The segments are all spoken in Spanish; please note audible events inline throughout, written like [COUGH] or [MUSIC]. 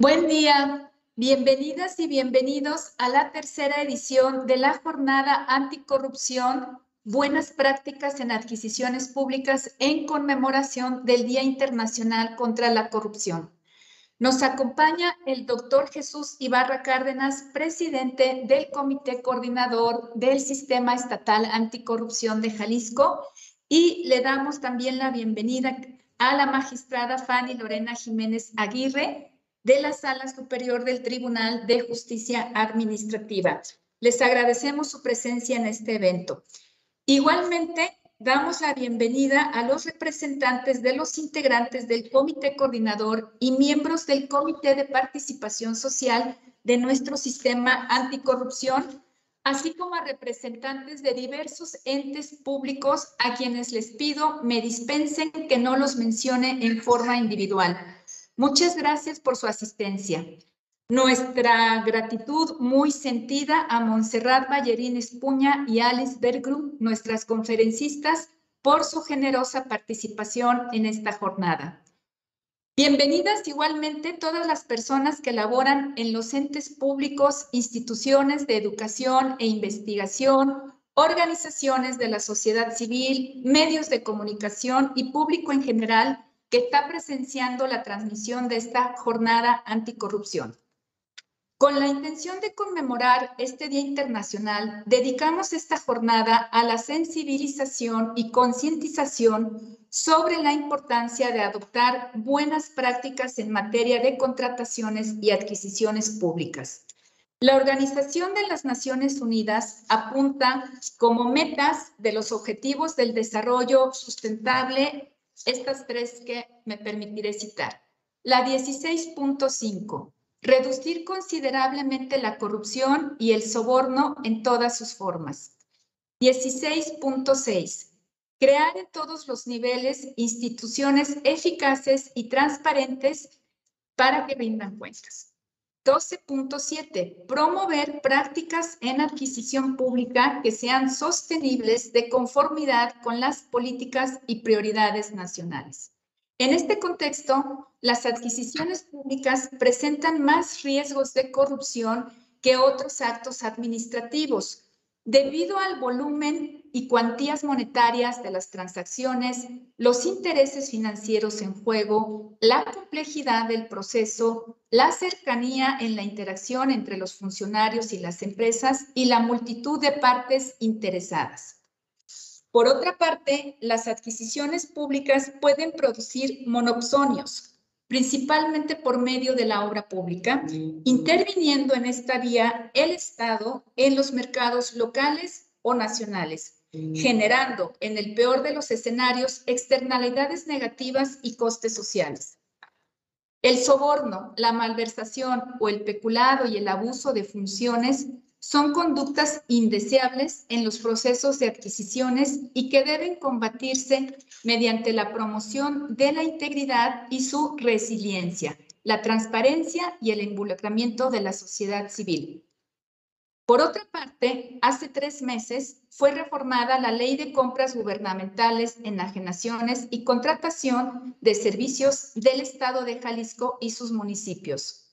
Buen día, bienvenidas y bienvenidos a la tercera edición de la jornada anticorrupción, buenas prácticas en adquisiciones públicas en conmemoración del Día Internacional contra la Corrupción. Nos acompaña el doctor Jesús Ibarra Cárdenas, presidente del Comité Coordinador del Sistema Estatal Anticorrupción de Jalisco, y le damos también la bienvenida a la magistrada Fanny Lorena Jiménez Aguirre, de la Sala Superior del Tribunal de Justicia Administrativa. Les agradecemos su presencia en este evento. Igualmente, damos la bienvenida a los representantes de los integrantes del Comité Coordinador y miembros del Comité de Participación Social de nuestro sistema anticorrupción, así como a representantes de diversos entes públicos a quienes les pido me dispensen que no los mencione en forma individual. Muchas gracias por su asistencia. Nuestra gratitud muy sentida a Montserrat Ballerín Espuña y Alice Bergrum, nuestras conferencistas, por su generosa participación en esta jornada. Bienvenidas igualmente todas las personas que laboran en los entes públicos, instituciones de educación e investigación, organizaciones de la sociedad civil, medios de comunicación y público en general que está presenciando la transmisión de esta jornada anticorrupción. Con la intención de conmemorar este Día Internacional, dedicamos esta jornada a la sensibilización y concientización sobre la importancia de adoptar buenas prácticas en materia de contrataciones y adquisiciones públicas. La Organización de las Naciones Unidas apunta como metas de los Objetivos del Desarrollo Sustentable estas tres que me permitiré citar. La 16.5, reducir considerablemente la corrupción y el soborno en todas sus formas. 16.6, crear en todos los niveles instituciones eficaces y transparentes para que rindan cuentas. 12.7. Promover prácticas en adquisición pública que sean sostenibles de conformidad con las políticas y prioridades nacionales. En este contexto, las adquisiciones públicas presentan más riesgos de corrupción que otros actos administrativos, debido al volumen y cuantías monetarias de las transacciones, los intereses financieros en juego, la complejidad del proceso, la cercanía en la interacción entre los funcionarios y las empresas y la multitud de partes interesadas. Por otra parte, las adquisiciones públicas pueden producir monopsonios, principalmente por medio de la obra pública, interviniendo en esta vía el Estado en los mercados locales o nacionales, generando, en el peor de los escenarios, externalidades negativas y costes sociales. El soborno, la malversación o el peculado y el abuso de funciones son conductas indeseables en los procesos de adquisiciones y que deben combatirse mediante la promoción de la integridad y su resiliencia, la transparencia y el involucramiento de la sociedad civil. Por otra parte, hace tres meses fue reformada la Ley de Compras Gubernamentales, Enajenaciones y Contratación de Servicios del Estado de Jalisco y sus municipios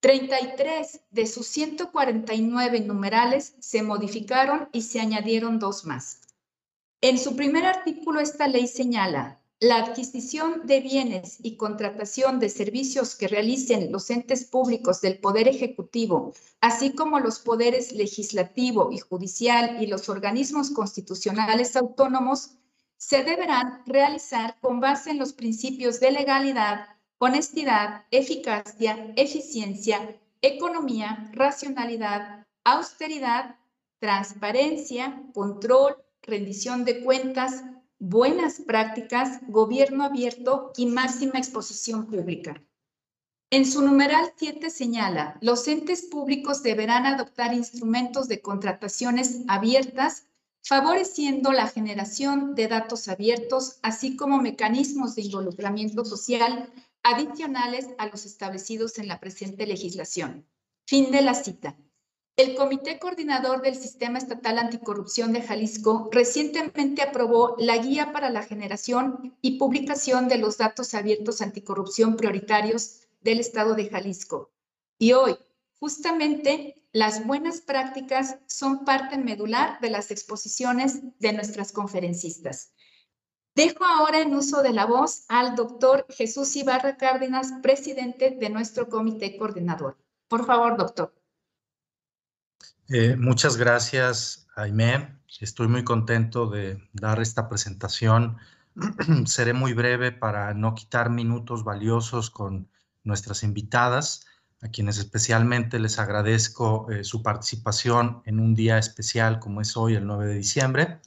33 de sus 149 numerales se modificaron y se añadieron dos más. En su primer artículo, esta ley señala la adquisición de bienes y contratación de servicios que realicen los entes públicos del Poder Ejecutivo, así como los poderes legislativo y judicial y los organismos constitucionales autónomos, se deberán realizar con base en los principios de legalidad, honestidad, eficacia, eficiencia, economía, racionalidad, austeridad, transparencia, control, rendición de cuentas, buenas prácticas, gobierno abierto y máxima exposición pública. En su numeral 7 señala, los entes públicos deberán adoptar instrumentos de contrataciones abiertas, favoreciendo la generación de datos abiertos, así como mecanismos de involucramiento social adicionales a los establecidos en la presente legislación. Fin de la cita. El Comité Coordinador del Sistema Estatal Anticorrupción de Jalisco recientemente aprobó la Guía para la Generación y Publicación de los Datos Abiertos Anticorrupción Prioritarios del estado de Jalisco. Y hoy, justamente, las buenas prácticas son parte medular de las exposiciones de nuestras conferencistas. Dejo ahora en uso de la voz al doctor Jesús Ibarra Cárdenas, presidente de nuestro comité coordinador. Por favor, doctor. Eh, muchas gracias, Jaime. Estoy muy contento de dar esta presentación. [CLEARS THROAT] Seré muy breve para no quitar minutos valiosos con nuestras invitadas, a quienes especialmente les agradezco eh, su participación en un día especial como es hoy, el 9 de diciembre.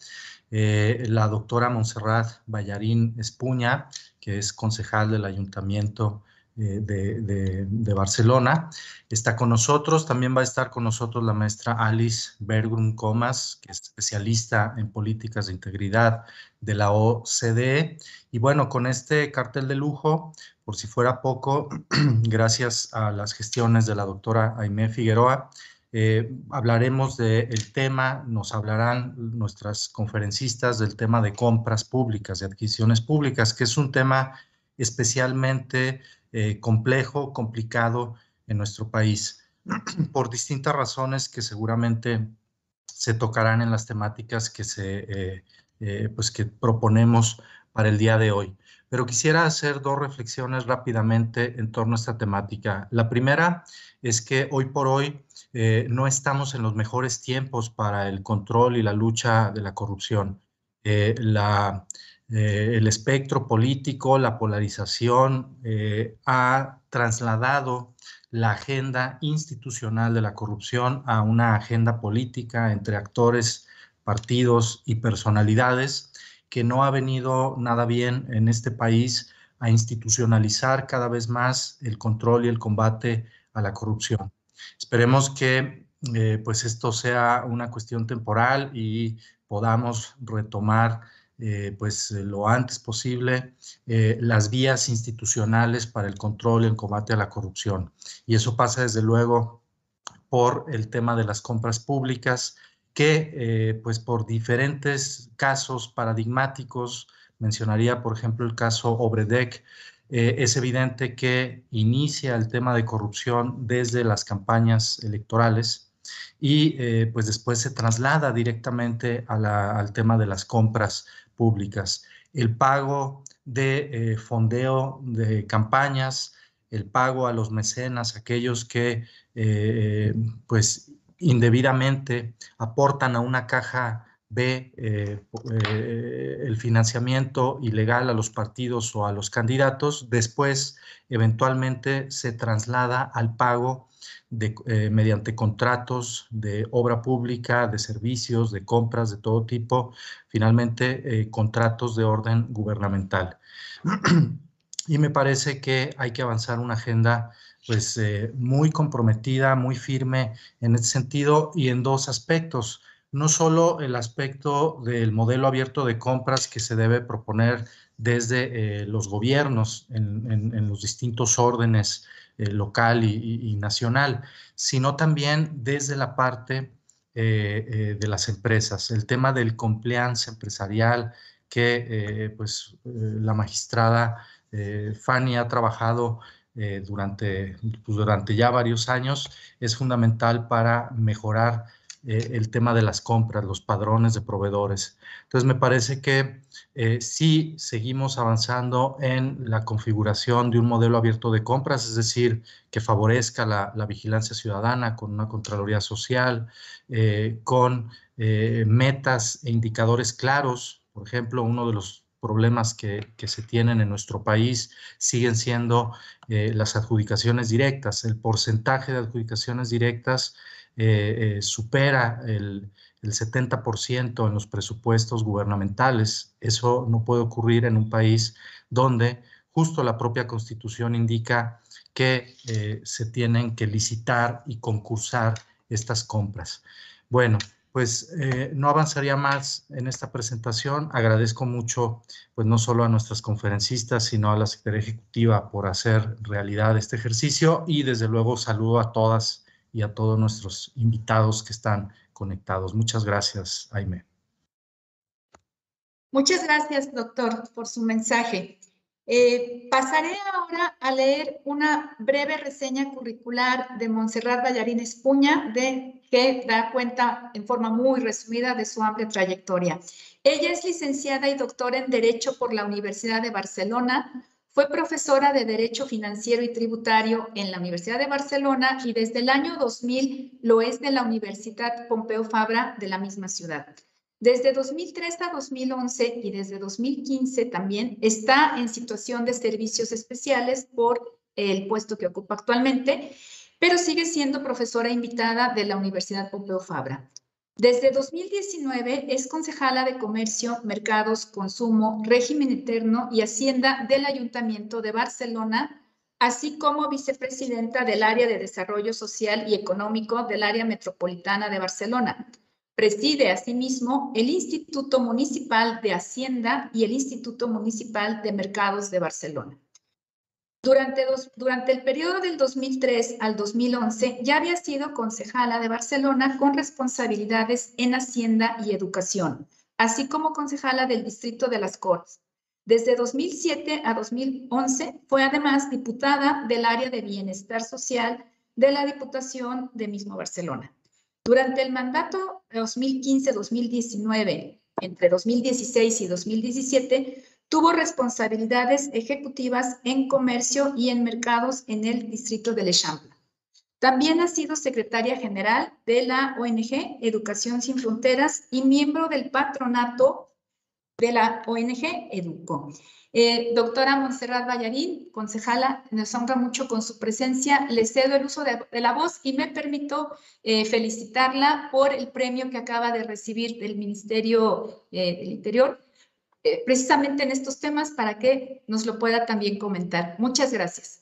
Eh, la doctora Montserrat Ballarín Espuña, que es concejal del Ayuntamiento eh, de, Barcelona, está con nosotros. También va a estar con nosotros la maestra Alice Bergrum Comas, que es especialista en políticas de integridad de la OCDE. Y bueno, con este cartel de lujo, por si fuera poco, [CLEARS THROAT] gracias a las gestiones de la doctora Aimé Figueroa, eh, hablaremos del tema, nos hablarán nuestras conferencistas del tema de compras públicas, de adquisiciones públicas, que es un tema especialmente eh, complejo, complicado en nuestro país, [CLEARS THROAT] por distintas razones que seguramente se tocarán en las temáticas que, se, eh, pues que proponemos para el día de hoy. Pero quisiera hacer dos reflexiones rápidamente en torno a esta temática. La primera es que hoy por hoy eh, no estamos en los mejores tiempos para el control y la lucha de la corrupción. Eh, eh, el espectro político, la polarización ha trasladado la agenda institucional de la corrupción a una agenda política entre actores, partidos y personalidades que no ha venido nada bien en este país a institucionalizar cada vez más el control y el combate a la corrupción. Esperemos que eh, pues esto sea una cuestión temporal y podamos retomar eh, pues lo antes posible eh, las vías institucionales para el control y el combate a la corrupción. Y eso pasa desde luego por el tema de las compras públicas, que pues por diferentes casos paradigmáticos, mencionaría por ejemplo el caso Obredec, eh, es evidente que inicia el tema de corrupción desde las campañas electorales y eh, pues después se traslada directamente al tema de las compras públicas. El pago de eh, fondeo de campañas, el pago a los mecenas, aquellos que pues indebidamente aportan a una caja ve eh, eh, el financiamiento ilegal a los partidos o a los candidatos, después eventualmente se traslada al pago de, eh, mediante contratos de obra pública, de servicios, de compras de todo tipo, finalmente contratos de orden gubernamental. [CLEARS THROAT] y me parece que hay que avanzar una agenda pues muy comprometida, muy firme en ese sentido y en dos aspectos no solo el aspecto del modelo abierto de compras que se debe proponer desde eh, los gobiernos en, los distintos órdenes eh, local y, nacional, sino también desde la parte eh, de las empresas, el tema del compliance empresarial que pues la magistrada Fanny ha trabajado durante, pues, durante ya varios años, es fundamental para mejorar eh, el tema de las compras, los padrones de proveedores. Entonces, me parece que eh, sí seguimos avanzando en la configuración de un modelo abierto de compras, es decir, que favorezca la, vigilancia ciudadana con una Contraloría Social, eh, con metas e indicadores claros. Por ejemplo, uno de los problemas que, se tienen en nuestro país siguen siendo las adjudicaciones directas. El porcentaje de adjudicaciones directas eh, eh, supera el, el 70% en los presupuestos gubernamentales. Eso no puede ocurrir en un país donde justo la propia constitución indica que eh, se tienen que licitar y concursar estas compras. Bueno, pues no avanzaría más en esta presentación. Agradezco mucho, pues no solo a nuestras conferencistas, sino a la Secretaría Ejecutiva por hacer realidad este ejercicio y desde luego saludo a todas y a todos nuestros invitados que están conectados. Muchas gracias, Aime. Muchas gracias, doctor, por su mensaje. Eh, pasaré ahora a leer una breve reseña curricular de Montserrat Ballarín Espuña, de, que da cuenta en forma muy resumida de su amplia trayectoria. Ella es licenciada y doctora en Derecho por la Universidad de Barcelona, fue profesora de Derecho Financiero y Tributario en la Universidad de Barcelona y desde el año 2000 lo es de la Universidad Pompeu Fabra de la misma ciudad. Desde 2003 a 2011 y desde 2015 también está en situación de servicios especiales por el puesto que ocupa actualmente, pero sigue siendo profesora invitada de la Universidad Pompeu Fabra. Desde 2019 es concejala de Comercio, Mercados, Consumo, Régimen Eterno y Hacienda del Ayuntamiento de Barcelona, así como vicepresidenta del Área de Desarrollo Social y Económico del Área Metropolitana de Barcelona. Preside asimismo el Instituto Municipal de Hacienda y el Instituto Municipal de Mercados de Barcelona. Durante, durante, el periodo del 2003 al 2011 ya había sido concejala de Barcelona con responsabilidades en Hacienda y Educación, así como concejala del Distrito de las Cortes. Desde 2007 a 2011 fue además diputada del área de bienestar social de la Diputación de mismo Barcelona. Durante el mandato 2015-2019, entre 2016 y 2017, tuvo responsabilidades ejecutivas en comercio y en mercados en el distrito de L'Eixample. También ha sido secretaria general de la ONG Educación Sin Fronteras y miembro del patronato de la ONG Educo. Eh, doctora Montserrat Ballarín, concejala, nos honra mucho con su presencia. Le cedo el uso de, la voz y me permito eh, felicitarla por el premio que acaba de recibir del Ministerio eh, del Interior, precisamente en estos temas, para que nos lo pueda también comentar. Muchas gracias.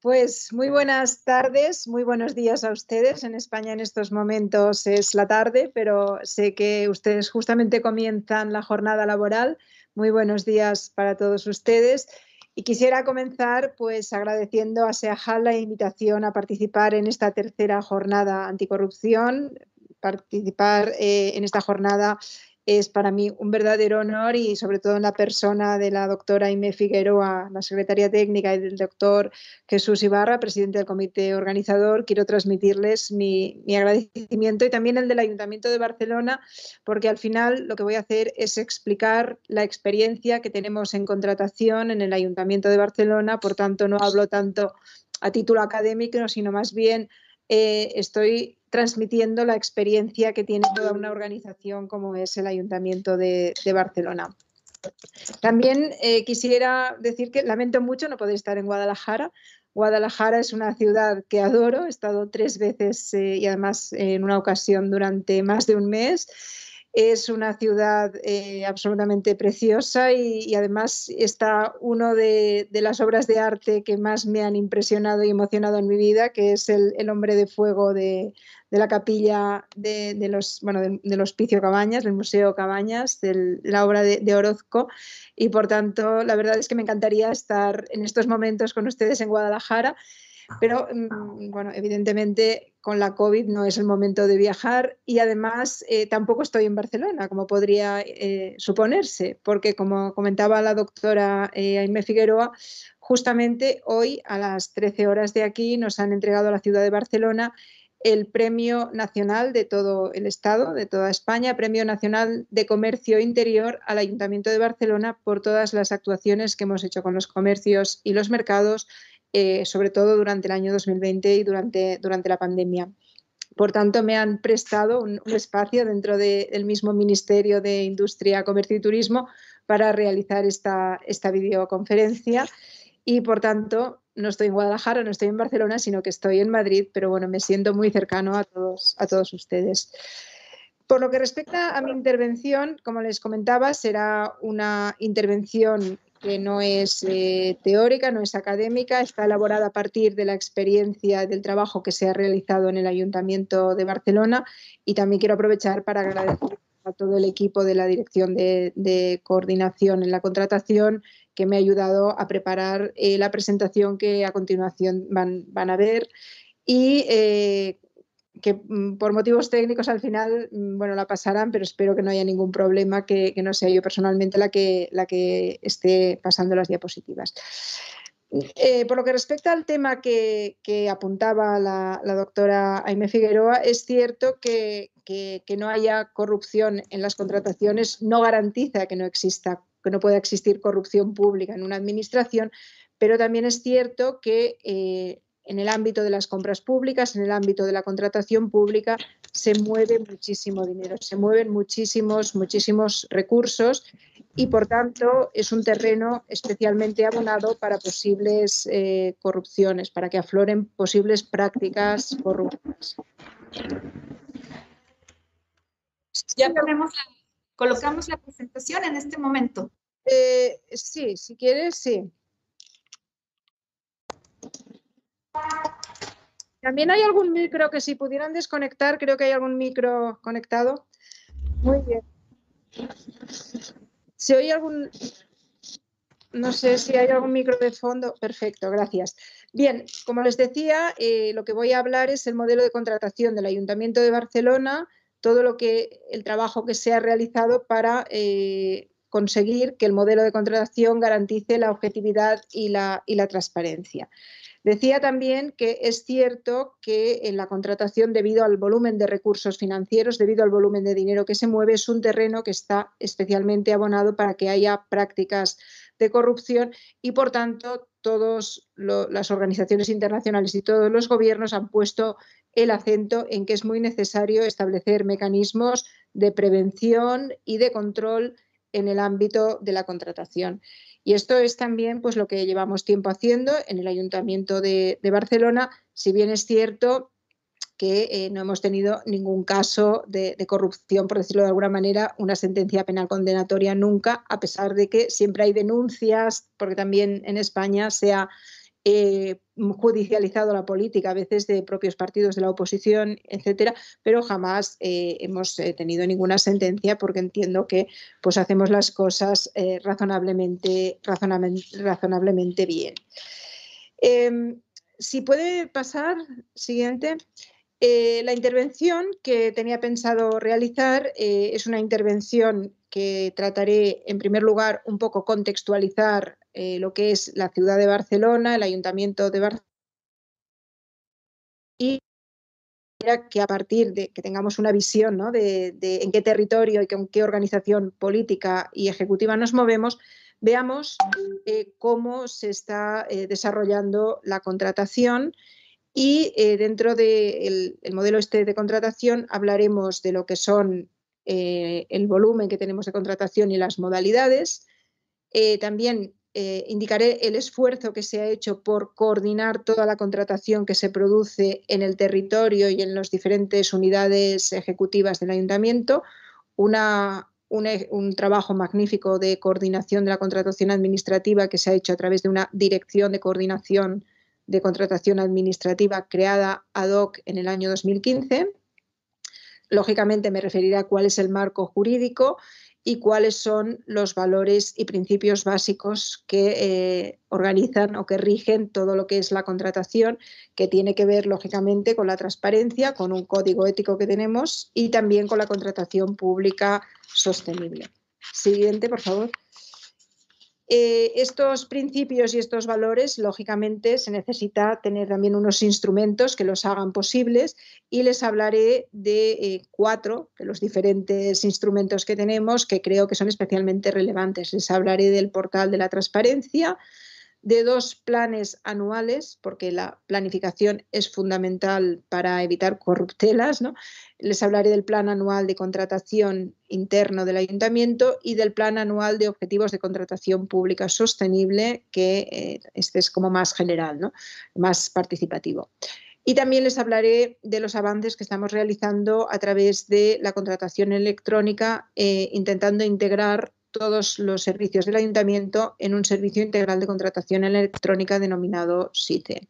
Pues muy buenas tardes, muy buenos días a ustedes. En España en estos momentos es la tarde, pero sé que ustedes justamente comienzan la jornada laboral muy buenos días para todos ustedes. Y quisiera comenzar pues agradeciendo a SEAJAL la invitación a participar en esta tercera jornada anticorrupción, participar eh, en esta jornada es para mí un verdadero honor y sobre todo en la persona de la doctora Aime Figueroa, la secretaria técnica, y del doctor Jesús Ibarra, presidente del comité organizador, quiero transmitirles mi, agradecimiento y también el del Ayuntamiento de Barcelona, porque al final lo que voy a hacer es explicar la experiencia que tenemos en contratación en el Ayuntamiento de Barcelona, por tanto no hablo tanto a título académico, sino más bien eh, estoy transmitiendo la experiencia que tiene toda una organización como es el Ayuntamiento de, Barcelona. También eh, quisiera decir que lamento mucho no poder estar en Guadalajara. Guadalajara es una ciudad que adoro, he estado tres veces eh, y además en una ocasión durante más de un mes. Es una ciudad eh, absolutamente preciosa y, además está una de, las obras de arte que más me han impresionado y emocionado en mi vida, que es el hombre de fuego de, la capilla de, los, del Hospicio Cabañas, del Museo Cabañas, la obra de, Orozco. Y por tanto, la verdad es que me encantaría estar en estos momentos con ustedes en Guadalajara. Pero, mm, bueno, evidentemente con la COVID no es el momento de viajar y además eh, tampoco estoy en Barcelona, como podría eh, suponerse, porque como comentaba la doctora eh, Aime Figueroa, justamente hoy a las 13 horas de aquí nos han entregado a la ciudad de Barcelona el Premio Nacional de todo el Estado, de toda España, Premio Nacional de Comercio Interior al Ayuntamiento de Barcelona por todas las actuaciones que hemos hecho con los comercios y los mercados, eh, sobre todo durante el año 2020 y durante, durante la pandemia. Por tanto, me han prestado un, espacio dentro del mismo Ministerio de Industria, Comercio y Turismo para realizar esta, esta videoconferencia y, por tanto, no estoy en Guadalajara, no estoy en Barcelona, sino que estoy en Madrid, pero bueno, me siento muy cercano a todos, a todos ustedes. Por lo que respecta a mi intervención, como les comentaba, será una intervención que no es eh, teórica, no es académica, está elaborada a partir de la experiencia del trabajo que se ha realizado en el Ayuntamiento de Barcelona y también quiero aprovechar para agradecer a todo el equipo de la Dirección de Coordinación en la Contratación que me ha ayudado a preparar eh, la presentación que a continuación van, a ver. Y eh, que mm, por motivos técnicos al final, mm, bueno, la pasarán, pero espero que no haya ningún problema, que, no sea yo personalmente la que, la que esté pasando las diapositivas. Eh, por lo que respecta al tema que, apuntaba la, doctora Aime Figueroa, es cierto que, que, no haya corrupción en las contrataciones no garantiza que no exista, que no pueda existir corrupción pública en una administración, pero también es cierto que eh, en el ámbito de las compras públicas, en el ámbito de la contratación pública, se mueve muchísimo dinero, se mueven muchísimos, muchísimos recursos y por tanto es un terreno especialmente abonado para posibles eh, corrupciones, para que afloren posibles prácticas corruptas. Ya colocamos la presentación en este momento. Eh, sí, si quieres, sí. También hay algún micro que si pudieran desconectar, creo que hay algún micro conectado. Muy bien. ¿Se oye algún... No sé si hay algún micro de fondo. Perfecto, gracias. Bien, como les decía, eh, lo que voy a hablar es el modelo de contratación del Ayuntamiento de Barcelona, todo lo que el trabajo que se ha realizado para eh, conseguir que el modelo de contratación garantice la objetividad y la, y la transparencia. Decía también que es cierto que en la contratación, debido al volumen de recursos financieros, debido al volumen de dinero que se mueve, es un terreno que está especialmente abonado para que haya prácticas de corrupción y, por tanto, todas las organizaciones internacionales y todos los gobiernos han puesto el acento en que es muy necesario establecer mecanismos de prevención y de control en el ámbito de la contratación. Y esto es también pues, lo que llevamos tiempo haciendo en el Ayuntamiento de, Barcelona, si bien es cierto que eh, no hemos tenido ningún caso de, corrupción, por decirlo de alguna manera, una sentencia penal condenatoria nunca, a pesar de que siempre hay denuncias, porque también en España se ha eh, judicializado la política, a veces de propios partidos de la oposición, etcétera, pero jamás eh, hemos eh, tenido ninguna sentencia porque entiendo que pues hacemos las cosas razonablemente, razonablemente bien. Em, si puede pasar, siguiente. la intervención que tenía pensado realizar es una intervención que trataré, en primer lugar, un poco contextualizar eh, lo que es la ciudad de Barcelona, el ayuntamiento de Barcelona, y que a partir de que tengamos una visión de, en qué territorio y con qué organización política y ejecutiva nos movemos, veamos eh, cómo se está eh, desarrollando la contratación y dentro del modelo este de contratación hablaremos de lo que son el volumen que tenemos de contratación y las modalidades. también eh, indicaré el esfuerzo que se ha hecho por coordinar toda la contratación que se produce en el territorio y en las diferentes unidades ejecutivas del ayuntamiento, un trabajo magnífico de coordinación de la contratación administrativa que se ha hecho a través de una dirección de coordinación de contratación administrativa creada ad hoc en el año 2015. Lógicamente me referiré a cuál es el marco jurídico y cuáles son los valores y principios básicos que eh, organizan o que rigen todo lo que es la contratación, que tiene que ver, lógicamente, con la transparencia, con un código ético que tenemos y también con la contratación pública sostenible. Siguiente, por favor. Eh, estos principios y estos valores, lógicamente, se necesita tener también unos instrumentos que los hagan posibles y les hablaré de eh, cuatro de los diferentes instrumentos que tenemos que creo que son especialmente relevantes. Les hablaré del portal de la transparencia, de dos planes anuales, porque la planificación es fundamental para evitar corruptelas. ¿no? Les hablaré del plan anual de contratación interno del ayuntamiento y del plan anual de objetivos de contratación pública sostenible, que eh, este es como más general, ¿no? más participativo. Y también les hablaré de los avances que estamos realizando a través de la contratación electrónica, eh, intentando integrar todos los servicios del ayuntamiento en un servicio integral de contratación electrónica denominado SITE.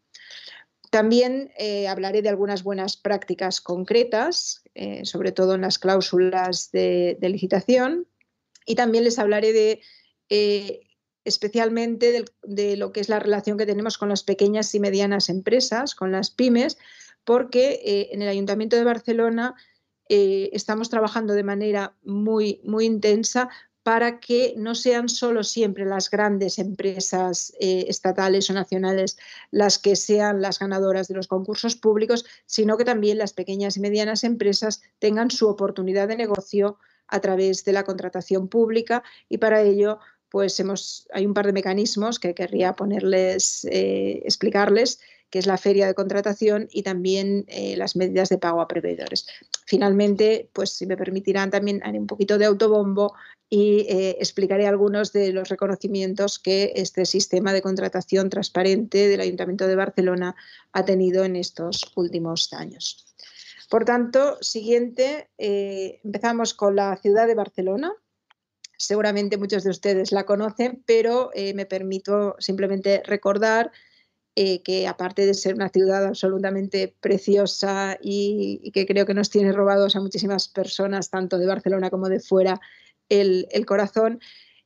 También eh, hablaré de algunas buenas prácticas concretas, eh, sobre todo en las cláusulas de, licitación, y también les hablaré de eh, especialmente de, lo que es la relación que tenemos con las pequeñas y medianas empresas, con las pymes, porque en el Ayuntamiento de Barcelona estamos trabajando de manera muy, muy intensa para que no sean solo siempre las grandes empresas eh, estatales o nacionales las que sean las ganadoras de los concursos públicos, sino que también las pequeñas y medianas empresas tengan su oportunidad de negocio a través de la contratación pública y para ello pues hemos, hay un par de mecanismos que querría ponerles, eh, explicarles que es la feria de contratación y también eh, las medidas de pago a proveedores. Finalmente, pues si me permitirán, también haré un poquito de autobombo y eh, explicaré algunos de los reconocimientos que este sistema de contratación transparente del Ayuntamiento de Barcelona ha tenido en estos últimos años. Por tanto, siguiente, empezamos con la ciudad de Barcelona. Seguramente muchos de ustedes la conocen, pero me permito simplemente recordar eh, que aparte de ser una ciudad absolutamente preciosa y, que creo que nos tiene robados a muchísimas personas, tanto de Barcelona como de fuera, el, corazón,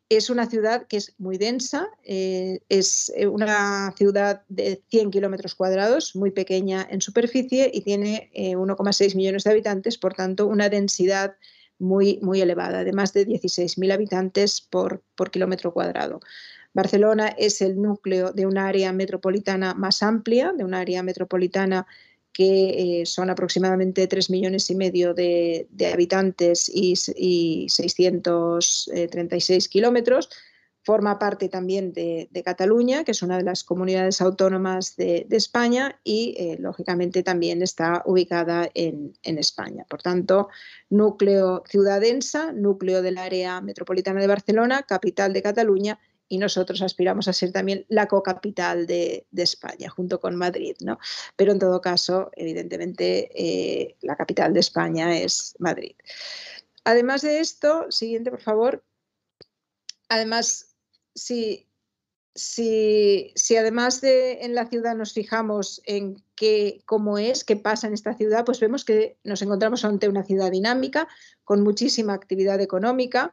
es una ciudad que es muy densa, eh, es eh, una ciudad de 100 kilómetros cuadrados, muy pequeña en superficie y tiene 1,6 millones de habitantes, por tanto, una densidad muy, muy elevada, de más de 16.000 habitantes por, por kilómetro cuadrado. Barcelona es el núcleo de un área metropolitana más amplia, de un área metropolitana que eh, son aproximadamente 3 millones y medio de, habitantes y, 636 eh, kilómetros. Forma parte también de, Cataluña, que es una de las comunidades autónomas de, España y, eh, lógicamente, también está ubicada en, España. Por tanto, núcleo ciudad densa, núcleo del área metropolitana de Barcelona, capital de Cataluña y nosotros aspiramos a ser también la cocapital de, de España, junto con Madrid, ¿no? Pero en todo caso, evidentemente, eh, la capital de España es Madrid. Además de esto, siguiente, por favor. Además, si, si, si, además de en la ciudad nos fijamos en qué, cómo es, qué pasa en esta ciudad, pues vemos que nos encontramos ante una ciudad dinámica, con muchísima actividad económica,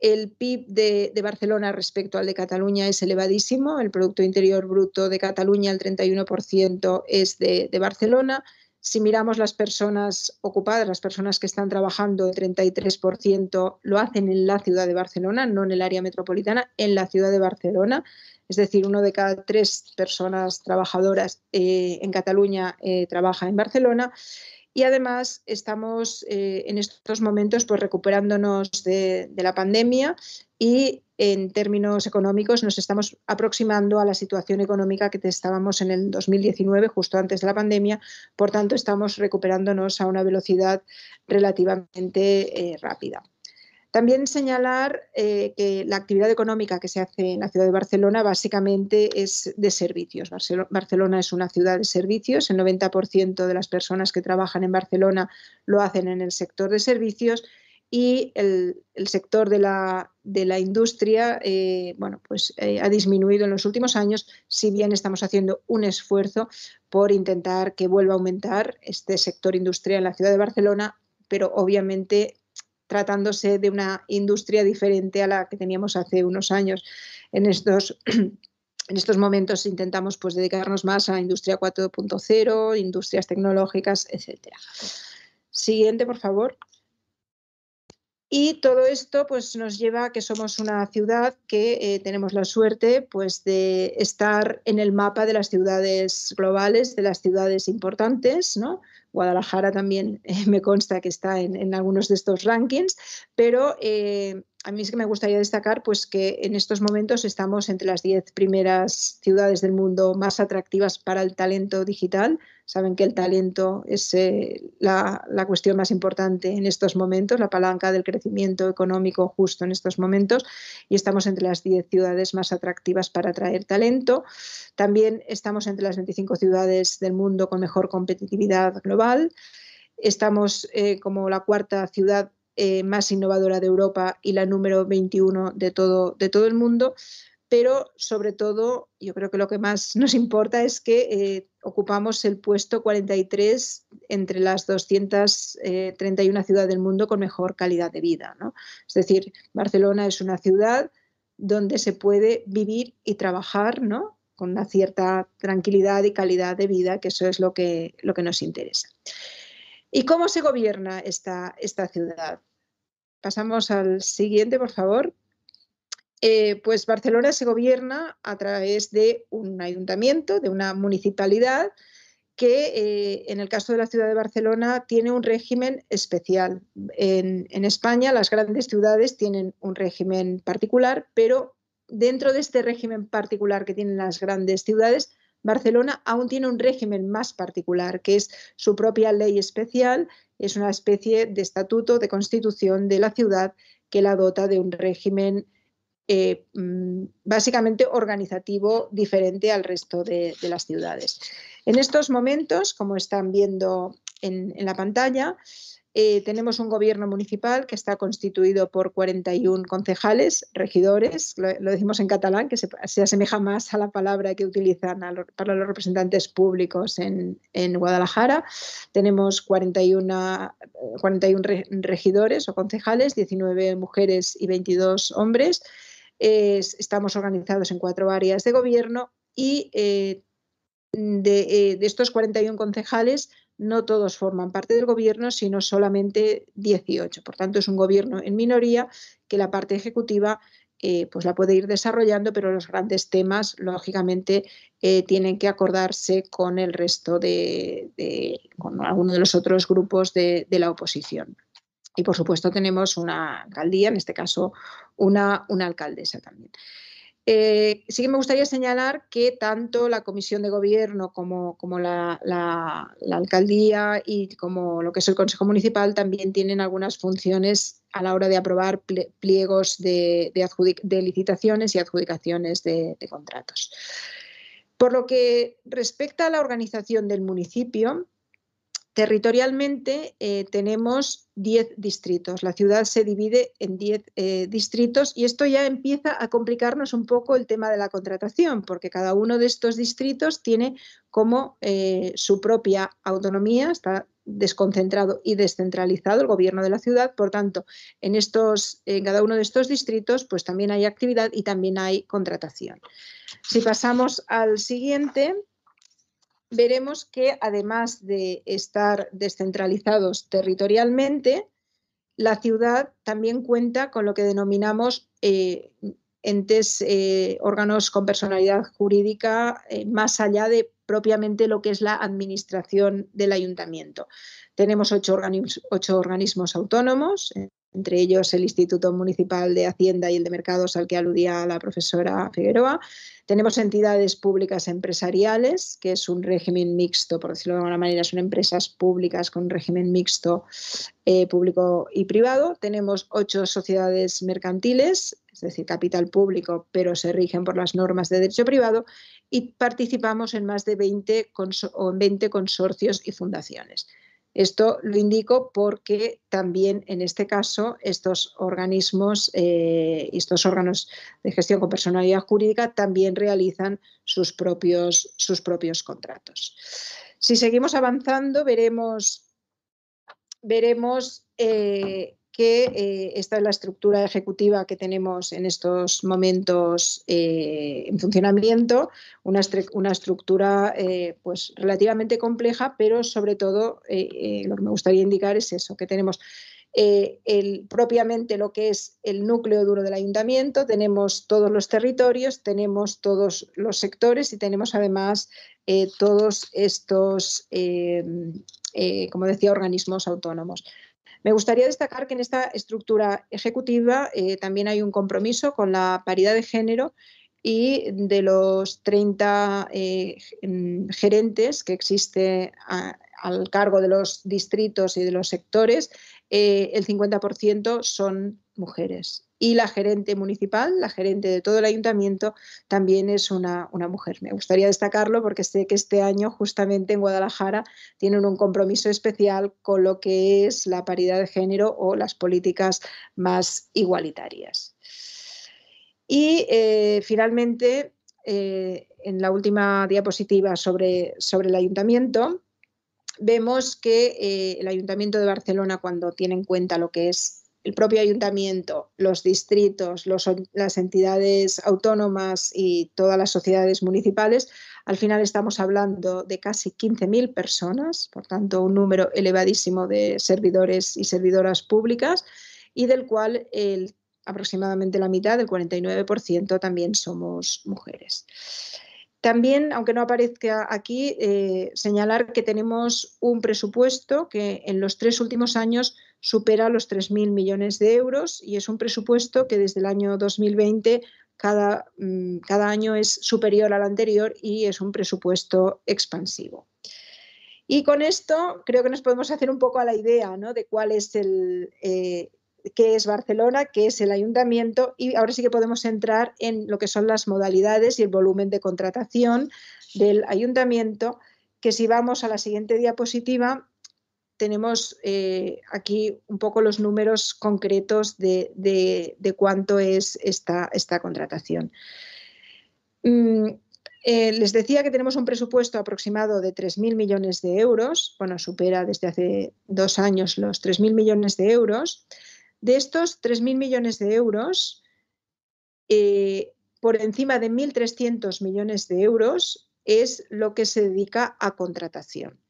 el PIB de, Barcelona respecto al de Cataluña es elevadísimo. El Producto Interior Bruto de Cataluña, el 31% es de, Barcelona. Si miramos las personas ocupadas, las personas que están trabajando, el 33% lo hacen en la ciudad de Barcelona, no en el área metropolitana, en la ciudad de Barcelona. Es decir, uno de cada tres personas trabajadoras eh, en Cataluña eh, trabaja en Barcelona. Y además estamos eh, en estos momentos pues, recuperándonos de, la pandemia y en términos económicos nos estamos aproximando a la situación económica que estábamos en el 2019, justo antes de la pandemia. Por tanto, estamos recuperándonos a una velocidad relativamente eh, rápida. También señalar eh, que la actividad económica que se hace en la ciudad de Barcelona básicamente es de servicios. Barcelona es una ciudad de servicios, el 90% de las personas que trabajan en Barcelona lo hacen en el sector de servicios y el, sector de la, de la industria eh, bueno, pues, eh, ha disminuido en los últimos años, si bien estamos haciendo un esfuerzo por intentar que vuelva a aumentar este sector industrial en la ciudad de Barcelona, pero obviamente tratándose de una industria diferente a la que teníamos hace unos años. En estos, [CLEARS THROAT] en estos momentos intentamos pues, dedicarnos más a industria 4.0, industrias tecnológicas, etc. Siguiente, por favor. Y todo esto pues, nos lleva a que somos una ciudad que eh, tenemos la suerte pues, de estar en el mapa de las ciudades globales, de las ciudades importantes, ¿no? Guadalajara también [LAUGHS] eh, me consta que está en, algunos de estos rankings, pero eh, a mí es que me gustaría destacar pues, que en estos momentos estamos entre las 10 primeras ciudades del mundo más atractivas para el talento digital. Saben que el talento es eh, la, la, cuestión más importante en estos momentos, la palanca del crecimiento económico justo en estos momentos, y estamos entre las 10 ciudades más atractivas para atraer talento. También estamos entre las 25 ciudades del mundo con mejor competitividad global. Estamos eh, como la cuarta ciudad eh, más innovadora de Europa y la número 21 de todo, de todo el mundo, pero sobre todo yo creo que lo que más [LAUGHS] nos importa es que eh, ocupamos el puesto 43 entre las 231 eh, ciudades del mundo con mejor calidad de vida. Es decir, Barcelona es una ciudad donde se puede vivir y trabajar ¿no? con una cierta tranquilidad y calidad de vida, que eso es lo que, lo que nos interesa. ¿Y cómo se gobierna esta, esta ciudad? Pasamos al siguiente, por favor. Eh, pues Barcelona se gobierna a través de un ayuntamiento, de una municipalidad, que eh, en el caso de la ciudad de Barcelona tiene un régimen especial. En, en, España las grandes ciudades tienen un régimen particular, pero dentro de este régimen particular que tienen las grandes ciudades, Barcelona aún tiene un régimen más particular, que es su propia ley especial, es una especie de estatuto de constitución de la ciudad que la dota de un régimen eh, mm, básicamente organizativo diferente al resto de, las ciudades. En estos momentos, como están viendo en la pantalla, eh, tenemos un gobierno municipal que está constituido por 41 concejales, regidores, lo, decimos en catalán, que se, asemeja más a la palabra que utilizan para los representantes públicos en, Guadalajara. Tenemos 41, 41 regidores o concejales, 19 mujeres y 22 hombres. estamos organizados en cuatro áreas de gobierno y eh, eh, de estos 41 concejales, no todos forman parte del gobierno, sino solamente 18. Por tanto, es un gobierno en minoría que la parte ejecutiva eh, pues la puede ir desarrollando, pero los grandes temas, lógicamente, eh, tienen que acordarse con el resto de, con alguno de los otros grupos de, la oposición. Y por supuesto tenemos una alcaldía, en este caso una, una alcaldesa también. Eh, sí que me gustaría señalar que tanto la Comisión de Gobierno como, la, Alcaldía y como lo que es el Consejo Municipal también tienen algunas funciones a la hora de aprobar pliegos de, licitaciones y adjudicaciones de contratos. Por lo que respecta a la organización del municipio, Territorialmente eh, tenemos 10 distritos. La ciudad se divide en 10 eh, distritos y esto ya empieza a complicarnos un poco el tema de la contratación, porque cada uno de estos distritos tiene como eh, su propia autonomía, está desconcentrado y descentralizado el gobierno de la ciudad. Por tanto, en, estos, en cada uno de estos distritos pues también hay actividad y también hay contratación. Si pasamos al siguiente, veremos que además de estar descentralizados territorialmente, la ciudad también cuenta con lo que denominamos eh, entes, eh, órganos con personalidad jurídica eh, más allá de propiamente lo que es la administración del ayuntamiento. Tenemos ocho, organismos autónomos, entre ellos el Instituto Municipal de Hacienda y el de Mercados al que aludía la profesora Figueroa. Tenemos entidades públicas empresariales, que es un régimen mixto, por decirlo de alguna manera, son empresas públicas con un régimen mixto eh, público y privado. Tenemos ocho sociedades mercantiles, es decir, capital público, pero se rigen por las normas de derecho privado y participamos en más de 20, o en 20 consorcios y fundaciones. Esto lo indico porque también en este caso estos organismos, eh, estos órganos de gestión con personalidad jurídica también realizan sus propios, sus propios contratos. Si seguimos avanzando, veremos, veremos eh, eh, esta es la estructura ejecutiva que tenemos en estos momentos eh, en funcionamiento, una, una estructura eh, pues relativamente compleja, pero sobre todo lo que me gustaría indicar es eso, que tenemos el, propiamente lo que es el núcleo duro del ayuntamiento, tenemos todos los territorios, tenemos todos los sectores y tenemos además todos estos, como decía, organismos autónomos. Me gustaría destacar que en esta estructura ejecutiva eh, también hay un compromiso con la paridad de género y de los 30 eh, gerentes que existe al cargo de los distritos y de los sectores, eh, el 50% son mujeres y la gerente municipal, la gerente de todo el ayuntamiento, también es una, mujer. Me gustaría destacarlo porque sé que este año justamente en Guadalajara tienen un compromiso especial con lo que es la paridad de género o las políticas más igualitarias. Y eh, finalmente, eh, en la última diapositiva sobre, sobre el ayuntamiento, vemos que eh, el Ayuntamiento de Barcelona, cuando tiene en cuenta lo que es el propio ayuntamiento, los distritos, las entidades autónomas y todas las sociedades municipales, al final estamos hablando de casi 15.000 personas, por tanto un número elevadísimo de servidores y servidoras públicas y del cual el, aproximadamente la mitad, el 49%, también somos mujeres. También, aunque no aparezca aquí, eh, señalar que tenemos un presupuesto que en los tres últimos años supera los 3.000 millones de euros y es un presupuesto que desde el año 2020 cada, mm, cada año es superior al anterior y es un presupuesto expansivo. Y con esto creo que nos podemos hacer un poco a la idea ¿no? de cuál es el, eh, qué es Barcelona, qué es el ayuntamiento y ahora sí que podemos entrar en lo que son las modalidades y el volumen de contratación del ayuntamiento, que si vamos a la siguiente diapositiva, tenemos eh, aquí un poco los números concretos de, cuánto es esta, contratación. Mm, eh, les decía que tenemos un presupuesto aproximado de 3.000 millones de euros, bueno, supera desde hace dos años los 3.000 millones de euros. De estos 3.000 millones de euros, eh, por encima de 1.300 millones de euros es lo que se dedica a contratación.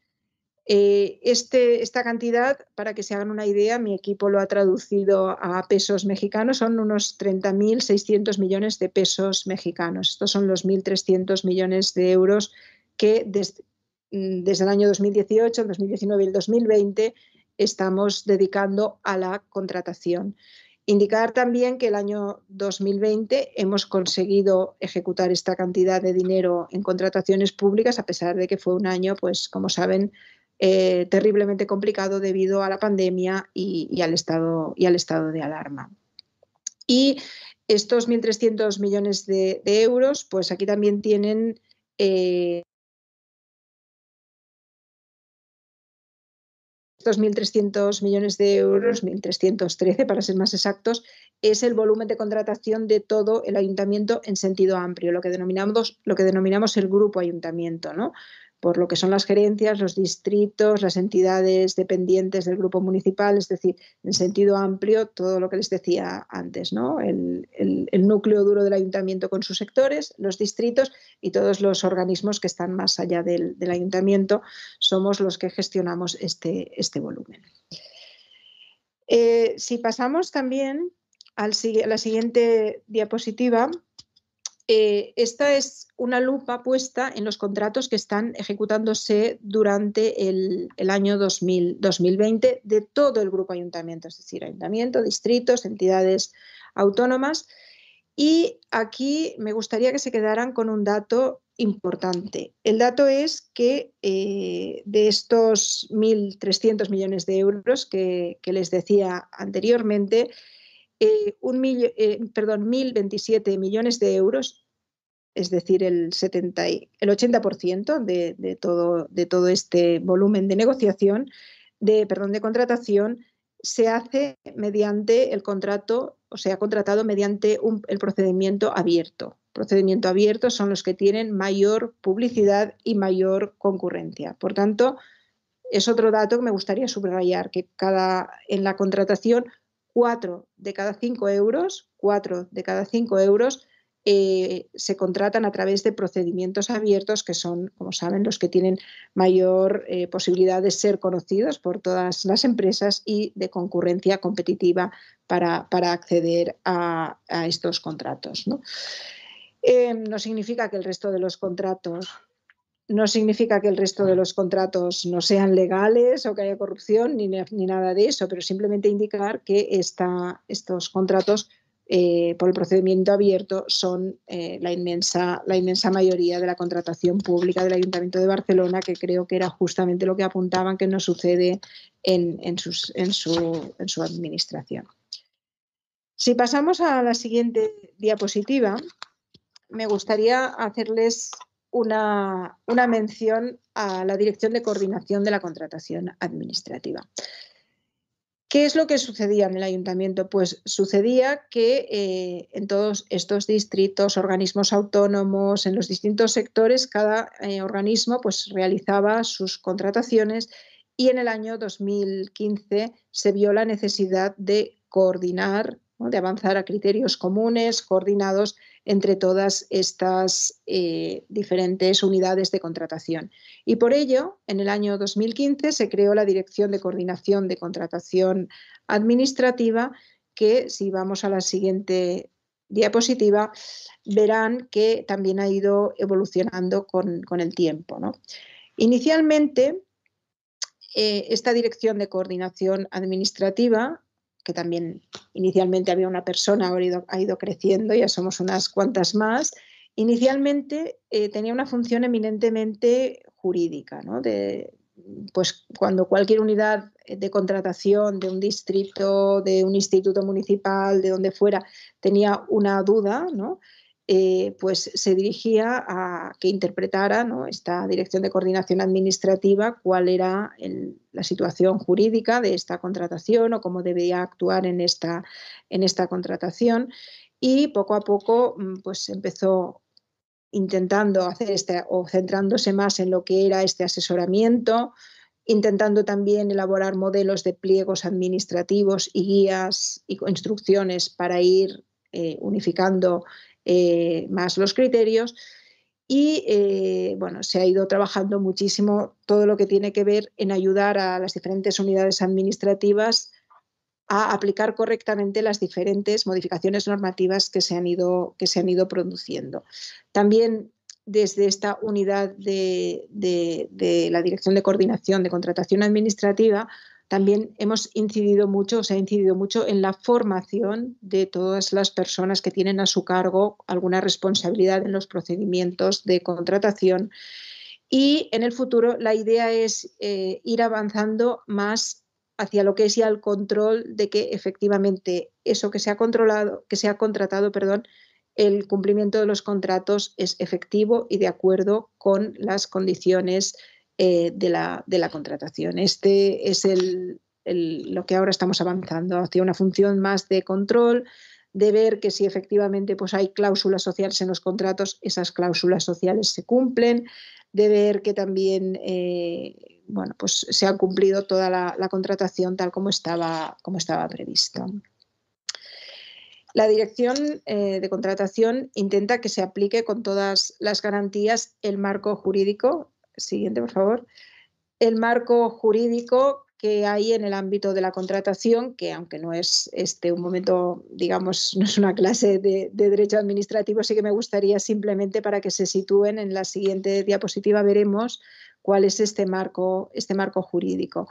Eh, este, esta cantidad, para que se hagan una idea, mi equipo lo ha traducido a pesos mexicanos, son unos 30.600 millones de pesos mexicanos. Estos son los 1.300 millones de euros que mm, desde, el año 2018, el 2019 y el 2020 estamos dedicando a la contratación. Indicar también que el año 2020 hemos conseguido ejecutar esta cantidad de dinero en contrataciones públicas, a pesar de que fue un año, pues como saben, eh, terriblemente complicado debido a la pandemia y, al, estado, y al estado de alarma. Y estos 1.300 millones de, euros, pues aquí también tienen eh, estos 1.300 millones de euros, 1.313 para ser más exactos, es el volumen de contratación de todo el ayuntamiento en sentido amplio, lo que denominamos, lo que denominamos el grupo ayuntamiento, ¿no? Por lo que son las gerencias, los distritos, las entidades dependientes del grupo municipal, es decir, en sentido amplio, todo lo que les decía antes, ¿no? el, núcleo duro del ayuntamiento con sus sectores, los distritos y todos los organismos que están más allá del, ayuntamiento, somos los que gestionamos este, este volumen. Eh, si pasamos también a la siguiente diapositiva, eh, esta es una lupa puesta en los contratos que están ejecutándose durante el, año 2020 de todo el grupo ayuntamiento, es decir, ayuntamiento, distritos, entidades autónomas. Y aquí me gustaría que se quedaran con un dato importante. El dato es que eh, de estos 1.300 millones de euros que, les decía anteriormente, eh, un perdón, 1.027 millones de euros es decir, el, 70 el 80% de, todo, de todo este volumen de negociación, de, perdón, de contratación, se hace mediante el contrato, o se ha contratado mediante el procedimiento abierto. Procedimiento abierto son los que tienen mayor publicidad y mayor concurrencia. Por tanto, es otro dato que me gustaría subrayar, que cada, en la contratación, cuatro de cada cinco euros, cuatro de cada cinco euros eh, se contratan a través de procedimientos abiertos que son, como saben, los que tienen mayor eh, posibilidad de ser conocidos por todas las empresas y de concurrencia competitiva para, acceder a, estos contratos. Eh, ¿no? significa que el resto de los contratos no significa que el resto de los contratos no sean legales o que haya corrupción ni, ni nada de eso, pero simplemente indicar que estos contratos eh, por el procedimiento abierto son eh, la, inmensa, la inmensa mayoría de la contratación pública del Ayuntamiento de Barcelona, que creo que era justamente lo que apuntaban que no sucede en, en, su, en su, administración. Si pasamos a la siguiente diapositiva, me gustaría hacerles una, una, mención a la Dirección de Coordinación de la Contratación Administrativa. ¿Qué es lo que sucedía en el ayuntamiento? Pues sucedía que eh, en todos estos distritos, organismos autónomos, en los distintos sectores, cada eh, organismo pues, realizaba sus contrataciones y en el año 2015 se vio la necesidad de coordinar, de avanzar a criterios comunes, coordinados entre todas estas eh, diferentes unidades de contratación. Y por ello, en el año 2015 se creó la Dirección de Coordinación de Contratación Administrativa, que si vamos a la siguiente diapositiva, verán que también ha ido evolucionando con, el tiempo. Inicialmente, eh, esta Dirección de Coordinación Administrativa que también inicialmente había una persona, ahora ha ido, creciendo, ya somos unas cuantas más. Inicialmente eh, tenía una función eminentemente jurídica, ¿no? de, pues cuando cualquier unidad de contratación de un distrito, de un instituto municipal, de donde fuera, tenía una duda, ¿no? Eh, pues se dirigía a que interpretara esta Dirección de Coordinación Administrativa cuál era la situación jurídica de esta contratación o cómo debía actuar en esta, en esta contratación. Y poco a poco mm, pues empezó intentando hacer este o centrándose más en lo que era este asesoramiento, intentando también elaborar modelos de pliegos administrativos y guías y instrucciones para ir eh, unificando eh, más los criterios. Y eh, bueno, se ha ido trabajando muchísimo todo lo que tiene que ver en ayudar a las diferentes unidades administrativas a aplicar correctamente las diferentes modificaciones normativas que se han ido, que se han ido produciendo. También desde esta unidad de, de la Dirección de Coordinación de Contratación Administrativa también hemos incidido mucho, se ha incidido mucho en la formación de todas las personas que tienen a su cargo alguna responsabilidad en los procedimientos de contratación. Y en el futuro la idea es eh, ir avanzando más hacia lo que es ya el control de que efectivamente eso que se ha controlado, que se ha contratado, perdón, el cumplimiento de los contratos es efectivo y de acuerdo con las condiciones eh, de, la, de, la, contratación. Este es el, lo que ahora estamos avanzando hacia una función más de control, de ver que si efectivamente pues, hay cláusulas sociales en los contratos, esas cláusulas sociales se cumplen, de ver que también eh, bueno, pues, se ha cumplido toda la, contratación tal como estaba, como estaba previsto. La dirección eh, de contratación intenta que se aplique con todas las garantías el marco jurídico Siguiente, por favor. El marco jurídico que hay en el ámbito de la contratación, que aunque no es este un momento, digamos, [LAUGHS] no es una clase de, derecho administrativo, sí que me gustaría simplemente para que se sitúen en la siguiente diapositiva veremos cuál es este marco, este marco jurídico.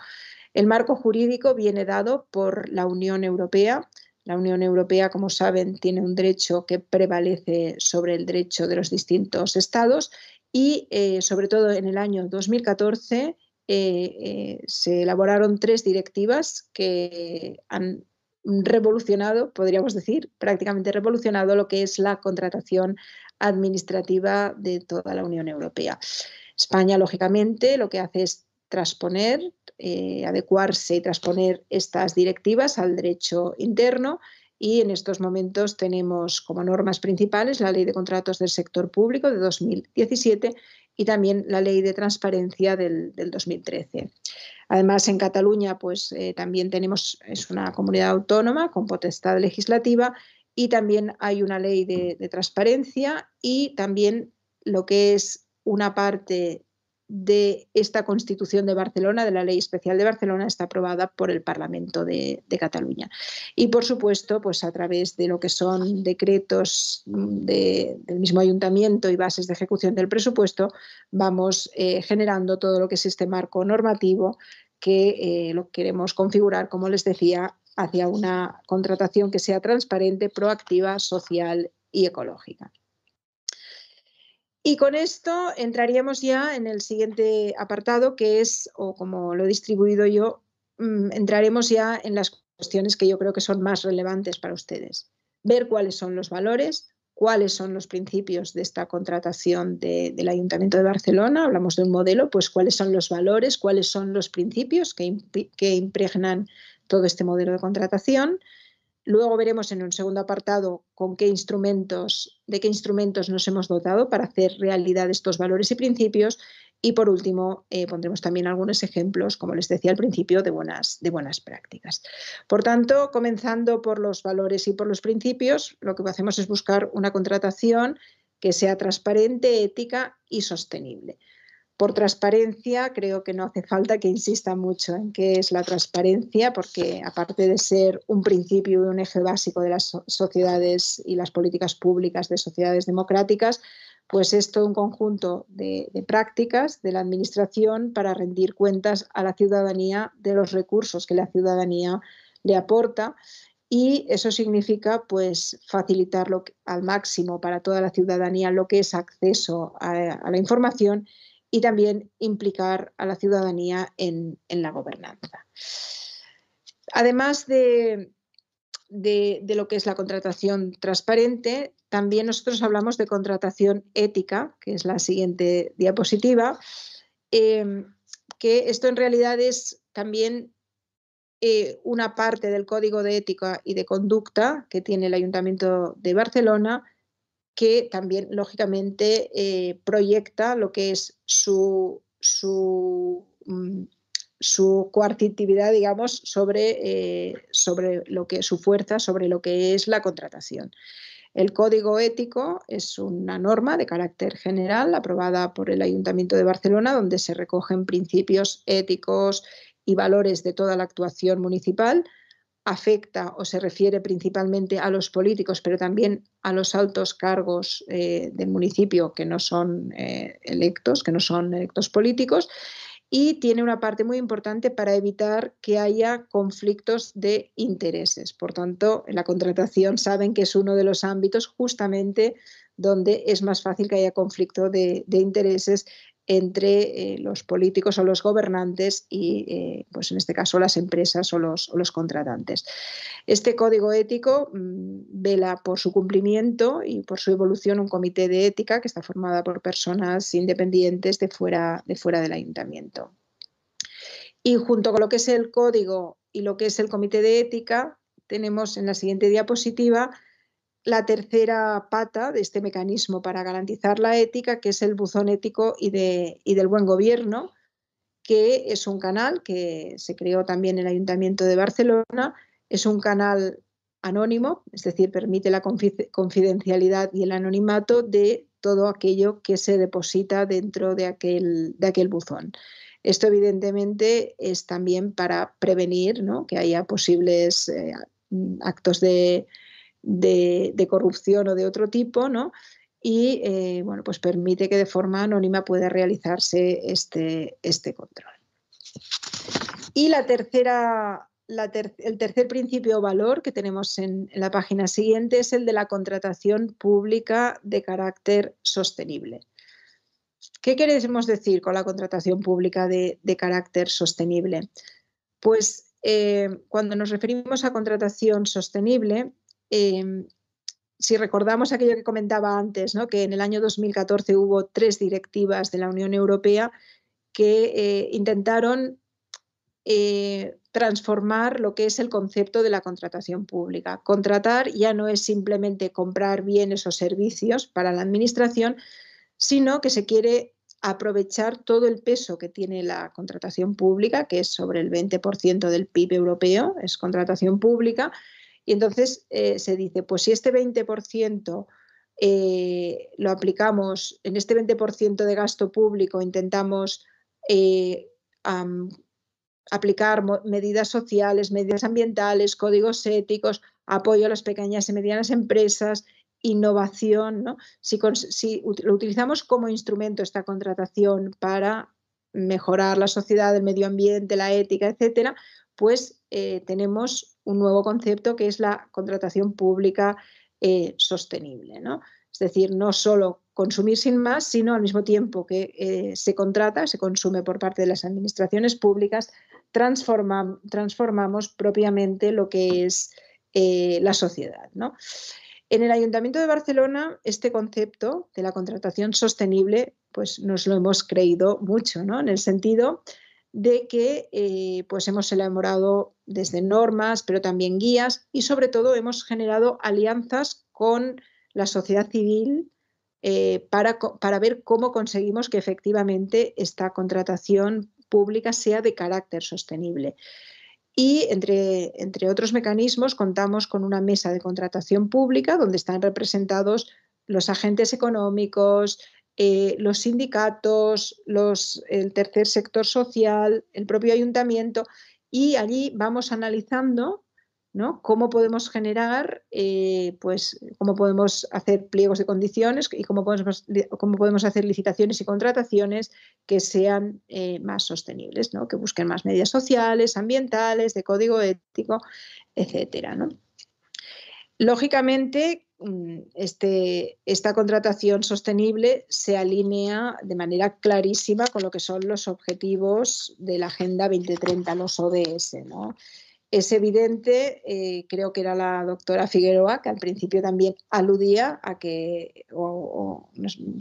El marco jurídico viene dado por la Unión Europea. La Unión Europea, como saben, tiene un derecho que prevalece sobre el derecho de los distintos estados y eh, sobre todo en el año 2014 eh, eh, se elaboraron tres directivas que han revolucionado, podríamos decir, prácticamente revolucionado lo que es la contratación administrativa de toda la Unión Europea. España, lógicamente, lo que hace es transponer, adecuarse y transponer estas directivas al derecho interno y en estos momentos tenemos como normas principales la Ley de Contratos del Sector Público de 2017 y también la Ley de Transparencia del, 2013. Además, en Cataluña, pues eh, también tenemos, es una comunidad autónoma con potestad legislativa y también hay una ley de transparencia y también lo que es una parte de esta Constitución de Barcelona, de la Ley Especial de Barcelona, está aprobada por el Parlamento de, Cataluña. Y, por supuesto, pues a través de lo que son decretos del mismo ayuntamiento y bases de ejecución del presupuesto, vamos eh, generando todo lo que es este marco normativo que eh, lo queremos configurar, como les decía, hacia una contratación que sea transparente, proactiva, social y ecológica. Y con esto entraríamos ya en el siguiente apartado, que es, o como lo he distribuido yo, mm, entraremos ya en las cuestiones que yo creo que son más relevantes para ustedes. Ver cuáles son los valores, cuáles son los principios de esta contratación del Ayuntamiento de Barcelona. Hablamos de un modelo, pues cuáles son los valores, cuáles son los principios que, que impregnan todo este modelo de contratación. Luego veremos en un segundo apartado con qué instrumentos, de qué instrumentos nos hemos dotado para hacer realidad estos valores y principios. y por último, eh, pondremos también algunos ejemplos, como les decía al principio, de buenas, de buenas prácticas. Por tanto, comenzando por los valores y por los principios, lo que hacemos es buscar una contratación que sea transparente, ética y sostenible. Por transparencia, creo que no hace falta que insista mucho en qué es la transparencia, porque aparte de ser un principio y un eje básico de las sociedades y las políticas públicas de sociedades democráticas, pues es todo un conjunto de, prácticas de la Administración para rendir cuentas a la ciudadanía de los recursos que la ciudadanía le aporta y eso significa pues facilitarlo al máximo para toda la ciudadanía lo que es acceso a, la información y también implicar a la ciudadanía en la gobernanza. Además de, de, lo que es la contratación transparente, también nosotros hablamos de contratación ética, que es la siguiente diapositiva, em, que esto en realidad es también eh, una parte del código de ética y de conducta que tiene el Ayuntamiento de Barcelona, que también, lógicamente, eh, proyecta lo que es su, su mm, su coartitividad, digamos, sobre, eh, sobre lo que su fuerza, sobre lo que es la contratación. El código ético es una norma de carácter general aprobada por el Ayuntamiento de Barcelona, donde se recogen principios éticos y valores de toda la actuación municipal. Afecta o se refiere principalmente a los políticos, pero también a los altos cargos eh, del municipio que no son eh, electos, que no son electos políticos y tiene una parte muy importante para evitar que haya conflictos de intereses. Por tanto, en la contratación saben que es uno de los ámbitos justamente donde es más fácil que haya conflicto de, intereses entre eh, los políticos o los gobernantes y, eh, pues en este caso, las empresas o los, contratantes. Este código ético mm, vela por su cumplimiento y por su evolución un comité de ética que está formada por personas independientes de fuera, de fuera del ayuntamiento. Y junto con lo que es el código y lo que es el comité de ética, tenemos en la siguiente diapositiva la tercera pata de este mecanismo para garantizar la ética, que es el buzón ético y, de, del buen gobierno, que es un canal que se creó también en el Ayuntamiento de Barcelona. Es un canal anónimo, es decir, permite la confidencialidad y el anonimato de todo aquello que se deposita dentro de aquel, de aquel buzón. Esto evidentemente es también para prevenir que haya posibles eh, actos de, de, corrupción o de otro tipo, ¿no? Y eh, bueno, pues permite que de forma anónima pueda realizarse este, este control. Y la tercera, el tercer principio o valor que tenemos en, la página siguiente es el de la contratación pública de carácter sostenible. ¿Qué queremos decir con la contratación pública de, carácter sostenible? Pues eh, cuando nos referimos a contratación sostenible, Em, si recordamos aquello que comentaba antes, que en el año 2014 hubo tres directivas de la Unión Europea que eh, intentaron eh, transformar lo que es el concepto de la contratación pública. Contratar ya no es simplemente comprar bienes o servicios para la administración, sino que se quiere aprovechar todo el peso que tiene la contratación pública, que es sobre el 20% del PIB europeo, es contratación pública, y entonces eh, se dice, pues si este 20% eh, lo aplicamos, en este 20% de gasto público intentamos eh, aplicar medidas sociales, medidas ambientales, códigos éticos, apoyo a las pequeñas y medianas empresas, innovación, ¿no? si, si lo utilizamos como instrumento esta contratación para mejorar la sociedad, el medio ambiente, la ética, etcétera, pues tenemos un nuevo concepto que es la contratación pública eh, sostenible. Es decir, no solo consumir sin más, sino al mismo tiempo que eh, se contrata, se consume por parte de las administraciones públicas, transformamos propiamente lo que es eh, la sociedad. En el Ayuntamiento de Barcelona, este concepto de la contratación sostenible, pues nos lo hemos creído mucho. En el sentido de que eh, pues hemos elaborado desde normas, pero también guías y sobre todo hemos generado alianzas con la sociedad civil, eh, para, para ver cómo conseguimos que efectivamente esta contratación pública sea de carácter sostenible. Y entre, entre, otros mecanismos contamos con una mesa de contratación pública donde están representados los agentes económicos, eh, los sindicatos, el tercer sector social, el propio ayuntamiento y allí vamos analizando ¿no? cómo podemos generar, eh, pues, cómo podemos hacer pliegos de condiciones y cómo podemos, cómo podemos hacer licitaciones y contrataciones que sean eh, más sostenibles, ¿no? que busquen más medidas sociales, ambientales, de código ético, etcétera. ¿no? Lógicamente, este, esta contratación sostenible se alinea de manera clarísima con lo que son los objetivos de la Agenda 2030, los ODS. Es evidente, eh, creo que era la doctora Figueroa, que al principio también aludía a que, o,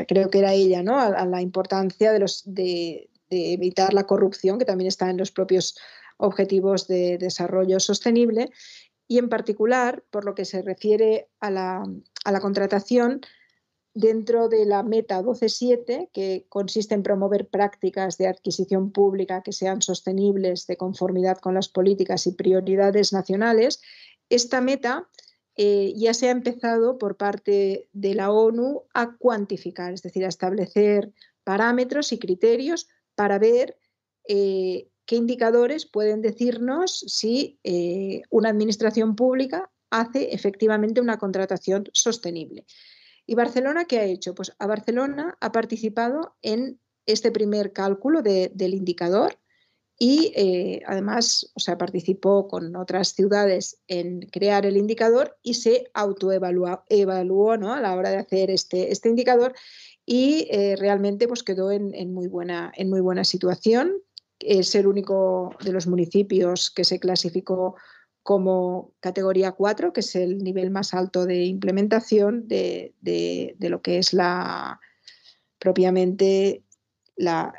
creo que era ella, ¿no? a, la importancia de, los, de, evitar la corrupción, que también está en los propios objetivos de desarrollo sostenible, y en particular, por lo que se refiere a la, a la contratación, dentro de la meta 12.7, que consiste en promover prácticas de adquisición pública que sean sostenibles de conformidad con las políticas y prioridades nacionales, esta meta eh, ya se ha empezado por parte de la ONU a cuantificar, es decir, a establecer parámetros y criterios para ver eh, qué indicadores pueden decirnos si eh, una administración pública hace efectivamente una contratación sostenible. ¿Y Barcelona qué ha hecho? Pues a Barcelona ha participado en este primer cálculo del indicador y eh, además o sea, participó con otras ciudades en crear el indicador y se autoevaluó a la hora de hacer este, este indicador y eh, realmente pues, quedó en muy buena situación. Es el único de los municipios que se clasificó como categoría 4, que es el nivel más alto de implementación de, lo que es la propiamente la,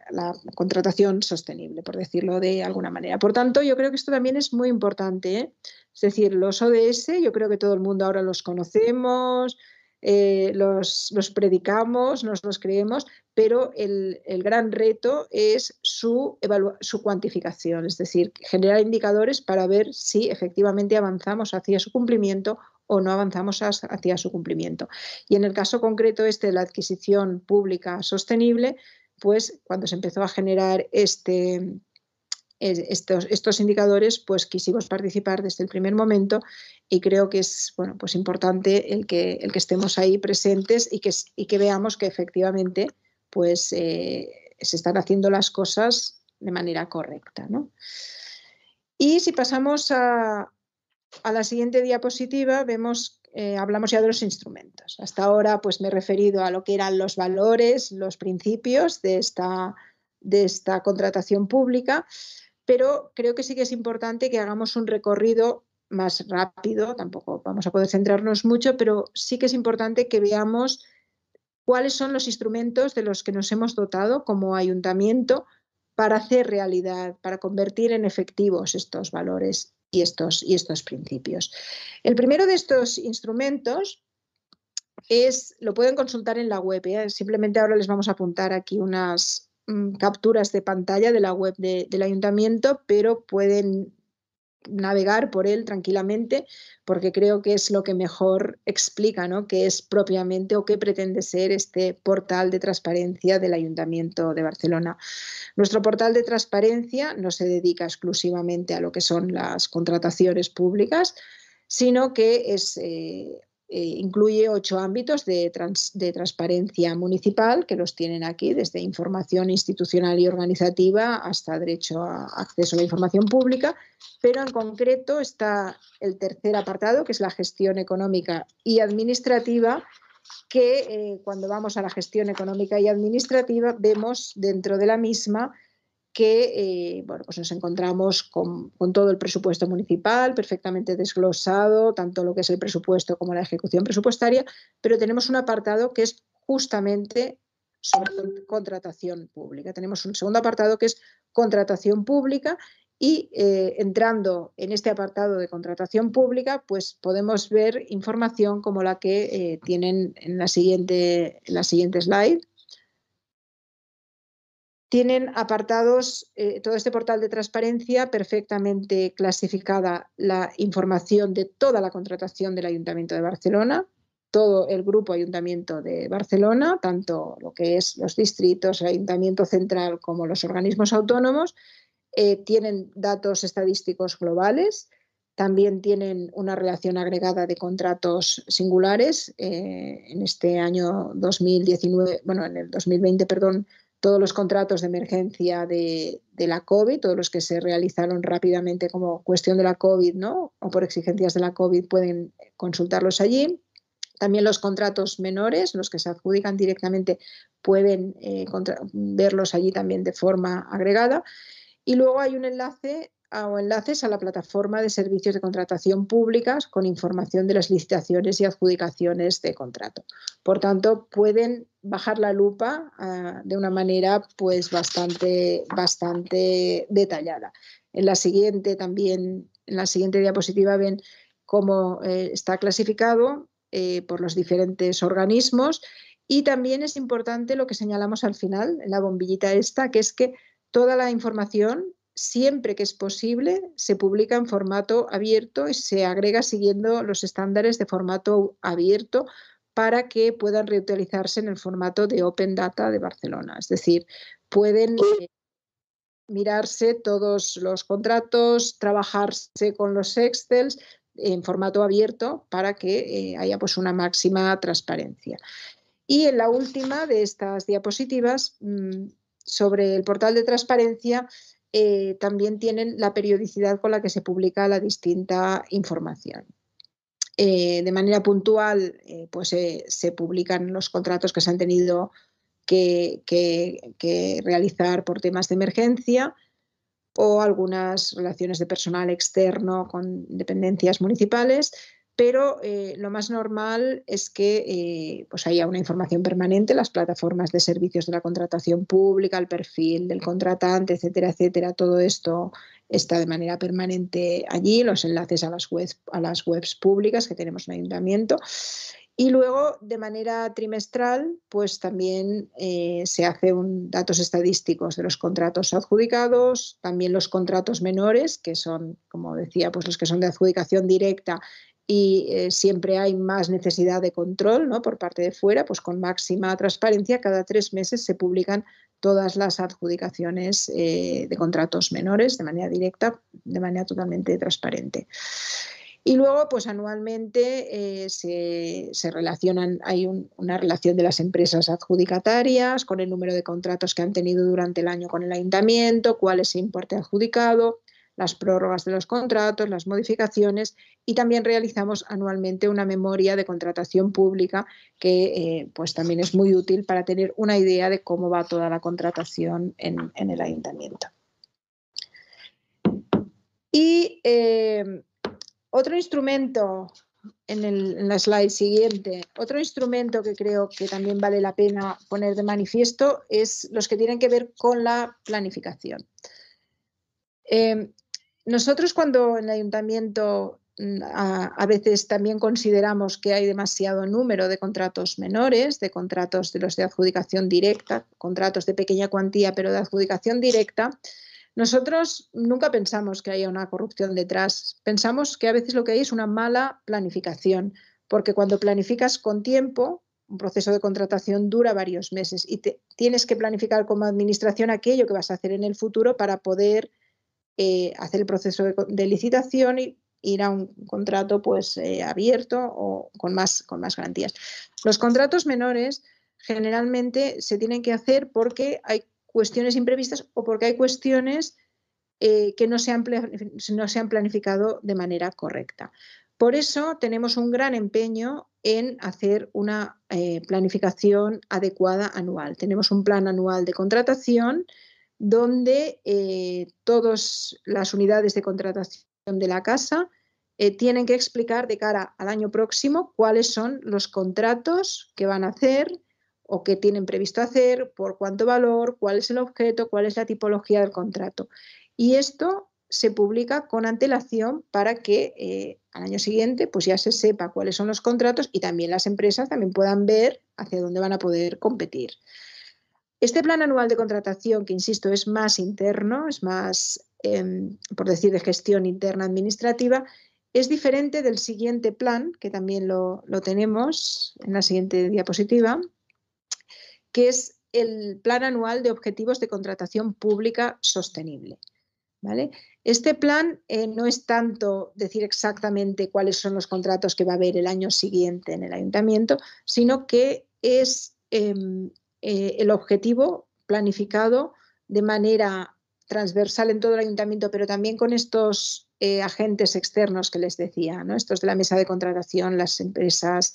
contratación sostenible, por decirlo de alguna manera. Por tanto, yo creo que esto también es muy importante. ¿eh? Es decir, los ODS, yo creo que todo el mundo ahora los conocemos, eh, los, predicamos, nos los creemos, pero el, gran reto es su, su cuantificación, es decir, generar indicadores para ver si efectivamente avanzamos hacia su cumplimiento o no avanzamos hacia su cumplimiento. Y en el caso concreto este de la adquisición pública sostenible, pues cuando se empezó a generar este, estos, estos indicadores, pues quisimos participar desde el primer momento y creo que es bueno, pues importante el que, el que estemos ahí presentes y que, y que veamos que efectivamente pues, eh, se están haciendo las cosas de manera correcta. Y si pasamos a, a, la siguiente diapositiva, vemos, eh, hablamos ya de los instrumentos. Hasta ahora pues, me he referido a lo que eran los valores, los principios de esta, de esta contratación pública pero creo que sí que es importante que hagamos un recorrido más rápido, tampoco vamos a poder centrarnos mucho, pero sí que es importante que veamos cuáles son los instrumentos de los que nos hemos dotado como ayuntamiento para hacer realidad, para convertir en efectivos estos valores y estos, y estos principios. El primero de estos instrumentos es, lo pueden consultar en la web, ¿eh? simplemente ahora les vamos a apuntar aquí unas, capturas de pantalla de la web del ayuntamiento, pero pueden navegar por él tranquilamente porque creo que es lo que mejor explica ¿no? qué es propiamente o qué pretende ser este portal de transparencia del Ayuntamiento de Barcelona. Nuestro portal de transparencia no se dedica exclusivamente a lo que son las contrataciones públicas, sino que es eh, eh, incluye ocho ámbitos de, transparencia municipal que los tienen aquí, desde información institucional y organizativa hasta derecho a acceso a la información pública, pero en concreto está el tercer apartado, que es la gestión económica y administrativa, que eh, cuando vamos a la gestión económica y administrativa vemos dentro de la misma que eh, bueno, pues nos encontramos con, todo el presupuesto municipal perfectamente desglosado, tanto lo que es el presupuesto como la ejecución presupuestaria, pero tenemos un apartado que es justamente sobre contratación pública. Tenemos un segundo apartado que es contratación pública Y eh, entrando en este apartado de contratación pública, pues podemos ver información como la que eh, tienen en la, siguiente, en la siguiente slide. Tienen apartados, eh, todo este portal de transparencia, perfectamente clasificada la información de toda la contratación del Ayuntamiento de Barcelona, todo el grupo Ayuntamiento de Barcelona, tanto lo que es los distritos, el Ayuntamiento Central como los organismos autónomos, eh, tienen datos estadísticos globales, también tienen una relación agregada de contratos singulares. Eh, en este año 2019, bueno, en el 2020, perdón, todos los contratos de emergencia de, de, la COVID, todos los que se realizaron rápidamente como cuestión de la COVID, ¿no? O por exigencias de la COVID, pueden consultarlos allí. También los contratos menores, los que se adjudican directamente, pueden eh, verlos allí también de forma agregada. Y luego hay un enlace o enlaces a la plataforma de servicios de contratación públicas con información de las licitaciones y adjudicaciones de contrato. Por tanto, pueden bajar la lupa uh, de una manera pues bastante, bastante detallada. En la siguiente también, en la siguiente diapositiva ven cómo eh, está clasificado eh, por los diferentes organismos. Y también es importante lo que señalamos al final, en la bombillita esta, que es que toda la información, siempre que es posible, se publica en formato abierto y se agrega siguiendo los estándares de formato abierto para que puedan reutilizarse en el formato de Open Data de Barcelona. Es decir, pueden eh, mirarse todos los contratos, trabajarse con los Excels, en formato abierto para que eh, haya pues, una máxima transparencia. Y en la última de estas diapositivas, mm, sobre el portal de transparencia, eh, también tienen la periodicidad con la que se publica la distinta información. Eh, de manera puntual, pues se publican los contratos que se han tenido que realizar por temas de emergencia, o algunas relaciones de personal externo con dependencias municipales, pero eh, lo más normal es que eh, pues haya una información permanente, las plataformas de servicios de la contratación pública, el perfil del contratante, etcétera, etcétera. Todo esto está de manera permanente allí, los enlaces a las, webs, a las webs públicas que tenemos en el ayuntamiento. Y luego, de manera trimestral, pues también eh, se hace un, datos estadísticos de los contratos adjudicados, también los contratos menores, que son, como decía, pues los que son de adjudicación directa y eh, siempre hay más necesidad de control ¿no? por parte de fuera, pues con máxima transparencia, cada tres meses se publican todas las adjudicaciones eh, de contratos menores de manera directa, de manera totalmente transparente. Y luego, pues anualmente eh, se, relacionan, hay una relación de las empresas adjudicatarias con el número de contratos que han tenido durante el año con el ayuntamiento, cuál es el importe adjudicado, las prórrogas de los contratos, las modificaciones y también realizamos anualmente una memoria de contratación pública que eh, pues también es muy útil para tener una idea de cómo va toda la contratación en, el ayuntamiento. Y eh, otro instrumento, en, la slide siguiente, otro instrumento que creo que también vale la pena poner de manifiesto es los que tienen que ver con la planificación. Eh, nosotros cuando en el ayuntamiento mm, a, veces también consideramos que hay demasiado número de contratos menores, de contratos de los de adjudicación directa, contratos de pequeña cuantía, pero de adjudicación directa, nosotros nunca pensamos que haya una corrupción detrás. Pensamos que a veces lo que hay es una mala planificación, porque cuando planificas con tiempo, un proceso de contratación dura varios meses y tienes que planificar como administración aquello que vas a hacer en el futuro para poder eh, hacer el proceso de, licitación y ir a un contrato pues eh, abierto o con más, con más garantías. Los contratos menores generalmente se tienen que hacer porque hay cuestiones imprevistas o porque hay cuestiones eh, que no se, han, no se han planificado de manera correcta. Por eso tenemos un gran empeño en hacer una planificación adecuada anual. Tenemos un plan anual de contratación donde eh, todas las unidades de contratación de la casa tienen que explicar de cara al año próximo cuáles son los contratos que van a hacer, o qué tienen previsto hacer, por cuánto valor, cuál es el objeto, cuál es la tipología del contrato. Y esto se publica con antelación para que eh, al año siguiente pues ya se sepa cuáles son los contratos y también las empresas también puedan ver hacia dónde van a poder competir. Este plan anual de contratación, que insisto, es más interno, es más, em, por decir, de gestión interna administrativa, es diferente del siguiente plan, que también lo, tenemos en la siguiente diapositiva, que es el plan anual de objetivos de contratación pública sostenible. Este plan eh, no es tanto decir exactamente cuáles son los contratos que va a haber el año siguiente en el ayuntamiento, sino que es em, eh, el objetivo planificado de manera transversal en todo el ayuntamiento, pero también con estos eh, agentes externos que les decía, ¿no? estos de la mesa de contratación, las empresas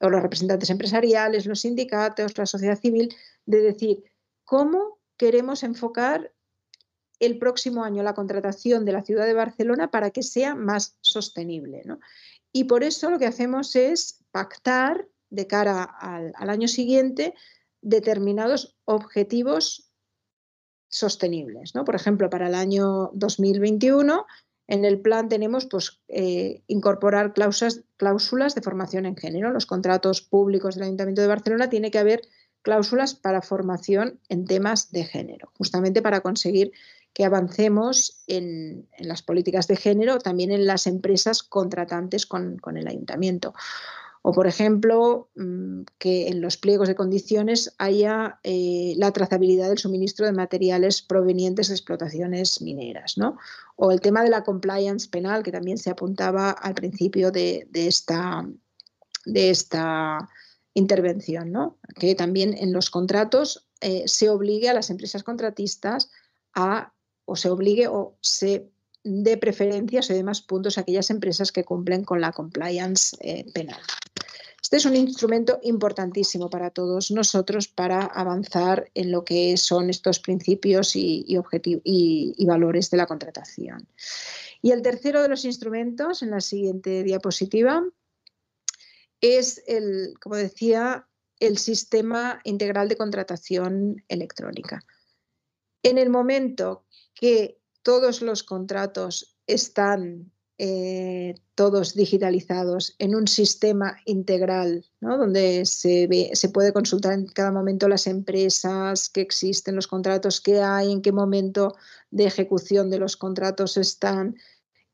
o los representantes empresariales, los sindicatos, la sociedad civil, de decir cómo queremos enfocar el próximo año la contratación de la ciudad de Barcelona para que sea más sostenible. Y por eso lo que hacemos es pactar de cara al, año siguiente determinados objetivos sostenibles. ¿no? Por ejemplo, para el año 2021, en el plan tenemos pues, eh, incorporar cláusulas, cláusulas de formación en género. Los contratos públicos del Ayuntamiento de Barcelona tiene que haber cláusulas para formación en temas de género, justamente para conseguir que avancemos en, las políticas de género, también en las empresas contratantes con, el ayuntamiento. O, por ejemplo, mm, que en los pliegos de condiciones haya eh, la trazabilidad del suministro de materiales provenientes de explotaciones mineras. ¿no? O el tema de la compliance penal, que también se apuntaba al principio de, esta, de esta intervención, ¿no? que también en los contratos eh, se obligue a las empresas contratistas a o se obligue o se dé preferencias o dé más puntos a aquellas empresas que cumplen con la compliance eh, penal. Este es un instrumento importantísimo para todos nosotros para avanzar en lo que son estos principios y, y, valores de la contratación. Y el tercero de los instrumentos, en la siguiente diapositiva, es el, como decía, el sistema integral de contratación electrónica. En el momento que todos los contratos están eh, todos digitalizados en un sistema integral, donde se, puede consultar en cada momento las empresas que existen, los contratos que hay, en qué momento de ejecución de los contratos están.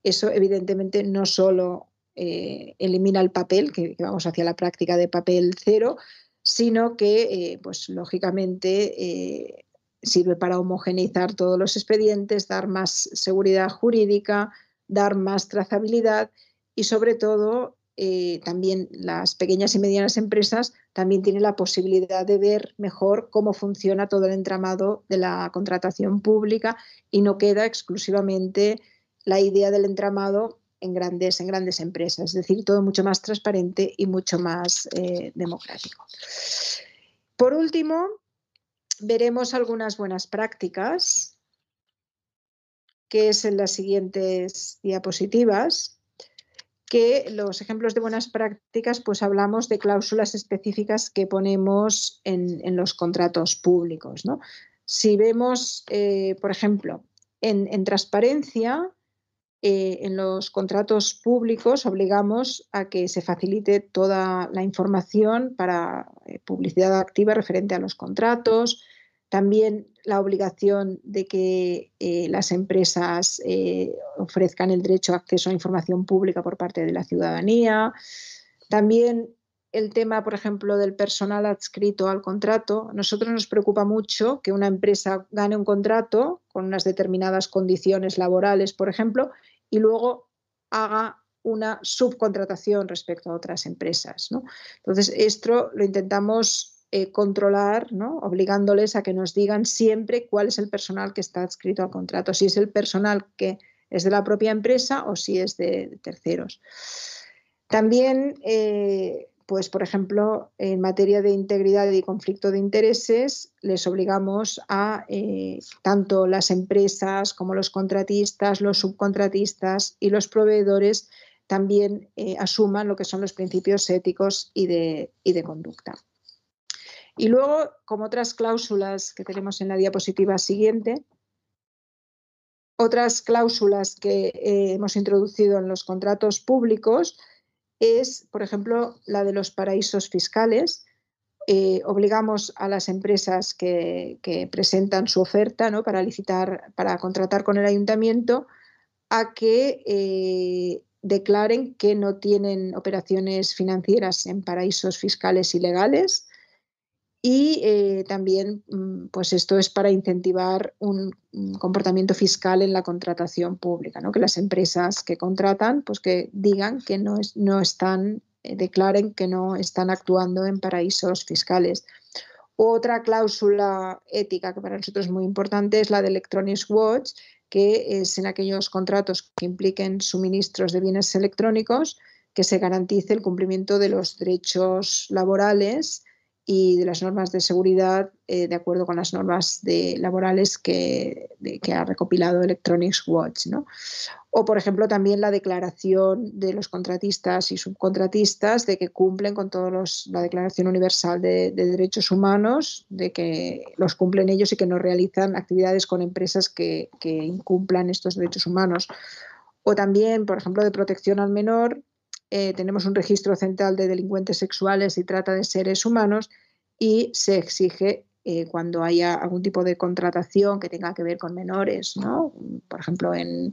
Eso evidentemente no solo eh, elimina el papel, que, vamos hacia la práctica de papel cero, sino que, eh, pues lógicamente, sirve para homogeneizar todos los expedientes, dar más seguridad jurídica, dar más trazabilidad y sobre todo eh, también las pequeñas y medianas empresas también tienen la posibilidad de ver mejor cómo funciona todo el entramado de la contratación pública y no queda exclusivamente la idea del entramado en grandes, en grandes empresas, es decir, todo mucho más transparente y mucho más eh, democrático. Por último, veremos algunas buenas prácticas, que es en las siguientes diapositivas, que los ejemplos de buenas prácticas, pues hablamos de cláusulas específicas que ponemos en, los contratos públicos. Si vemos, eh, por ejemplo, en transparencia, eh, en los contratos públicos obligamos a que se facilite toda la información para eh, publicidad activa referente a los contratos, también la obligación de que eh, las empresas ofrezcan el derecho a acceso a información pública por parte de la ciudadanía, también el tema, por ejemplo, del personal adscrito al contrato. Nosotros nos preocupa mucho que una empresa gane un contrato con unas determinadas condiciones laborales, por ejemplo, y luego haga una subcontratación respecto a otras empresas. Entonces, esto lo intentamos eh, controlar, obligándoles a que nos digan siempre cuál es el personal que está adscrito al contrato, si es el personal que es de la propia empresa o si es de, terceros. También eh, pues, por ejemplo, en materia de integridad y conflicto de intereses, les obligamos a eh, tanto las empresas como los contratistas, los subcontratistas y los proveedores también asuman lo que son los principios éticos y de conducta. Y luego, como otras cláusulas que tenemos en la diapositiva siguiente, otras cláusulas que eh, hemos introducido en los contratos públicos es, por ejemplo, la de los paraísos fiscales. Eh, obligamos a las empresas que, presentan su oferta ¿no? para licitar, para contratar con el ayuntamiento, a que eh, declaren que no tienen operaciones financieras en paraísos fiscales ilegales y eh, también, mm, pues esto es para incentivar un, comportamiento fiscal en la contratación pública, que las empresas que contratan, pues que digan que no, es, no están, eh, declaren que no están actuando en paraísos fiscales. Otra cláusula ética que para nosotros es muy importante es la de Electronics Watch, que es en aquellos contratos que impliquen suministros de bienes electrónicos que se garantice el cumplimiento de los derechos laborales y de las normas de seguridad eh, de acuerdo con las normas de, laborales que, que, ha recopilado Electronics Watch. ¿no? O, por ejemplo, también la declaración de los contratistas y subcontratistas de que cumplen con todos la Declaración Universal de, Derechos Humanos, de que los cumplen ellos y que no realizan actividades con empresas que, que incumplan estos derechos humanos. O también, por ejemplo, de protección al menor, eh, tenemos un registro central de delincuentes sexuales y trata de seres humanos y se exige eh, cuando haya algún tipo de contratación que tenga que ver con menores, ¿no? por ejemplo en,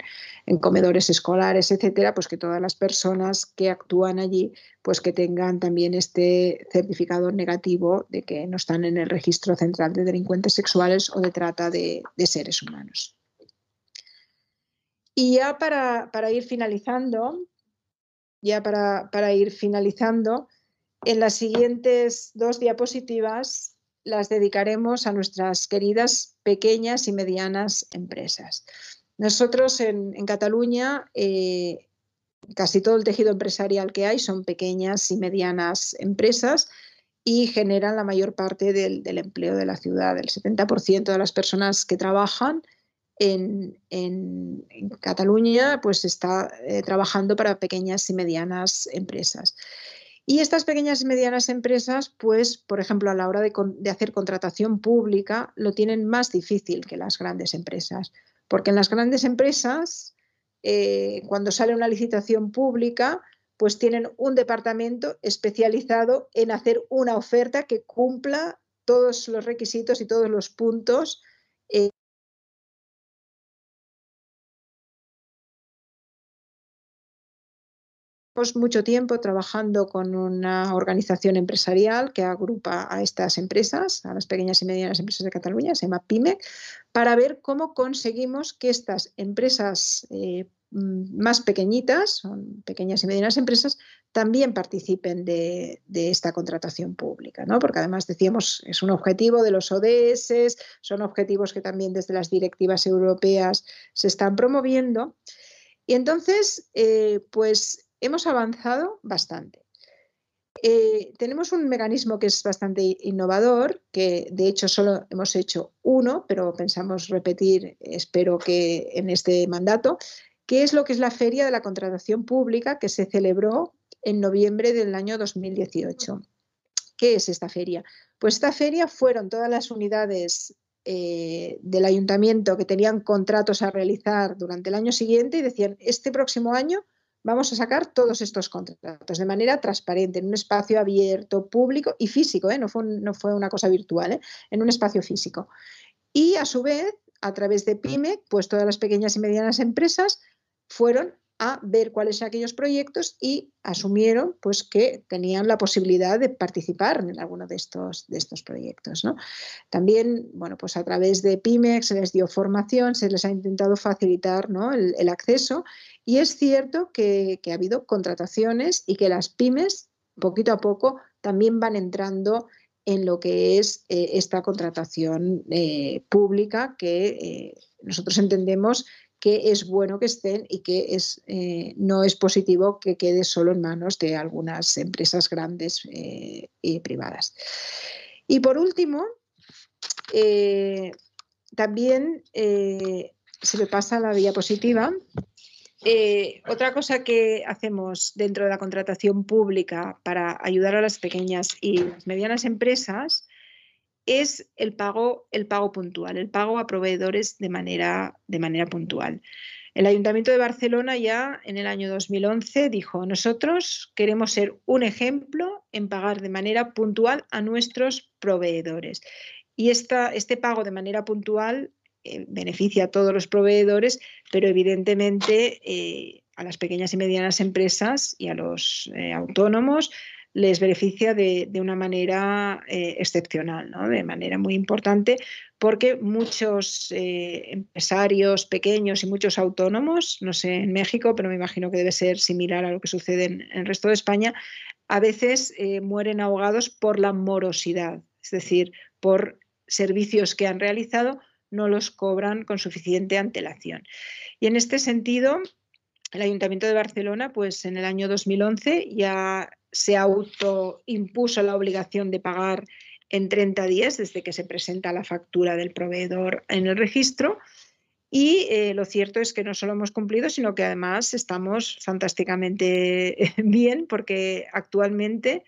comedores escolares, etcétera, pues que todas las personas que actúan allí, pues que tengan también este certificado negativo de que no están en el registro central de delincuentes sexuales o de trata de, seres humanos. Y ya para, para ir finalizando, ya para, ir finalizando, en las siguientes dos diapositivas las dedicaremos a nuestras queridas pequeñas y medianas empresas. Nosotros en, Cataluña, eh, casi todo el tejido empresarial que hay son pequeñas y medianas empresas y generan la mayor parte del, del empleo de la ciudad. El 70% de las personas que trabajan en, Cataluña pues está eh, trabajando para pequeñas y medianas empresas. Y estas pequeñas y medianas empresas, pues, por ejemplo, a la hora de, hacer contratación pública, lo tienen más difícil que las grandes empresas. Porque en las grandes empresas, eh, cuando sale una licitación pública, pues tienen un departamento especializado en hacer una oferta que cumpla todos los requisitos y todos los puntos mucho tiempo trabajando con una organización empresarial que agrupa a estas empresas, a las pequeñas y medianas empresas de Cataluña, se llama PYME, para ver cómo conseguimos que estas empresas eh, mm, más pequeñitas, son pequeñas y medianas empresas, también participen de, esta contratación pública, ¿no? porque además decíamos, es un objetivo de los ODS, son objetivos que también desde las directivas europeas se están promoviendo. Y entonces, eh, pues hemos avanzado bastante. Eh, tenemos un mecanismo que es bastante innovador, que de hecho solo hemos hecho uno, pero pensamos repetir, espero que en este mandato, que es lo que es la Feria de la Contratación Pública que se celebró en noviembre del año 2018. ¿Qué es esta feria? Pues esta feria fueron todas las unidades eh, del ayuntamiento que tenían contratos a realizar durante el año siguiente y decían, este próximo año vamos a sacar todos estos contratos de manera transparente, en un espacio abierto, público y físico, ¿eh? no, fue no, fue una cosa virtual, ¿eh? en un espacio físico. Y a su vez, a través de PYME, pues todas las pequeñas y medianas empresas fueron a ver cuáles son aquellos proyectos y asumieron pues, que tenían la posibilidad de participar en alguno de estos, de estos proyectos. ¿no? También, bueno, pues a través de PYME se les dio formación, se les ha intentado facilitar ¿no? el, acceso y es cierto que, ha habido contrataciones y que las pymes, poquito a poco, también van entrando en lo que es eh, esta contratación eh, pública que eh, nosotros entendemos que es bueno que estén y que es, eh, no es positivo que quede solo en manos de algunas empresas grandes eh, y privadas. Y por último, eh, también se me pasa la diapositiva. otra cosa que hacemos dentro de la contratación pública para ayudar a las pequeñas y medianas empresas es el pago, el pago puntual, el pago a proveedores de manera, de manera puntual. El Ayuntamiento de Barcelona ya en el año 2011 dijo, nosotros queremos ser un ejemplo en pagar de manera puntual a nuestros proveedores. Y esta, este pago de manera puntual eh, beneficia a todos los proveedores, pero evidentemente eh, a las pequeñas y medianas empresas y a los eh, autónomos les beneficia de, una manera excepcional, de manera muy importante, porque muchos empresarios pequeños y muchos autónomos, no sé en México, pero me imagino que debe ser similar a lo que sucede en, el resto de España, a veces mueren ahogados por la morosidad, es decir, por servicios que han realizado no los cobran con suficiente antelación. Y en este sentido, el Ayuntamiento de Barcelona, pues en el año 2011 ya se autoimpuso la obligación de pagar en 30 días desde que se presenta la factura del proveedor en el registro. Y eh, lo cierto es que no solo hemos cumplido, sino que además estamos fantásticamente [LAUGHS] bien porque actualmente,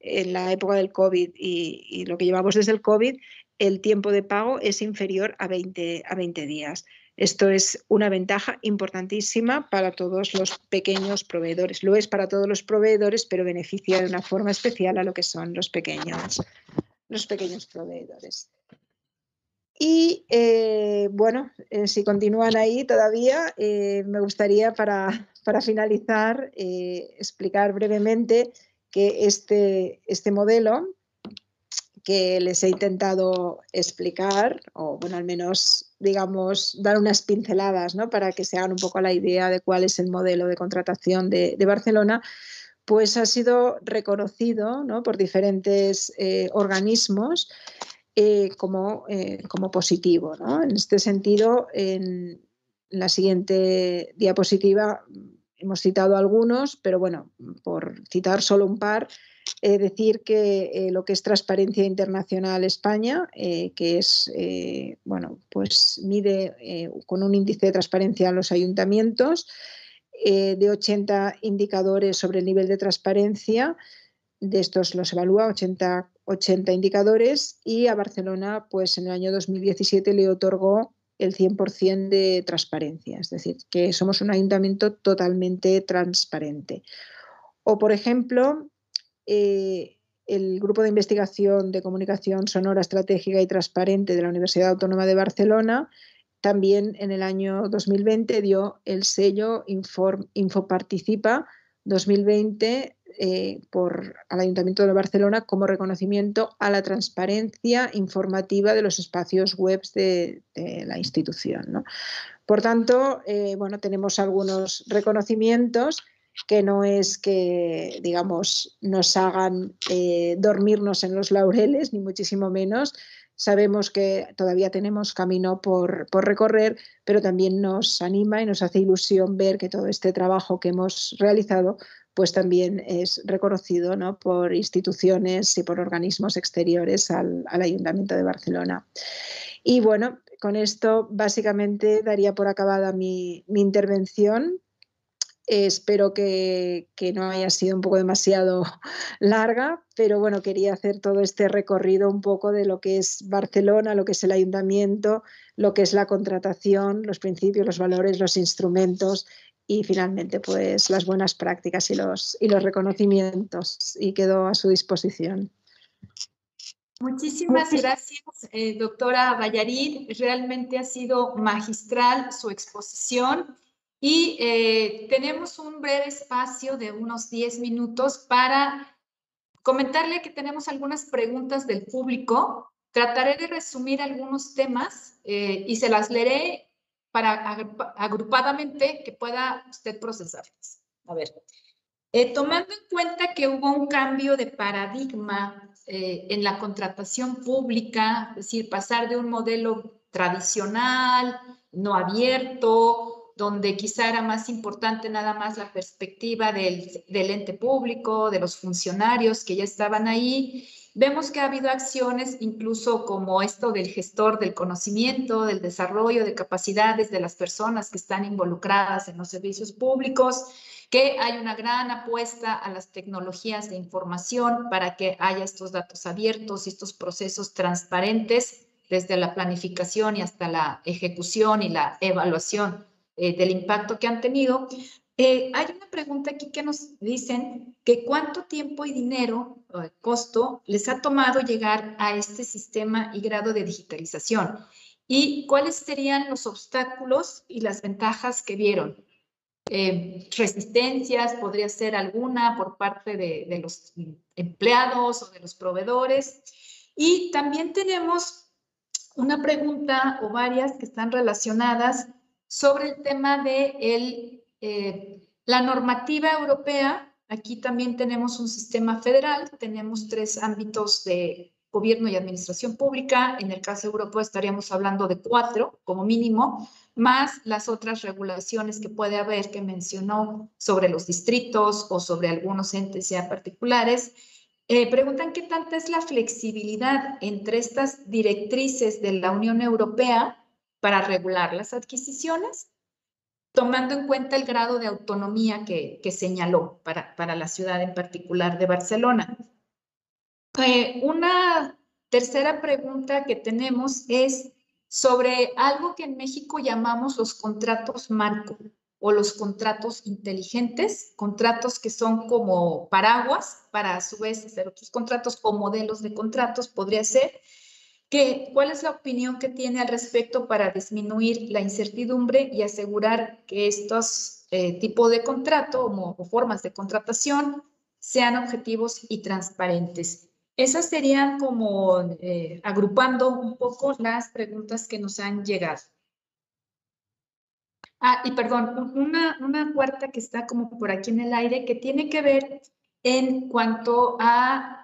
en la época del COVID y, y lo que llevamos desde el COVID, el tiempo de pago es inferior a 20, a 20 días. Esto es una ventaja importantísima para todos los pequeños proveedores. Lo es para todos los proveedores, pero beneficia de una forma especial a lo que son los pequeños, los pequeños proveedores. Y eh, bueno, eh, si continúan ahí todavía, eh, me gustaría para, para finalizar explicar brevemente que este, este modelo les he intentado explicar, o bueno, al menos, digamos, dar unas pinceladas, ¿no? Para que se hagan un poco la idea de cuál es el modelo de contratación de, Barcelona, pues ha sido reconocido ¿no? por diferentes eh, organismos eh, como, eh, como, positivo. ¿no? En este sentido, en la siguiente diapositiva hemos citado algunos, pero bueno, por citar solo un par, eh, decir que eh, lo que es Transparencia Internacional España, eh, que es, bueno, pues mide con un índice de transparencia a los ayuntamientos, de 80 indicadores sobre el nivel de transparencia, de estos los evalúa 80, 80 indicadores y a Barcelona, pues en el año 2017 le otorgó el 100% de transparencia, es decir, que somos un ayuntamiento totalmente transparente. O, por ejemplo, eh, el Grupo de Investigación de Comunicación Sonora Estratégica y Transparente de la Universidad Autónoma de Barcelona también en el año 2020 dio el sello Infoparticipa 2020 eh, al Ayuntamiento de Barcelona como reconocimiento a la transparencia informativa de los espacios web de, la institución. Por tanto, eh, bueno, tenemos algunos reconocimientos que no es que, digamos, nos hagan eh, dormirnos en los laureles, ni muchísimo menos. Sabemos que todavía tenemos camino por, recorrer, pero también nos anima y nos hace ilusión ver que todo este trabajo que hemos realizado pues también es reconocido ¿no? por instituciones y por organismos exteriores al, Ayuntamiento de Barcelona. Y bueno, con esto básicamente daría por acabada mi, mi intervención espero que, no haya sido un poco demasiado [LAUGHS] larga, pero bueno, quería hacer todo este recorrido un poco de lo que es Barcelona, lo que es el ayuntamiento, lo que es la contratación, los principios, los valores, los instrumentos y finalmente pues las buenas prácticas y los, y los reconocimientos y quedo a su disposición. Muchísimas gracias, eh, doctora Vallarín. Realmente ha sido magistral su exposición. Y eh, tenemos un breve espacio de unos 10 minutos para comentarle que tenemos algunas preguntas del público. Trataré de resumir algunos temas eh, y se las leeré para agrupadamente que pueda usted procesarlas. A ver, eh, tomando en cuenta que hubo un cambio de paradigma en la contratación pública, es decir, pasar de un modelo tradicional, no abierto, donde quizá era más importante nada más la perspectiva del, ente público, de los funcionarios que ya estaban ahí. Vemos que ha habido acciones incluso como esto del gestor del conocimiento, del desarrollo de capacidades de las personas que están involucradas en los servicios públicos, que hay una gran apuesta a las tecnologías de información para que haya estos datos abiertos y estos procesos transparentes desde la planificación y hasta la ejecución y la evaluación eh, del impacto que han tenido. Eh, hay una pregunta aquí que nos dicen que cuánto tiempo y dinero, o costo, les ha tomado llegar a este sistema y grado de digitalización y cuáles serían los obstáculos y las ventajas que vieron. Eh, resistencias, podría ser alguna por parte de los empleados o de los proveedores. Y también tenemos una pregunta o varias que están relacionadas sobre el tema de el, eh, la normativa europea. Aquí también tenemos un sistema federal, tenemos tres ámbitos de gobierno y administración pública. En el caso europeo estaríamos hablando de cuatro como mínimo, más las otras regulaciones que puede haber que mencionó sobre los distritos o sobre algunos entes ya particulares. Eh, preguntan qué tanta es la flexibilidad entre estas directrices de la Unión Europea para regular las adquisiciones, tomando en cuenta el grado de autonomía que, señaló para, para, la ciudad en particular de Barcelona. Eh, una tercera pregunta que tenemos es sobre algo que en México llamamos los contratos marco o los contratos inteligentes, contratos que son como paraguas para a su vez hacer otros contratos o modelos de contratos, podría ser. Que, ¿Cuál es la opinión que tiene al respecto para disminuir la incertidumbre y asegurar que estos eh, tipos de contrato o, formas de contratación sean objetivos y transparentes? Esas serían como eh, agrupando un poco las preguntas que nos han llegado. Ah, y perdón, una, una cuarta que está como por aquí en el aire, que tiene que ver en cuanto a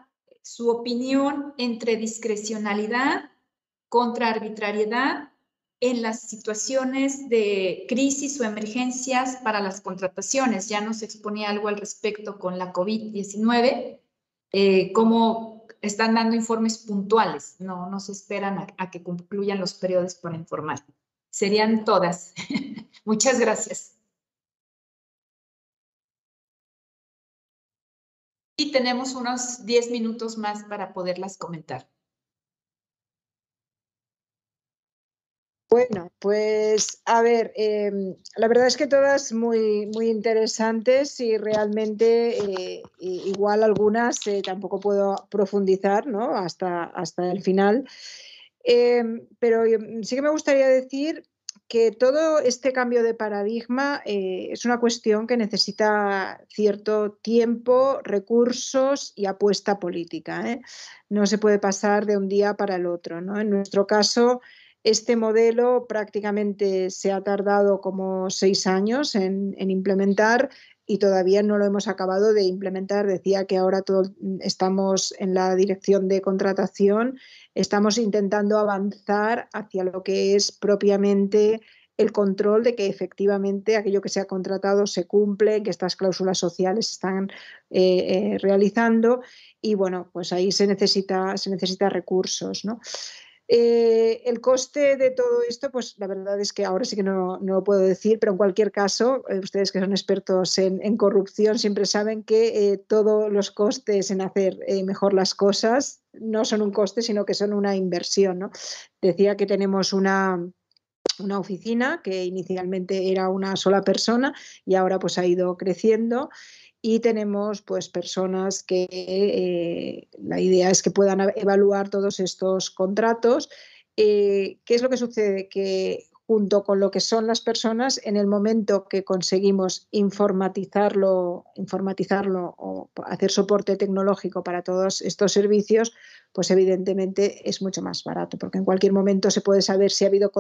su opinión entre discrecionalidad contra arbitrariedad en las situaciones de crisis o emergencias para las contrataciones. Ya nos exponía algo al respecto con la COVID-19, eh, cómo están dando informes puntuales, no, no se esperan a, a que concluyan los periodos para informar. Serían todas. [LAUGHS] Muchas gracias. Y tenemos unos 10 minutos más para poderlas comentar. Bueno, pues a ver, em, la verdad es que todas muy, muy interesantes y realmente eh, igual algunas eh, tampoco puedo profundizar ¿no? hasta, hasta el final. Em, pero em, sí que me gustaría decir que todo este cambio de paradigma eh, es una cuestión que necesita cierto tiempo, recursos y apuesta política. ¿eh? No se puede pasar de un día para el otro. ¿no? En nuestro caso, este modelo prácticamente se ha tardado como seis años en, en implementar y todavía no lo hemos acabado de implementar. Decía que ahora todo, estamos en la dirección de contratación estamos intentando avanzar hacia lo que es propiamente el control de que efectivamente aquello que se ha contratado se cumple, que estas cláusulas sociales están eh, eh, realizando y bueno, pues ahí se necesita, se necesita recursos. ¿no? Eh, el coste de todo esto, pues la verdad es que ahora sí que no, lo puedo decir, pero en cualquier caso, eh, ustedes que son expertos en, corrupción siempre saben que eh, todos los costes en hacer mejor las cosas no son un coste, sino que son una inversión. ¿no? Decía que tenemos una, una oficina que inicialmente era una sola persona y ahora pues ha ido creciendo y tenemos pues personas que eh, la idea es que puedan evaluar todos estos contratos. Eh, ¿Qué es lo que sucede? Que junto con lo que son las personas, en el momento que conseguimos informatizarlo, informatizarlo o hacer soporte tecnológico para todos estos servicios, pues evidentemente es mucho más barato, porque en cualquier momento se puede saber si ha habido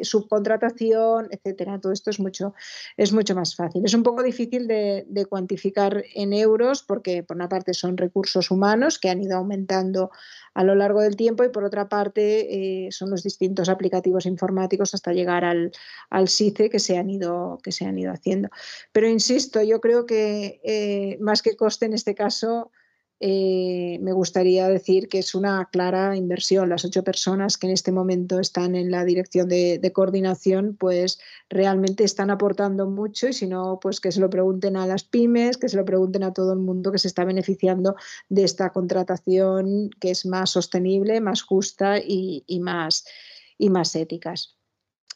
subcontratación, etcétera. Todo esto es mucho, es mucho más fácil. Es un poco difícil de, cuantificar en euros, porque por una parte son recursos humanos que han ido aumentando a lo largo del tiempo y por otra parte eh, son los distintos aplicativos informáticos hasta llegar al, al SICE que se, han ido, que se han ido haciendo. Pero insisto, yo creo que eh, más que coste en este caso, eh, me gustaría decir que es una clara inversión. Las ocho personas que en este momento están en la dirección de, coordinación, pues realmente están aportando mucho y si no, pues que se lo pregunten a las pymes, que se lo pregunten a todo el mundo que se está beneficiando de esta contratación que es más sostenible, más justa y, más, y más éticas.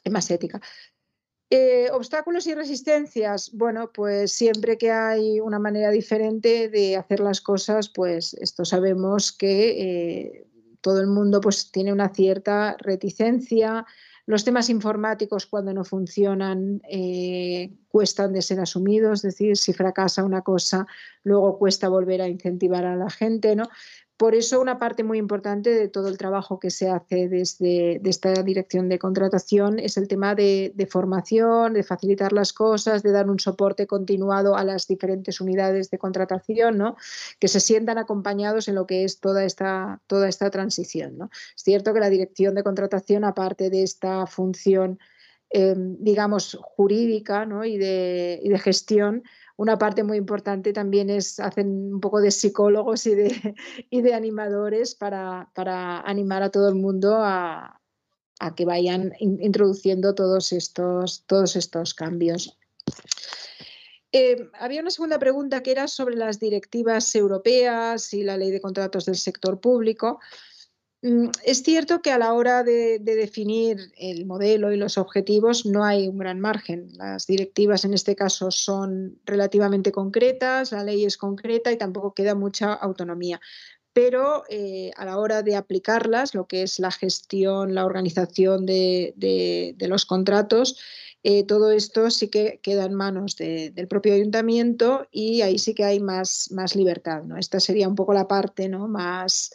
Más ética. Eh, obstáculos y resistencias. Bueno, pues siempre que hay una manera diferente de hacer las cosas, pues esto sabemos que eh, todo el mundo pues tiene una cierta reticencia. Los temas informáticos cuando no funcionan eh, cuestan de ser asumidos, es decir, si fracasa una cosa, luego cuesta volver a incentivar a la gente, ¿no? Por eso una parte muy importante de todo el trabajo que se hace desde esta dirección de contratación es el tema de, formación, de facilitar las cosas, de dar un soporte continuado a las diferentes unidades de contratación, ¿no? que se sientan acompañados en lo que es toda esta, toda esta transición. ¿no? Es cierto que la dirección de contratación, aparte de esta función, eh, digamos, jurídica de, y de gestión, una parte muy importante también es, hacen un poco de psicólogos y de, y de animadores para, animar a todo el mundo a, que vayan introduciendo todos estos, todos estos cambios. Eh, había una segunda pregunta que era sobre las directivas europeas y la ley de contratos del sector público. Mm, es cierto que a la hora de, definir el modelo y los objetivos no hay un gran margen. Las directivas en este caso son relativamente concretas, la ley es concreta y tampoco queda mucha autonomía. Pero eh, a la hora de aplicarlas, lo que es la gestión, la organización de, los contratos, eh, todo esto sí que queda en manos del propio ayuntamiento y ahí sí que hay más, más libertad. ¿no? Esta sería un poco la parte ¿no? más,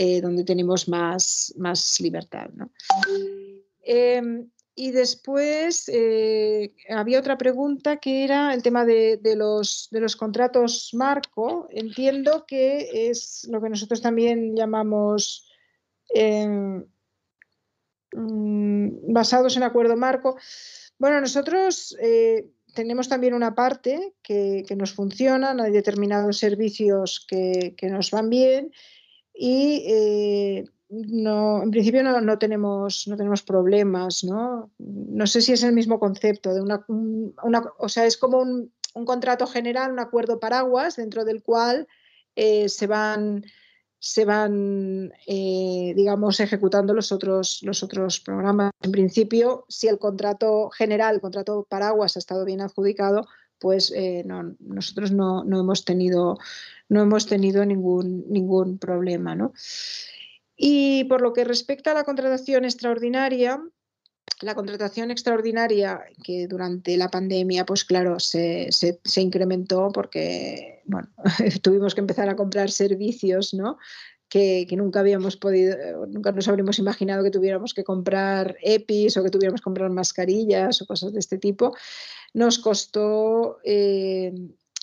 eh, donde tenemos más, más libertad. Em, y después eh, había otra pregunta que era el tema de, los, de, los, contratos marco. Entiendo que es lo que nosotros también llamamos em, mm, basados en acuerdo marco. Bueno, nosotros eh, tenemos también una parte que, nos funciona, hay determinados servicios que, que nos van bien y eh, no, en principio no, tenemos, no tenemos problemas, ¿no? No sé si es el mismo concepto de una, o sea, es como un, contrato general, un acuerdo paraguas dentro del cual eh, se van, se van eh, digamos, ejecutando los otros, los otros programas. En principio, si el contrato general, el contrato paraguas ha estado bien adjudicado, pues nosotros no, no hemos tenido no hemos tenido ningún, ningún problema. ¿no? Y por lo que respecta a la contratación extraordinaria, la contratación extraordinaria que durante la pandemia, pues claro, se, se, incrementó porque, bueno, [LAUGHS] tuvimos que empezar a comprar servicios, ¿no? Que, nunca habíamos podido, nunca nos habríamos imaginado que tuviéramos que comprar EPIs o que tuviéramos que comprar mascarillas o cosas de este tipo. Nos costó eh,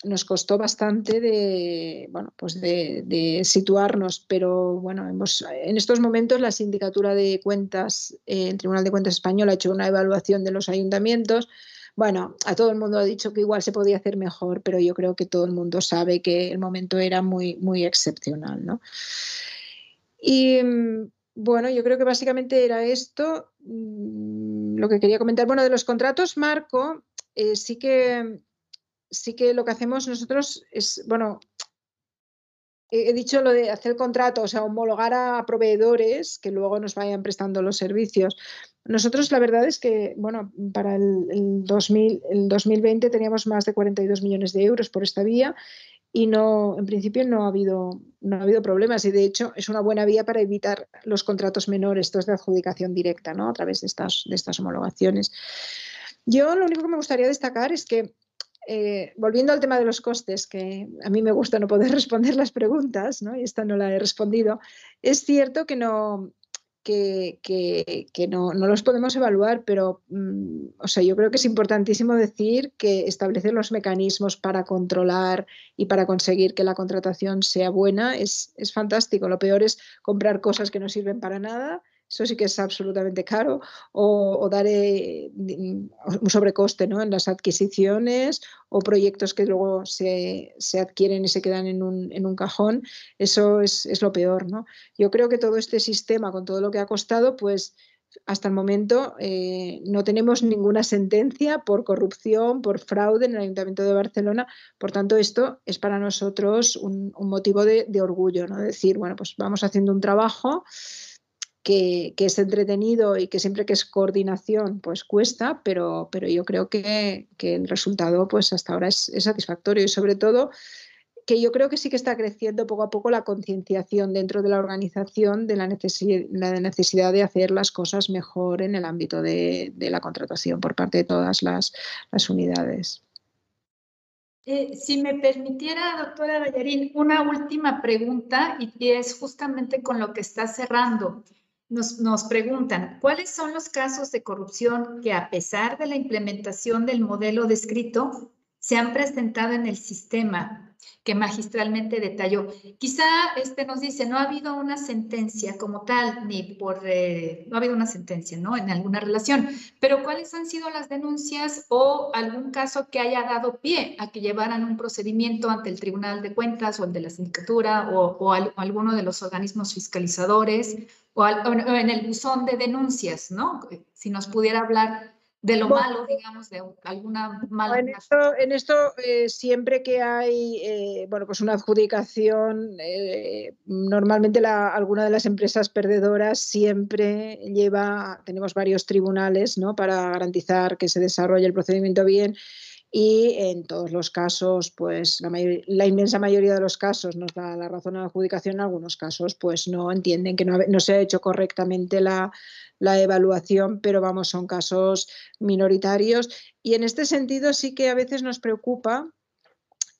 nos costó bastante de, bueno, pues de, situarnos, pero bueno, hemos, en estos momentos la Sindicatura de Cuentas, eh, el Tribunal de Cuentas Español ha hecho una evaluación de los ayuntamientos. Bueno, a todo el mundo ha dicho que igual se podía hacer mejor, pero yo creo que todo el mundo sabe que el momento era muy, muy excepcional, ¿no? Y bueno, yo creo que básicamente era esto mm, lo que quería comentar. Bueno, de los contratos marco, eh, sí que sí que lo que hacemos nosotros es, bueno, he dicho lo de hacer contrato, o sea, homologar a proveedores que luego nos vayan prestando los servicios. Nosotros la verdad es que, bueno, para el, 2000, el 2020 teníamos más de 42 millones de euros por esta vía y no, en principio no ha habido, no ha habido problemas y de hecho es una buena vía para evitar los contratos menores, estos de adjudicación directa, ¿no? A través de estas, de estas homologaciones. Yo lo único que me gustaría destacar es que eh, volviendo al tema de los costes, que a mí me gusta no poder [LAUGHS] responder las preguntas, ¿no? y esta no la he respondido, es cierto que no, que, no, los podemos evaluar, pero mm, o sea, yo creo que es importantísimo decir que establecer los mecanismos para controlar y para conseguir que la contratación sea buena es, es fantástico. Lo peor es comprar cosas que no sirven para nada eso sí que es absolutamente caro, o, dar un sobrecoste ¿no? en las adquisiciones o proyectos que luego se, adquieren y se quedan en un, en un cajón, eso es, es, lo peor. ¿no? Yo creo que todo este sistema, con todo lo que ha costado, pues hasta el momento eh, no tenemos ninguna sentencia por corrupción, por fraude en el Ayuntamiento de Barcelona. Por tanto, esto es para nosotros un, motivo de, orgullo, ¿no? Decir, bueno, pues vamos haciendo un trabajo que, es entretenido y que siempre que es coordinación, pues cuesta, pero, pero yo creo que, el resultado, pues hasta ahora es, satisfactorio y sobre todo que yo creo que sí que está creciendo poco a poco la concienciación dentro de la organización de la, necesidad de hacer las cosas mejor en el ámbito de, la contratación por parte de todas las, unidades. Eh, si me permitiera, doctora Ballarín, una última pregunta y es justamente con lo que está cerrando. Nos, preguntan, ¿cuáles son los casos de corrupción que a pesar de la implementación del modelo descrito se han presentado en el sistema que magistralmente detalló. Quizá este nos dice, no ha habido una sentencia como tal, ni por, eh, no ha habido una sentencia, ¿no? En alguna relación, pero ¿cuáles han sido las denuncias o algún caso que haya dado pie a que llevaran un procedimiento ante el Tribunal de Cuentas o el de la Sindicatura o, alguno de los organismos fiscalizadores o, o en el buzón de denuncias, ¿no? Si nos pudiera hablar de lo malo, digamos, de alguna mala. En esto, en esto eh, siempre que hay eh, bueno, pues una adjudicación, eh, normalmente la, alguna de las empresas perdedoras siempre lleva, tenemos varios tribunales ¿no? para garantizar que se desarrolle el procedimiento bien y en todos los casos, pues la, inmensa mayoría de los casos nos da la razón a la adjudicación, en algunos casos pues no entienden que no, se ha hecho correctamente la, la evaluación, pero vamos, son casos minoritarios. Y en este sentido sí que a veces nos preocupa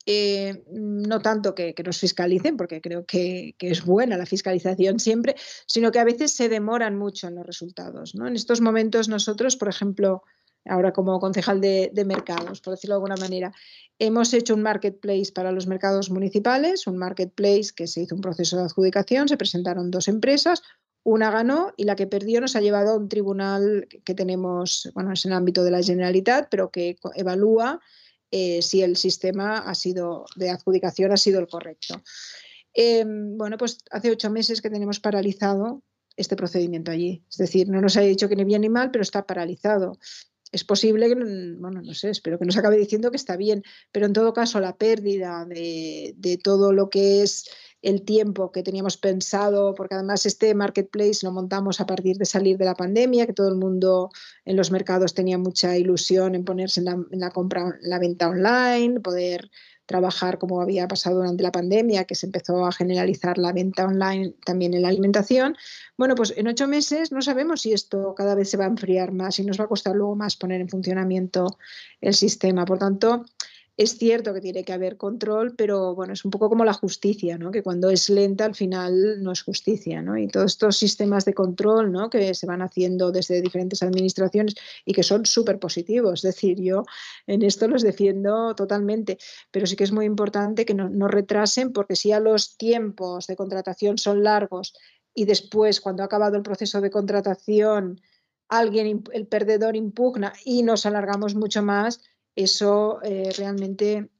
eh, no tanto que, nos fiscalicen, porque creo que, es buena la fiscalización siempre, sino que a veces se demoran mucho en los resultados. ¿no? En estos momentos nosotros, por ejemplo, ahora como concejal de, mercados, por decirlo de alguna manera, hemos hecho un marketplace para los mercados municipales, un marketplace que se hizo un proceso de adjudicación, se presentaron dos empresas, una ganó y la que perdió nos ha llevado a un tribunal que tenemos, bueno, es en el ámbito de la Generalitat, pero que evalúa eh, si el sistema ha sido de adjudicación ha sido el correcto. Em, bueno, pues hace ocho meses que tenemos paralizado este procedimiento allí. Es decir, no nos ha dicho que ni bien ni mal, pero está paralizado. Es posible que, bueno, no sé, espero que nos acabe diciendo que está bien, pero en todo caso la pérdida de, todo lo que es el tiempo que teníamos pensado, porque además este marketplace lo montamos a partir de salir de la pandemia, que todo el mundo en los mercados tenía mucha ilusión en ponerse en la, compra, en la venta online, poder trabajar como había pasado durante la pandemia, que se empezó a generalizar la venta online también en la alimentación. Bueno, pues en ocho meses no sabemos si esto cada vez se va a enfriar más y nos va a costar luego más poner en funcionamiento el sistema. Por tanto, es cierto que tiene que haber control, pero bueno, es un poco como la justicia, ¿no? Que cuando es lenta al final no es justicia, ¿no? Y todos estos sistemas de control, ¿no? Que se van haciendo desde diferentes administraciones y que son súper positivos. Es decir, yo en esto los defiendo totalmente, pero sí que es muy importante que no, no retrasen porque si a los tiempos de contratación son largos y después cuando ha acabado el proceso de contratación alguien, el perdedor impugna y nos alargamos mucho más, eso eh, realmente,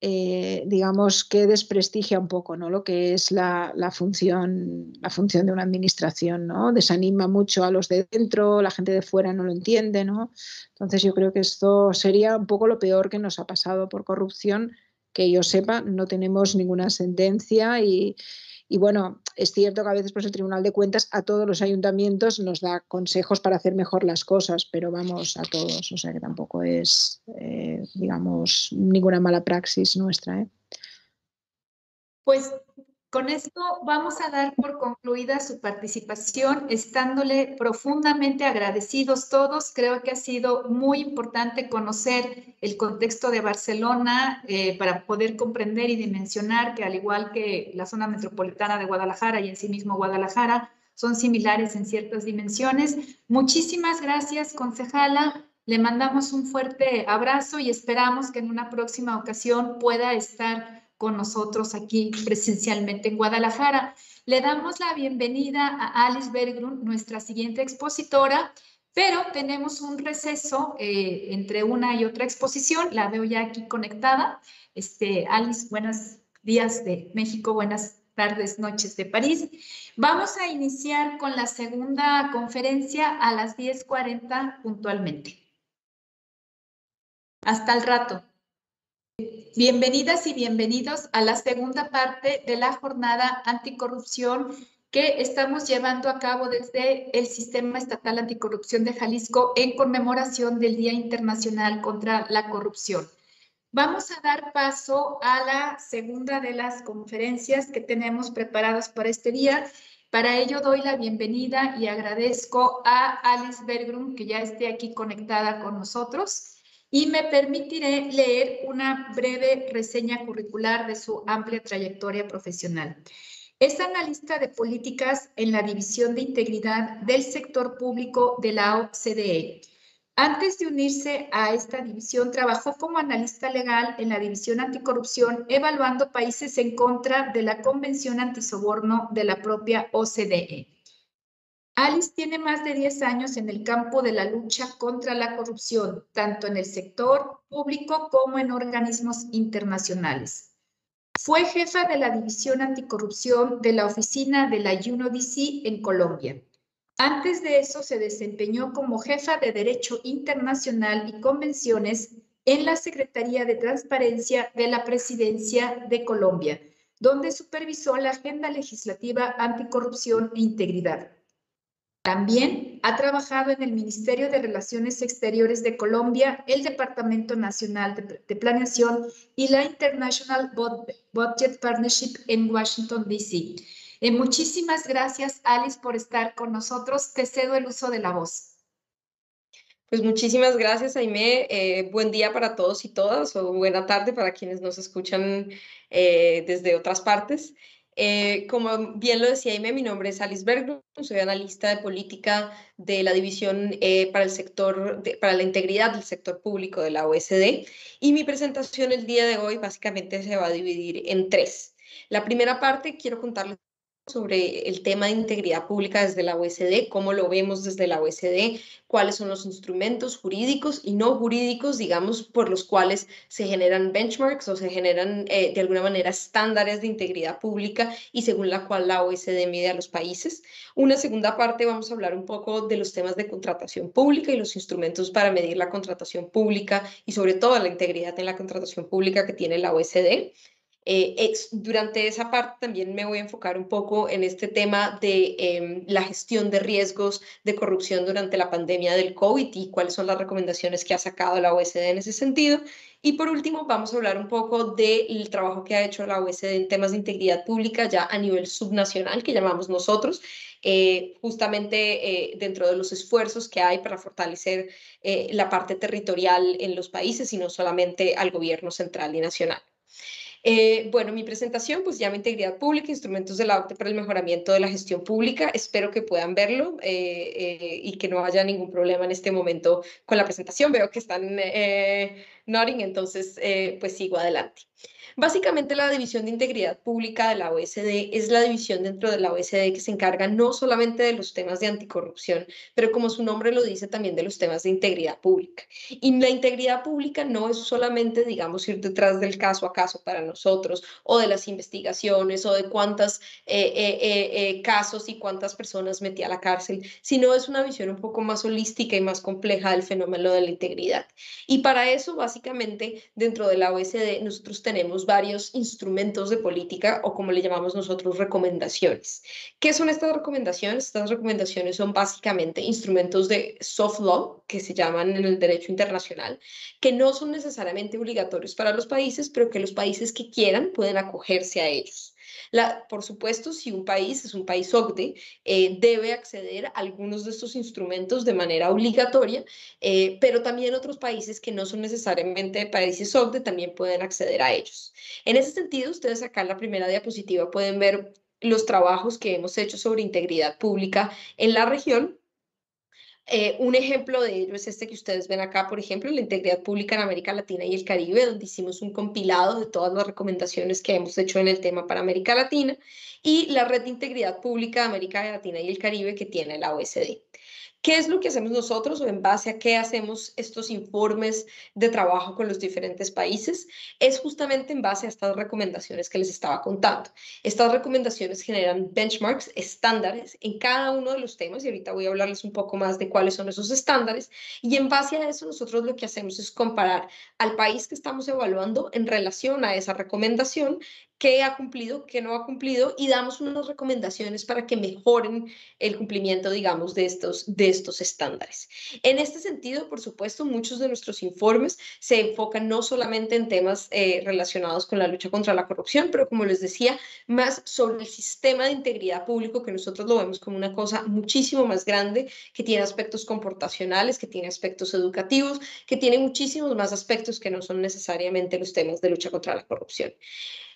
eh, digamos, que desprestigia un poco ¿no? lo que es la, función, la función de una administración, ¿no? Desanima mucho a los de dentro, la gente de fuera no lo entiende, ¿no? Entonces yo creo que esto sería un poco lo peor que nos ha pasado por corrupción, que yo sepa, no tenemos ninguna sentencia y, y bueno, es cierto que a veces pues, el Tribunal de Cuentas a todos los ayuntamientos nos da consejos para hacer mejor las cosas, pero vamos a todos, o sea que tampoco es, eh, digamos, ninguna mala praxis nuestra. ¿eh? Pues con esto vamos a dar por concluida su participación, estándole profundamente agradecidos todos. Creo que ha sido muy importante conocer el contexto de Barcelona eh, para poder comprender y dimensionar que al igual que la zona metropolitana de Guadalajara y en sí mismo Guadalajara, son similares en ciertas dimensiones. Muchísimas gracias, concejala. Le mandamos un fuerte abrazo y esperamos que en una próxima ocasión pueda estar con nosotros aquí presencialmente en Guadalajara. le damos la bienvenida a Alice Bergrun, nuestra siguiente expositora, pero tenemos un receso eh, entre una y otra exposición. La veo ya aquí conectada. Este, Alice, buenos días de México, buenas tardes, noches de París. Vamos a iniciar con la segunda conferencia a las 10.40 puntualmente. Hasta el rato. Bienvenidas y bienvenidos a la segunda parte de la jornada anticorrupción que estamos llevando a cabo desde el Sistema Estatal Anticorrupción de Jalisco en conmemoración del Día Internacional contra la Corrupción. Vamos a dar paso a la segunda de las conferencias que tenemos preparadas para este día. Para ello doy la bienvenida y agradezco a Alice Bergrum que ya esté aquí conectada con nosotros y me permitiré leer una breve reseña curricular de su amplia trayectoria profesional. Es analista de políticas en la División de Integridad del Sector Público de la OCDE. Antes de unirse a esta división, trabajó como analista legal en la División Anticorrupción, evaluando países en contra de la Convención Antisoborno de la propia OCDE. Alice tiene más de 10 años en el campo de la lucha contra la corrupción, tanto en el sector público como en organismos internacionales. Fue jefa de la División Anticorrupción de la oficina de la UNODC en Colombia. Antes de eso se desempeñó como jefa de Derecho Internacional y Convenciones en la Secretaría de Transparencia de la Presidencia de Colombia, donde supervisó la agenda legislativa anticorrupción e integridad. También ha trabajado en el Ministerio de Relaciones Exteriores de Colombia, el Departamento Nacional de, Planeación y la International Budget Partnership en Washington, D.C. Eh, muchísimas gracias, Alice, por estar con nosotros. Te cedo el uso de la voz. Pues muchísimas gracias, Aime. Eh, buen día para todos y todas, o buena tarde para quienes nos escuchan eh, desde otras partes. Eh, como bien lo decía Aime, mi nombre es Alice Berglund, soy analista de política de la División eh, para el sector, para la integridad del sector público de la OSD y mi presentación el día de hoy básicamente se va a dividir en tres. La primera parte quiero contarles sobre el tema de integridad pública desde la OSD, cómo lo vemos desde la OSD, cuáles son los instrumentos jurídicos y no jurídicos, digamos, por los cuales se generan benchmarks o se generan eh, de alguna manera estándares de integridad pública y según la cual la OSD mide a los países. Una segunda parte vamos a hablar un poco de los temas de contratación pública y los instrumentos para medir la contratación pública y sobre todo la integridad en la contratación pública que tiene la OSD. Eh, durante esa parte también me voy a enfocar un poco en este tema de em, la gestión de riesgos de corrupción durante la pandemia del COVID y cuáles son las recomendaciones que ha sacado la OSD en ese sentido. Y por último, vamos a hablar un poco del trabajo que ha hecho la OSD en temas de integridad pública ya a nivel subnacional, que llamamos nosotros, eh, justamente eh, dentro de los esfuerzos que hay para fortalecer la parte territorial en los países y no solamente al gobierno central y nacional. Eh, bueno, mi presentación pues llama Integridad Pública, Instrumentos de la OCDE para el Mejoramiento de la Gestión Pública. Espero que puedan verlo eh, eh, y que no haya ningún problema en este momento con la presentación. Veo que están nodding, entonces pues sigo adelante. Básicamente la División de Integridad Pública de la OSD es la división dentro de la OSD que se encarga no solamente de los temas de anticorrupción, pero como su nombre lo dice, también de los temas de integridad pública. Y la integridad pública no es solamente, digamos, ir detrás del caso a caso para nosotros, o de las investigaciones, o de cuántos eh, eh, eh, casos y cuántas personas metí a la cárcel, sino es una visión un poco más holística y más compleja del fenómeno de la integridad. Y para eso, básicamente, dentro de la OSD, nosotros tenemos varios instrumentos de política o como le llamamos nosotros recomendaciones. ¿Qué son estas recomendaciones? Estas recomendaciones son básicamente instrumentos de soft law que se llaman en el derecho internacional, que no son necesariamente obligatorios para los países, pero que los países que quieran pueden acogerse a ellos. Por supuesto, si un país es un país OCDE, eh, debe acceder a algunos de estos instrumentos de manera obligatoria, eh, pero también otros países que no son necesariamente países OCDE también pueden acceder a ellos. En ese sentido, ustedes acá en la primera diapositiva pueden ver los trabajos que hemos hecho sobre integridad pública en la región Eh, un ejemplo de ello es este que ustedes ven acá, por ejemplo, la integridad pública en América Latina y el Caribe, donde hicimos un compilado de todas las recomendaciones que hemos hecho en el tema para América Latina, y la red de integridad pública de América Latina y el Caribe que tiene la OSD. ¿Qué es lo que hacemos nosotros o en base a qué hacemos estos informes de trabajo con los diferentes países? Es justamente en base a estas recomendaciones que les estaba contando. Estas recomendaciones generan benchmarks, estándares en cada uno de los temas y ahorita voy a hablarles un poco más de cuáles son esos estándares y en base a eso nosotros lo que hacemos es comparar al país que estamos evaluando en relación a esa recomendación qué ha cumplido, qué no ha cumplido y damos unas recomendaciones para que mejoren el cumplimiento, digamos, de estos, de estos estándares. En este sentido, por supuesto, muchos de nuestros informes se enfocan no solamente en temas eh, relacionados con la lucha contra la corrupción, pero como les decía, más sobre el sistema de integridad público que nosotros lo vemos como una cosa muchísimo más grande, que tiene aspectos comportacionales, que tiene aspectos educativos, que tiene muchísimos más aspectos que no son necesariamente los temas de lucha contra la corrupción.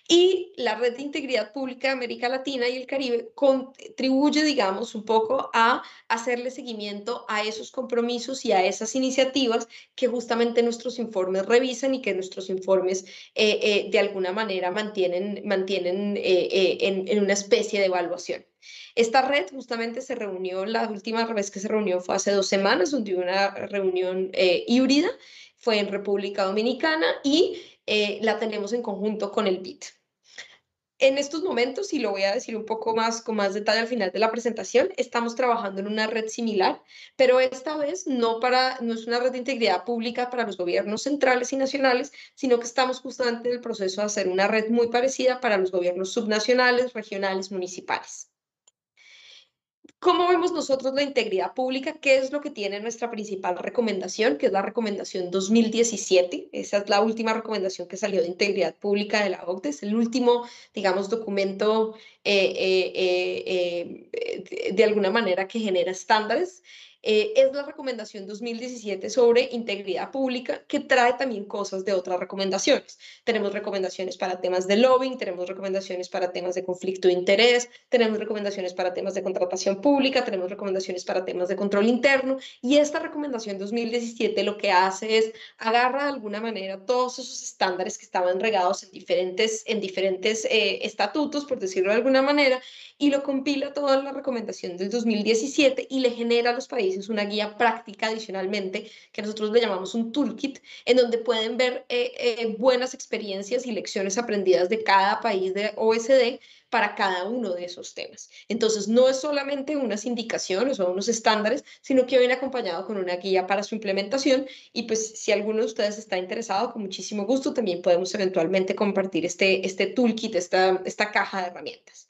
Y la Red de Integridad Pública de América Latina y el Caribe contribuye, digamos, un poco a hacerle seguimiento a esos compromisos y a esas iniciativas que justamente nuestros informes revisan y que nuestros informes eh, eh, de alguna manera mantienen, mantienen eh, en, una especie de evaluación. Esta red justamente se reunió, la última vez que se reunió fue hace dos semanas, donde hubo una reunión híbrida, fue en República Dominicana y eh, la tenemos en conjunto con el BIT. En estos momentos, y lo voy a decir un poco más con más detalle al final de la presentación, estamos trabajando en una red similar, pero esta vez no, para, no es una red de integridad pública para los gobiernos centrales y nacionales, sino que estamos justamente en el proceso de hacer una red muy parecida para los gobiernos subnacionales, regionales, municipales. ¿Cómo vemos nosotros la integridad pública? ¿Qué es lo que tiene nuestra principal recomendación? Que es la recomendación 2017. Esa es la última recomendación que salió de integridad pública de la OCDE. Es el último, digamos, documento eh, eh, eh, de alguna manera que genera estándares. Eh, es la recomendación 2017 sobre integridad pública que trae también cosas de otras recomendaciones. Tenemos recomendaciones para temas de lobbying, tenemos recomendaciones para temas de conflicto de interés, tenemos recomendaciones para temas de contratación pública, tenemos recomendaciones para temas de control interno y esta recomendación 2017 lo que hace es agarra de alguna manera todos esos estándares que estaban regados en diferentes, en diferentes eh, estatutos, por decirlo de alguna manera, y lo compila toda la recomendación del 2017 y le genera a los países una guía práctica adicionalmente que nosotros le llamamos un toolkit en donde pueden ver eh, eh, buenas experiencias y lecciones aprendidas de cada país de OSD para cada uno de esos temas. Entonces, no es solamente unas indicaciones o unos estándares, sino que viene acompañado con una guía para su implementación y pues si alguno de ustedes está interesado, con muchísimo gusto también podemos eventualmente compartir este, este toolkit, esta, esta caja de herramientas.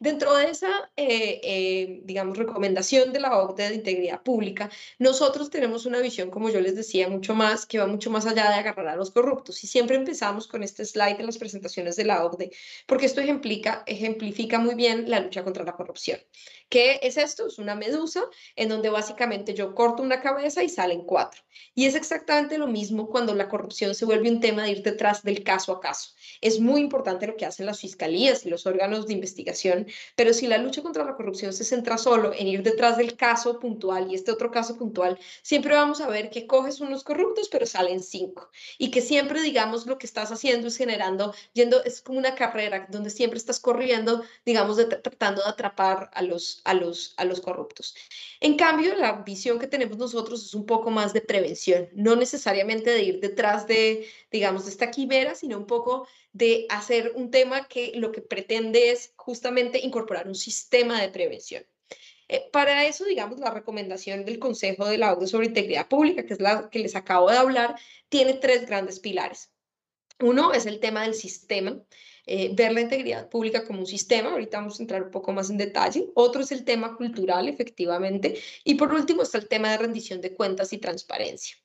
Dentro de esa, eh, eh, digamos, recomendación de la OCDE de integridad pública, nosotros tenemos una visión, como yo les decía, mucho más, que va mucho más allá de agarrar a los corruptos. Y siempre empezamos con este slide en las presentaciones de la OCDE, porque esto ejemplifica, muy bien la lucha contra la corrupción. ¿Qué es esto? Es una medusa en donde básicamente yo corto una cabeza y salen cuatro. Y es exactamente lo mismo cuando la corrupción se vuelve un tema de ir detrás del caso a caso. Es muy importante lo que hacen las fiscalías y los órganos de investigación, pero si la lucha contra la corrupción se centra solo en ir detrás del caso puntual y este otro caso puntual, siempre vamos a ver que coges unos corruptos, pero salen cinco. Y que siempre, digamos, lo que estás haciendo es generando, yendo, es como una carrera donde siempre estás corriendo, digamos, tratando de atrapar a los a los, a los corruptos. En cambio, la visión que tenemos nosotros es un poco más de prevención, no necesariamente de ir detrás de, digamos, de esta quimera, sino un poco de hacer un tema que lo que pretende es justamente incorporar un sistema de prevención. Eh, para eso, digamos, la recomendación del Consejo de la OCDE sobre Integridad Pública, que es la que les acabo de hablar, tiene tres grandes pilares. Uno es el tema del sistema, eh, ver la integridad pública como un sistema, ahorita vamos a entrar un poco más en detalle. Otro es el tema cultural, efectivamente. Y por último está el tema de rendición de cuentas y transparencia.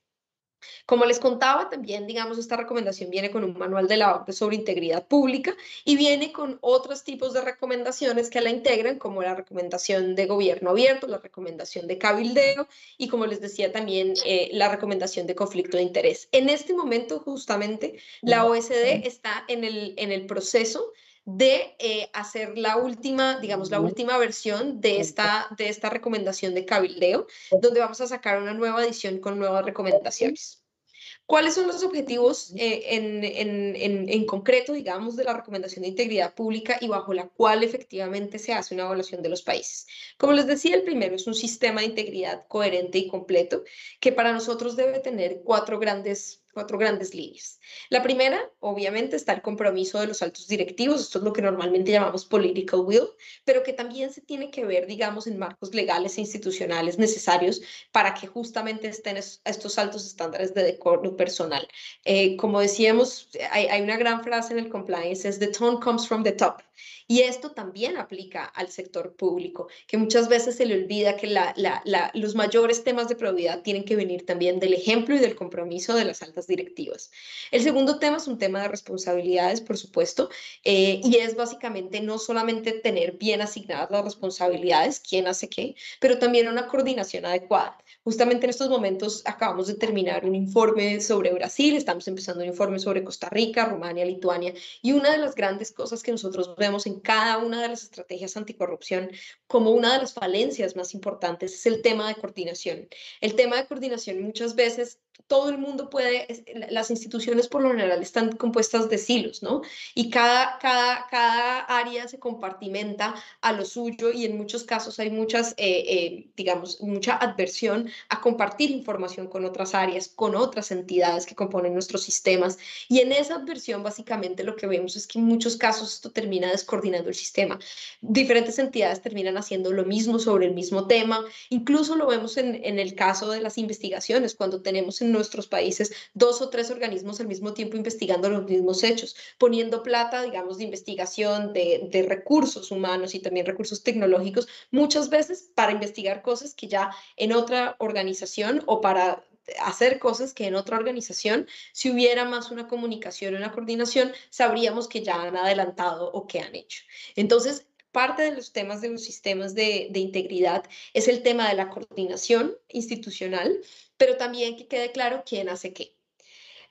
Como les contaba, también, digamos, esta recomendación viene con un manual de la OCDE sobre integridad pública y viene con otros tipos de recomendaciones que la integran, como la recomendación de gobierno abierto, la recomendación de cabildeo y, como les decía, también eh, la recomendación de conflicto de interés. En este momento, justamente, la OSD está en el, en el proceso de eh, hacer la última, digamos, la última versión de esta, de esta recomendación de cabildeo, donde vamos a sacar una nueva edición con nuevas recomendaciones. ¿Cuáles son los objetivos eh, en, en, en, concreto, digamos, de la recomendación de integridad pública y bajo la cual efectivamente se hace una evaluación de los países? Como les decía, el primero es un sistema de integridad coherente y completo que para nosotros debe tener cuatro grandes cuatro grandes líneas. La primera, obviamente, está el compromiso de los altos directivos, esto es lo que normalmente llamamos political will, pero que también se tiene que ver, digamos, en marcos legales e institucionales necesarios para que justamente estén estos altos estándares de decoro personal. Eh, como decíamos, hay, hay, una gran frase en el compliance, es the tone comes from the top. Y esto también aplica al sector público, que muchas veces se le olvida que los mayores temas de probidad tienen que venir también del ejemplo y del compromiso de las altas directivas. El segundo tema es un tema de responsabilidades, por supuesto, eh, y es básicamente no solamente tener bien asignadas las responsabilidades, quién hace qué, pero también una coordinación adecuada. Justamente en estos momentos acabamos de terminar un informe sobre Brasil, estamos empezando un informe sobre Costa Rica, Rumania, Lituania, y una de las grandes cosas que nosotros en cada una de las estrategias anticorrupción como una de las falencias más importantes es el tema de coordinación. El tema de coordinación muchas veces todo el mundo puede, las instituciones por lo general están compuestas de silos, ¿no? Y cada, cada, cada área se compartimenta a lo suyo y en muchos casos hay muchas, eh, eh, digamos, mucha adversión a compartir información con otras áreas, con otras entidades que componen nuestros sistemas. Y en esa adversión básicamente lo que vemos es que en muchos casos esto termina descoordinando el sistema. Diferentes entidades terminan haciendo lo mismo sobre el mismo tema. Incluso lo vemos en, en el caso de las investigaciones, cuando tenemos en nuestros países dos o tres organismos al mismo tiempo investigando los mismos hechos, poniendo plata, digamos, de investigación, de, de recursos humanos y también recursos tecnológicos, muchas veces para investigar cosas que ya en otra organización o para hacer cosas que en otra organización, si hubiera más una comunicación, una coordinación, sabríamos que ya han adelantado o que han hecho. Entonces, parte de los temas de los sistemas de, de, integridad es el tema de la coordinación institucional, pero también que quede claro quién hace qué.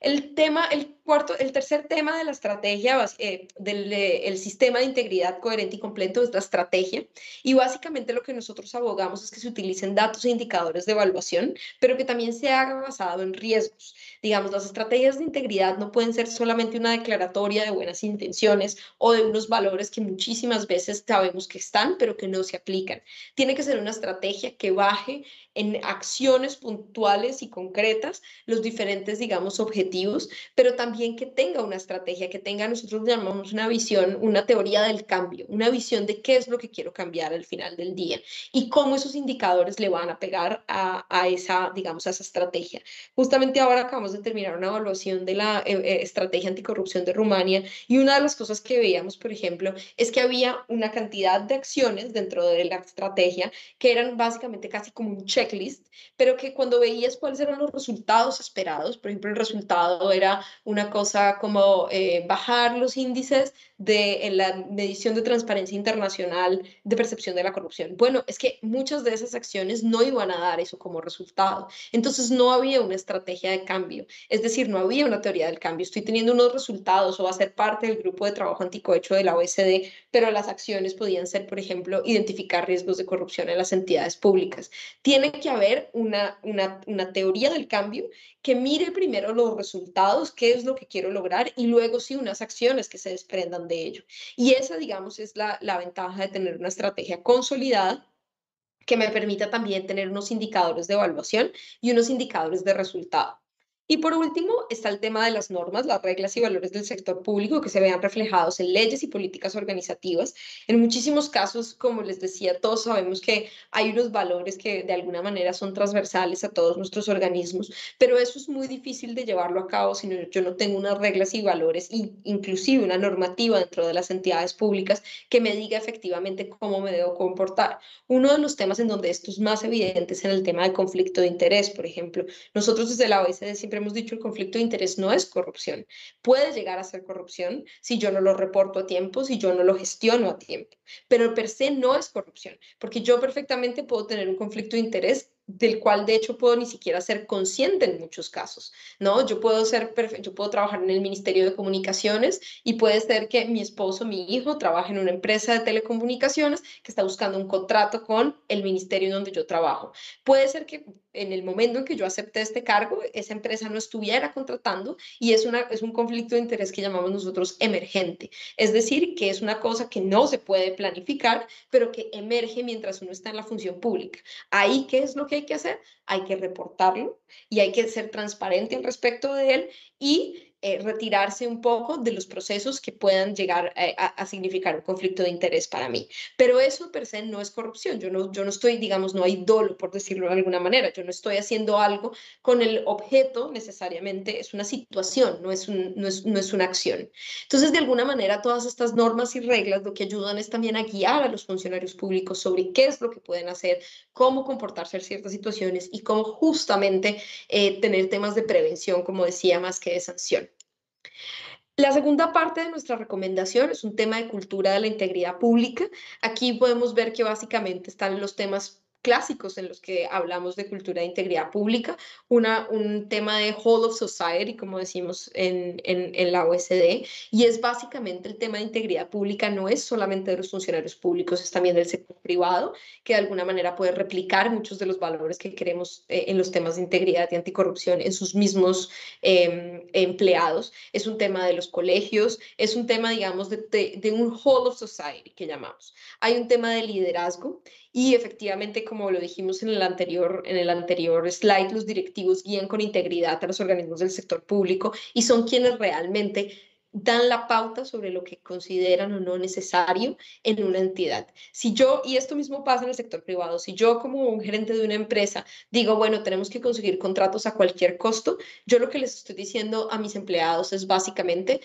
El tema, el cuarto, el tercer tema de la estrategia, eh, del el sistema de integridad coherente y completo es la estrategia. Y básicamente lo que nosotros abogamos es que se utilicen datos e indicadores de evaluación, pero que también se haga basado en riesgos. Digamos, las estrategias de integridad no pueden ser solamente una declaratoria de buenas intenciones o de unos valores que muchísimas veces sabemos que están, pero que no se aplican. Tiene que ser una estrategia que baje en acciones puntuales y concretas los diferentes, digamos, objetivos, pero también que tenga una estrategia, que tenga, nosotros llamamos una visión, una teoría del cambio, una visión de qué es lo que quiero cambiar al final del día y cómo esos indicadores le van a pegar a, a esa, digamos, a esa estrategia. Justamente ahora acabamos de terminar una evaluación de la eh, eh, estrategia anticorrupción de Rumania y una de las cosas que veíamos, por ejemplo, es que había una cantidad de acciones dentro de la estrategia que eran básicamente casi como un check checklist, pero que cuando veías cuáles eran los resultados esperados, por ejemplo, el resultado era una cosa como eh, bajar los índices de en la medición de transparencia internacional de percepción de la corrupción. Bueno, es que muchas de esas acciones no iban a dar eso como resultado. Entonces no había una estrategia de cambio, es decir, no había una teoría del cambio. Estoy teniendo unos resultados o va a ser parte del grupo de trabajo anticohecho de la OECD, pero las acciones podían ser, por ejemplo, identificar riesgos de corrupción en las entidades públicas. Tiene que haber una, una, una teoría del cambio que mire primero los resultados, qué es lo que quiero lograr y luego sí unas acciones que se desprendan de ello. Y esa, digamos, es la, la ventaja de tener una estrategia consolidada que me permita también tener unos indicadores de evaluación y unos indicadores de resultado. Y por último está el tema de las normas, las reglas y valores del sector público que se vean reflejados en leyes y políticas organizativas. En muchísimos casos, como les decía, todos sabemos que hay unos valores que de alguna manera son transversales a todos nuestros organismos, pero eso es muy difícil de llevarlo a cabo si yo no tengo unas reglas y valores, inclusive una normativa dentro de las entidades públicas que me diga efectivamente cómo me debo comportar. Uno de los temas en donde esto es más evidente es en el tema del conflicto de interés, por ejemplo. Nosotros desde la OECD siempre hemos dicho, el conflicto de interés no es corrupción. Puede llegar a ser corrupción si yo no lo reporto a tiempo, si yo no lo gestiono a tiempo, pero per se no es corrupción, porque yo perfectamente puedo tener un conflicto de interés del cual de hecho puedo ni siquiera ser consciente en muchos casos, ¿no? Yo puedo ser, yo puedo trabajar en el Ministerio de Comunicaciones y puede ser que mi esposo, mi hijo, trabaje en una empresa de telecomunicaciones que está buscando un contrato con el ministerio donde yo trabajo. Puede ser que en el momento en que yo acepté este cargo, esa empresa no estuviera contratando y es, una, es un conflicto de interés que llamamos nosotros emergente. Es decir, que es una cosa que no se puede planificar, pero que emerge mientras uno está en la función pública. Ahí, ¿qué es lo que hay que hacer? Hay que reportarlo y hay que ser transparente en respecto de él y eh, retirarse un poco de los procesos que puedan llegar eh, a, significar un conflicto de interés para mí. Pero eso per se no es corrupción. Yo no, yo no estoy, digamos, no hay dolo, por decirlo de alguna manera. Yo no estoy haciendo algo con el objeto necesariamente, es una situación, no es, un, no es, no es una acción. Entonces, de alguna manera, todas estas normas y reglas lo que ayudan es también a guiar a los funcionarios públicos sobre qué es lo que pueden hacer, cómo comportarse en ciertas situaciones y cómo justamente eh, tener temas de prevención, como decía, más que de sanción. La segunda parte de nuestra recomendación es un tema de cultura de la integridad pública. Aquí podemos ver que básicamente están los temas clásicos en los que hablamos de cultura de integridad pública, una, un tema de whole of society, como decimos en, en, la OSD, y es básicamente el tema de integridad pública, no es solamente de los funcionarios públicos, es también del sector privado, que de alguna manera puede replicar muchos de los valores que queremos eh, en los temas de integridad y anticorrupción en sus mismos em, empleados. Es un tema de los colegios, es un tema, digamos, de, de, de un whole of society que llamamos. Hay un tema de liderazgo y efectivamente, como lo dijimos en el anterior, en el anterior slide, los directivos guían con integridad a los organismos del sector público y son quienes realmente dan la pauta sobre lo que consideran o no necesario en una entidad. Si yo, y esto mismo pasa en el sector privado, si yo como un gerente de una empresa digo, bueno, tenemos que conseguir contratos a cualquier costo, yo lo que les estoy diciendo a mis empleados es básicamente,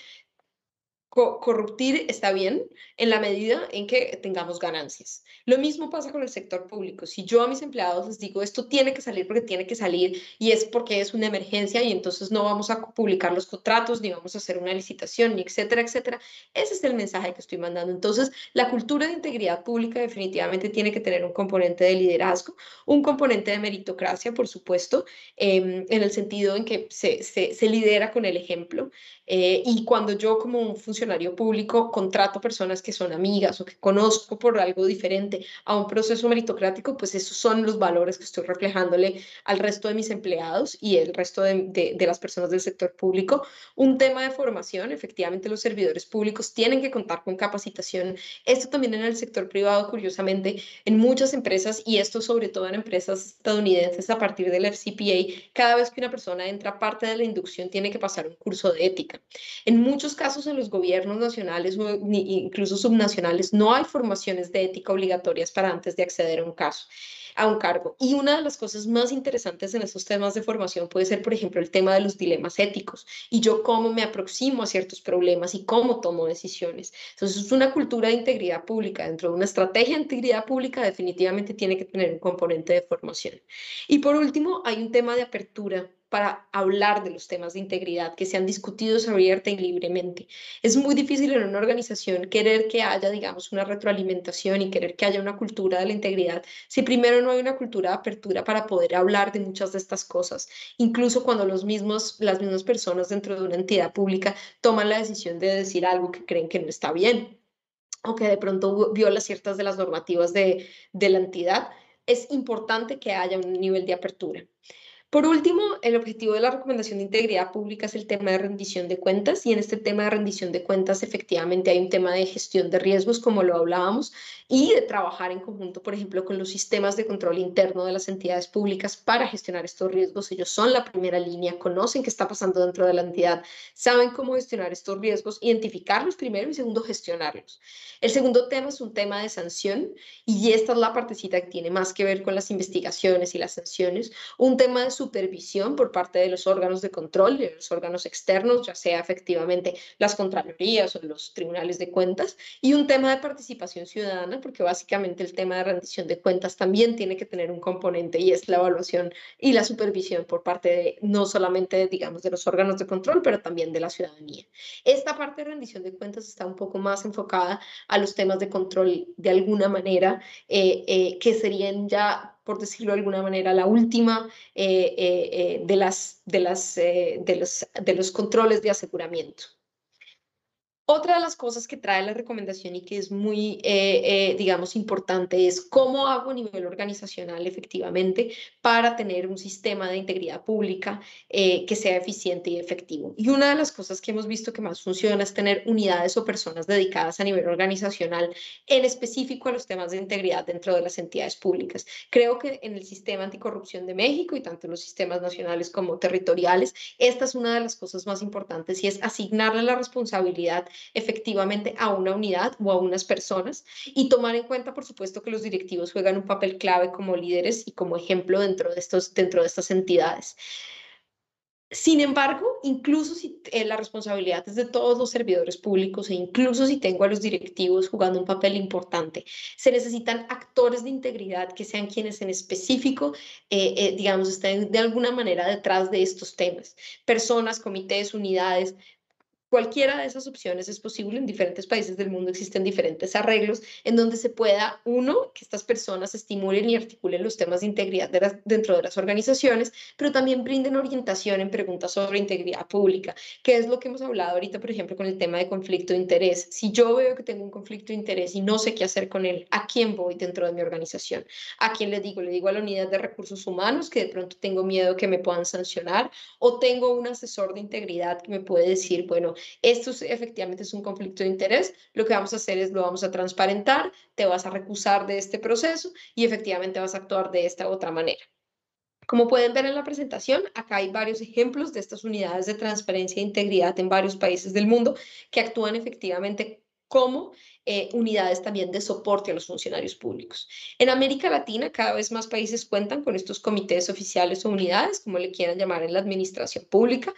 corruptir está bien en la medida en que tengamos ganancias. Lo mismo pasa con el sector público. Si yo a mis empleados les digo esto tiene que salir porque tiene que salir y es porque es una emergencia y entonces no vamos a publicar los contratos ni vamos a hacer una licitación ni etcétera, etcétera, ese es el mensaje que estoy mandando. Entonces, la cultura de integridad pública definitivamente tiene que tener un componente de liderazgo, un componente de meritocracia, por supuesto, em, en el sentido en que se, se, se lidera con el ejemplo. Eh, y cuando yo como un funcionario público contrato personas que son amigas o que conozco por algo diferente a un proceso meritocrático, pues esos son los valores que estoy reflejándole al resto de mis empleados y el resto de, de, las personas del sector público. Un tema de formación, efectivamente los servidores públicos tienen que contar con capacitación. Esto también en el sector privado, curiosamente, en muchas empresas y esto sobre todo en empresas estadounidenses a partir del FCPA, cada vez que una persona entra parte de la inducción tiene que pasar un curso de ética. En muchos casos en los gobiernos nacionales o incluso subnacionales no hay formaciones de ética obligatorias para antes de acceder a un caso a un cargo. Y una de las cosas más interesantes en estos temas de formación puede ser, por ejemplo, el tema de los dilemas éticos y yo cómo me aproximo a ciertos problemas y cómo tomo decisiones. Entonces, es una cultura de integridad pública. Dentro de una estrategia de integridad pública definitivamente tiene que tener un componente de formación. Y por último, hay un tema de apertura para hablar de los temas de integridad que sean discutidos abierta y libremente. Es muy difícil en una organización querer que haya, digamos, una retroalimentación y querer que haya una cultura de la integridad si primero no hay una cultura de apertura para poder hablar de muchas de estas cosas, incluso cuando los mismos, las mismas personas dentro de una entidad pública toman la decisión de decir algo que creen que no está bien o que de pronto viola ciertas de las normativas de, de la entidad, es importante que haya un nivel de apertura. Por último, el objetivo de la recomendación de integridad pública es el tema de rendición de cuentas y en este tema de rendición de cuentas efectivamente hay un tema de gestión de riesgos, como lo hablábamos, y de trabajar en conjunto, por ejemplo, con los sistemas de control interno de las entidades públicas para gestionar estos riesgos. Ellos son la primera línea, conocen qué está pasando dentro de la entidad, saben cómo gestionar estos riesgos, identificarlos primero y segundo, gestionarlos. El segundo tema es un tema de sanción y esta es la partecita que tiene más que ver con las investigaciones y las sanciones, un tema supervisión por parte de los órganos de control, de los órganos externos, ya sea efectivamente las contralorías o los tribunales de cuentas, y un tema de participación ciudadana, porque básicamente el tema de rendición de cuentas también tiene que tener un componente y es la evaluación y la supervisión por parte de no solamente, digamos, de los órganos de control, pero también de la ciudadanía. Esta parte de rendición de cuentas está un poco más enfocada a los temas de control de alguna manera, eh, eh, que serían ya por decirlo de alguna manera, la última de, las, de, las, de, los, de los controles de aseguramiento. Otra de las cosas que trae la recomendación y que es muy, eh, eh, digamos, importante es cómo hago a nivel organizacional efectivamente para tener un sistema de integridad pública eh, que sea eficiente y efectivo. Y una de las cosas que hemos visto que más funciona es tener unidades o personas dedicadas a nivel organizacional, en específico a los temas de integridad dentro de las entidades públicas. Creo que en el sistema anticorrupción de México y tanto en los sistemas nacionales como territoriales, esta es una de las cosas más importantes y es asignarle la responsabilidad efectivamente a una unidad o a unas personas y tomar en cuenta, por supuesto, que los directivos juegan un papel clave como líderes y como ejemplo dentro de, estos, dentro de estas entidades. Sin embargo, incluso si eh, la responsabilidad es de todos los servidores públicos e incluso si tengo a los directivos jugando un papel importante, se necesitan actores de integridad que sean quienes en específico, eh, eh, digamos, estén de alguna manera detrás de estos temas. Personas, comités, unidades, Cualquiera de esas opciones es posible. En diferentes países del mundo existen diferentes arreglos en donde se pueda, uno, que estas personas estimulen y articulen los temas de integridad dentro de las organizaciones, pero también brinden orientación en preguntas sobre integridad pública, que es lo que hemos hablado ahorita, por ejemplo, con el tema de conflicto de interés. Si yo veo que tengo un conflicto de interés y no sé qué hacer con él, ¿a quién voy dentro de mi organización? ¿A quién le digo? Le digo a la unidad de recursos humanos que de pronto tengo miedo que me puedan sancionar o tengo un asesor de integridad que me puede decir, bueno, esto efectivamente es un conflicto de interés, lo que vamos a hacer es lo vamos a transparentar, te vas a recusar de este proceso y efectivamente vas a actuar de esta otra manera. Como pueden ver en la presentación, acá hay varios ejemplos de estas unidades de transparencia e integridad en varios países del mundo que actúan efectivamente como eh, unidades también de soporte a los funcionarios públicos. En América Latina, cada vez más países cuentan con estos comités oficiales o unidades, como le quieran llamar en la administración pública,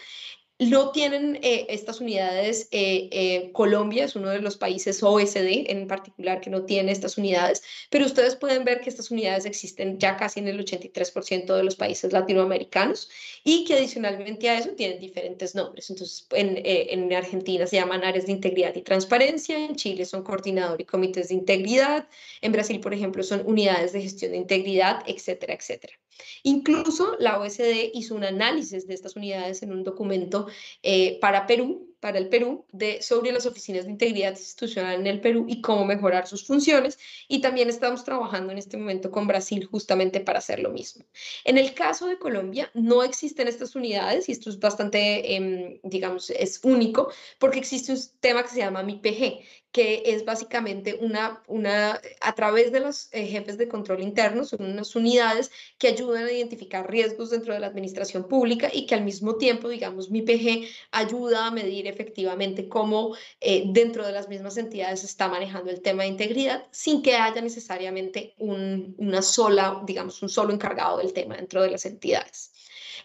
no tienen eh, estas unidades, eh, eh, Colombia es uno de los países OSD en particular que no tiene estas unidades, pero ustedes pueden ver que estas unidades existen ya casi en el 83% de los países latinoamericanos y que adicionalmente a eso tienen diferentes nombres. Entonces, en, en Argentina se llaman áreas de integridad y transparencia, en Chile son coordinador y comités de integridad, en Brasil, por ejemplo, son unidades de gestión de integridad, etcétera, etcétera. Incluso la OSD hizo un análisis de estas unidades en un documento eh, para Perú, para el Perú de, sobre las oficinas de integridad institucional en el Perú y cómo mejorar sus funciones. Y también estamos trabajando en este momento con Brasil justamente para hacer lo mismo. En el caso de Colombia, no existen estas unidades y esto es bastante, em, digamos, es único porque existe un tema que se llama MIPG, que es básicamente una, una a través de los eh, jefes de control interno, son unas unidades que ayudan a identificar riesgos dentro de la administración pública y que al mismo tiempo, digamos, MIPG ayuda a medir efectivamente cómo eh, dentro de las mismas entidades se está manejando el tema de integridad sin que haya necesariamente un, una sola, digamos, un solo encargado del tema dentro de las entidades.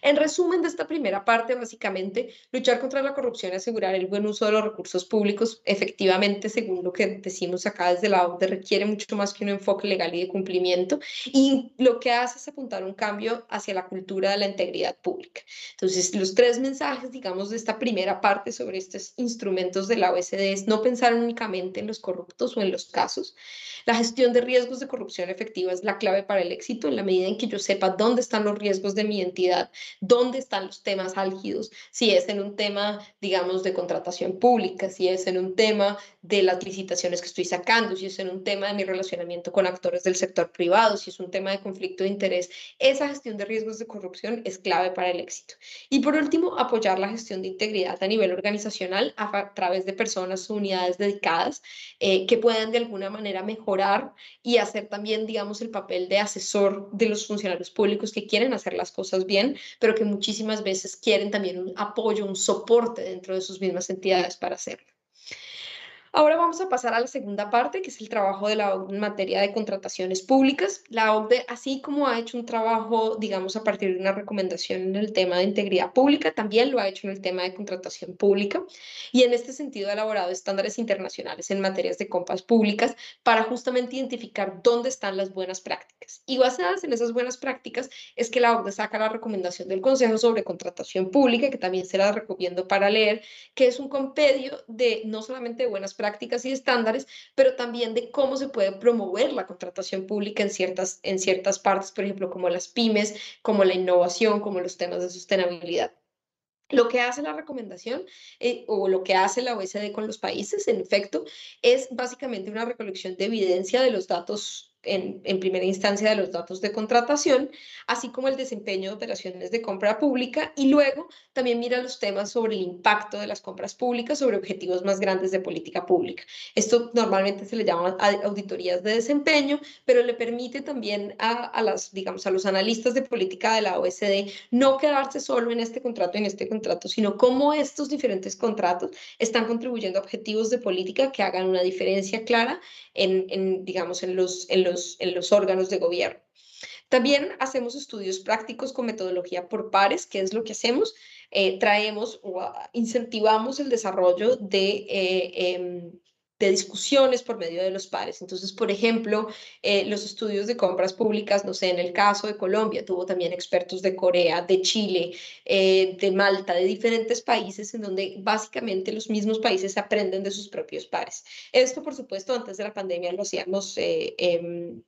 En resumen de esta primera parte, básicamente, luchar contra la corrupción y asegurar el buen uso de los recursos públicos, efectivamente, según lo que decimos acá desde la OCDE, requiere mucho más que un enfoque legal y de cumplimiento, y lo que hace es apuntar un cambio hacia la cultura de la integridad pública. Entonces, los tres mensajes, digamos, de esta primera parte sobre estos instrumentos de la OSD es no pensar únicamente en los corruptos o en los casos. La gestión de riesgos de corrupción efectiva es la clave para el éxito en la medida en que yo sepa dónde están los riesgos de mi entidad dónde están los temas álgidos, si es en un tema, digamos, de contratación pública, si es en un tema de las licitaciones que estoy sacando, si es en un tema de mi relacionamiento con actores del sector privado, si es un tema de conflicto de interés. Esa gestión de riesgos de corrupción es clave para el éxito. Y por último, apoyar la gestión de integridad a nivel organizacional a, través de personas o unidades dedicadas eh, que puedan de alguna manera mejorar y hacer también, digamos, el papel de asesor de los funcionarios públicos que quieren hacer las cosas bien, pero que muchísimas veces quieren también un apoyo, un soporte dentro de sus mismas entidades para hacerlo. Ahora vamos a pasar a la segunda parte, que es el trabajo de la OCDE en materia de contrataciones públicas. La OCDE, así como ha hecho un trabajo, digamos, a partir de una recomendación en el tema de integridad pública, también lo ha hecho en el tema de contratación pública y en este sentido ha elaborado estándares internacionales en materias de compras públicas para justamente identificar dónde están las buenas prácticas. Y basadas en esas buenas prácticas es que la OCDE saca la recomendación del Consejo sobre contratación pública, que también se la recomiendo para leer, que es un compendio de no solamente buenas prácticas, prácticas y estándares, pero también de cómo se puede promover la contratación pública en ciertas, en ciertas partes, por ejemplo, como las pymes, como la innovación, como los temas de sostenibilidad. Lo que hace la recomendación eh, o lo que hace la OECD con los países, en efecto, es básicamente una recolección de evidencia de los datos en, primera instancia de los datos de contratación, así como el desempeño de operaciones de compra pública y luego también mira los temas sobre el impacto de las compras públicas sobre objetivos más grandes de política pública. Esto normalmente se le llama auditorías de desempeño, pero le permite también a, las, digamos, a los analistas de política de la OSD no quedarse solo en este contrato, en este contrato, sino cómo estos diferentes contratos están contribuyendo a objetivos de política que hagan una diferencia clara en, en digamos, en los, en los en los órganos de gobierno. También hacemos estudios prácticos con metodología por pares, que es lo que hacemos. Eh, traemos o incentivamos el desarrollo de eh, em, de discusiones por medio de los pares. Entonces, por ejemplo, eh, los estudios de compras públicas, no sé, en el caso de Colombia, tuvo también expertos de Corea, de Chile, eh, de Malta, de diferentes países, en donde básicamente los mismos países aprenden de sus propios pares. Esto, por supuesto, antes de la pandemia lo hacíamos eh, em,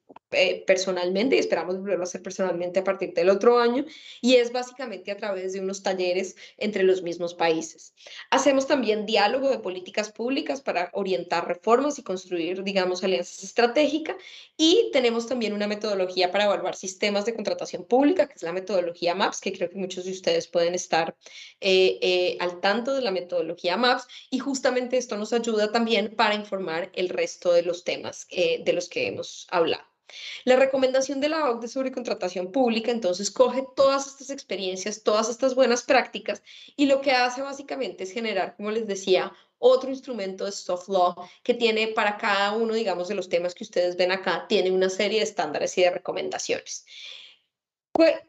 personalmente y esperamos volverlo a hacer personalmente a partir del otro año, y es básicamente a través de unos talleres entre los mismos países. Hacemos también diálogo de políticas públicas para orientar reformas y construir, digamos, alianzas estratégicas. Y tenemos también una metodología para evaluar sistemas de contratación pública, que es la metodología MAPS, que creo que muchos de ustedes pueden estar eh, eh, al tanto de la metodología MAPS. Y justamente esto nos ayuda también para informar el resto de los temas eh, de los que hemos hablado. La recomendación de la OCDE sobre contratación pública entonces coge todas estas experiencias, todas estas buenas prácticas y lo que hace básicamente es generar, como les decía, otro instrumento de soft law que tiene para cada uno, digamos, de los temas que ustedes ven acá, tiene una serie de estándares y de recomendaciones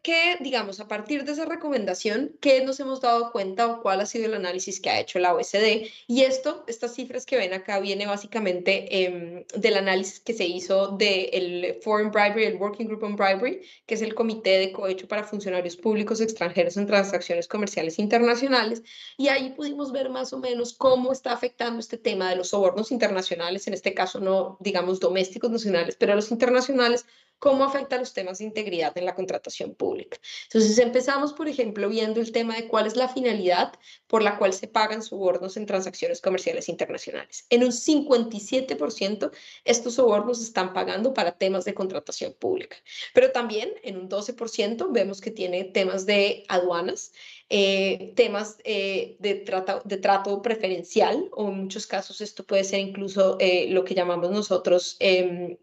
que, digamos, a partir de esa recomendación, ¿qué nos hemos dado cuenta o cuál ha sido el análisis que ha hecho la OECD? Y esto, estas cifras que ven acá, viene básicamente em, del análisis que se hizo del Foreign Bribery, el Working Group on Bribery, que es el comité de cohecho para funcionarios públicos extranjeros en transacciones comerciales internacionales. Y ahí pudimos ver más o menos cómo está afectando este tema de los sobornos internacionales, en este caso no, digamos, domésticos nacionales, pero los internacionales cómo afecta los temas de integridad en la contratación pública. Entonces empezamos, por ejemplo, viendo el tema de cuál es la finalidad por la cual se pagan sobornos en transacciones comerciales internacionales. En un 57% estos sobornos están pagando para temas de contratación pública, pero también en un 12% vemos que tiene temas de aduanas, eh, temas eh, de, trato, de trato preferencial o en muchos casos esto puede ser incluso eh, lo que llamamos nosotros em,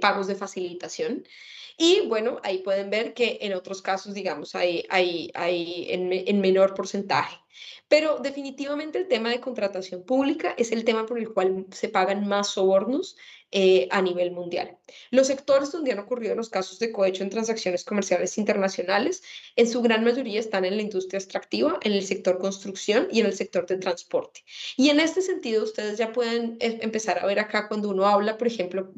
pagos de facilitación. Y bueno, ahí pueden ver que en otros casos, digamos, hay, hay, hay en, en menor porcentaje. Pero definitivamente el tema de contratación pública es el tema por el cual se pagan más sobornos eh, a nivel mundial. Los sectores donde han ocurrido los casos de cohecho en transacciones comerciales internacionales, en su gran mayoría están en la industria extractiva, en el sector construcción y en el sector de transporte. Y en este sentido, ustedes ya pueden eh, empezar a ver acá cuando uno habla, por ejemplo,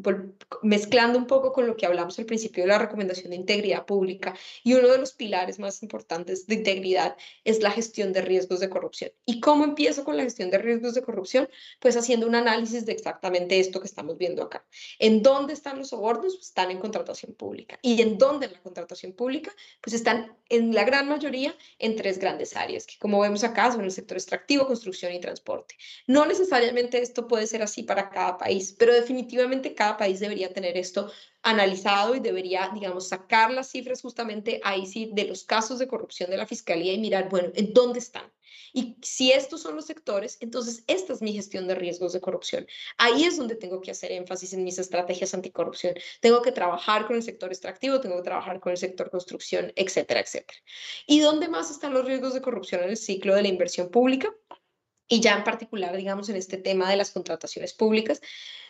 mezclando un poco con lo que hablamos al principio de la recomendación de integridad pública, y uno de los pilares más importantes de integridad es la gestión de riesgos de corrupción. ¿Y cómo empiezo con la gestión de riesgos de corrupción? Pues haciendo un análisis de exactamente esto que estamos viendo acá. ¿En dónde están los sobornos? Pues están en contratación pública. ¿Y en dónde en la contratación pública? Pues están en la gran mayoría en tres grandes áreas, que como vemos acá son el sector extractivo, construcción y transporte. No necesariamente esto puede ser así para cada país, pero definitivamente cada país debería tener esto analizado y debería, digamos, sacar las cifras justamente ahí sí de los casos de corrupción de la fiscalía y mirar, bueno, ¿en dónde están? Y si estos son los sectores, entonces esta es mi gestión de riesgos de corrupción. Ahí es donde tengo que hacer énfasis en mis estrategias anticorrupción. Tengo que trabajar con el sector extractivo, tengo que trabajar con el sector construcción, etcétera, etcétera. ¿Y dónde más están los riesgos de corrupción en el ciclo de la inversión pública? Y ya en particular, digamos, en este tema de las contrataciones públicas,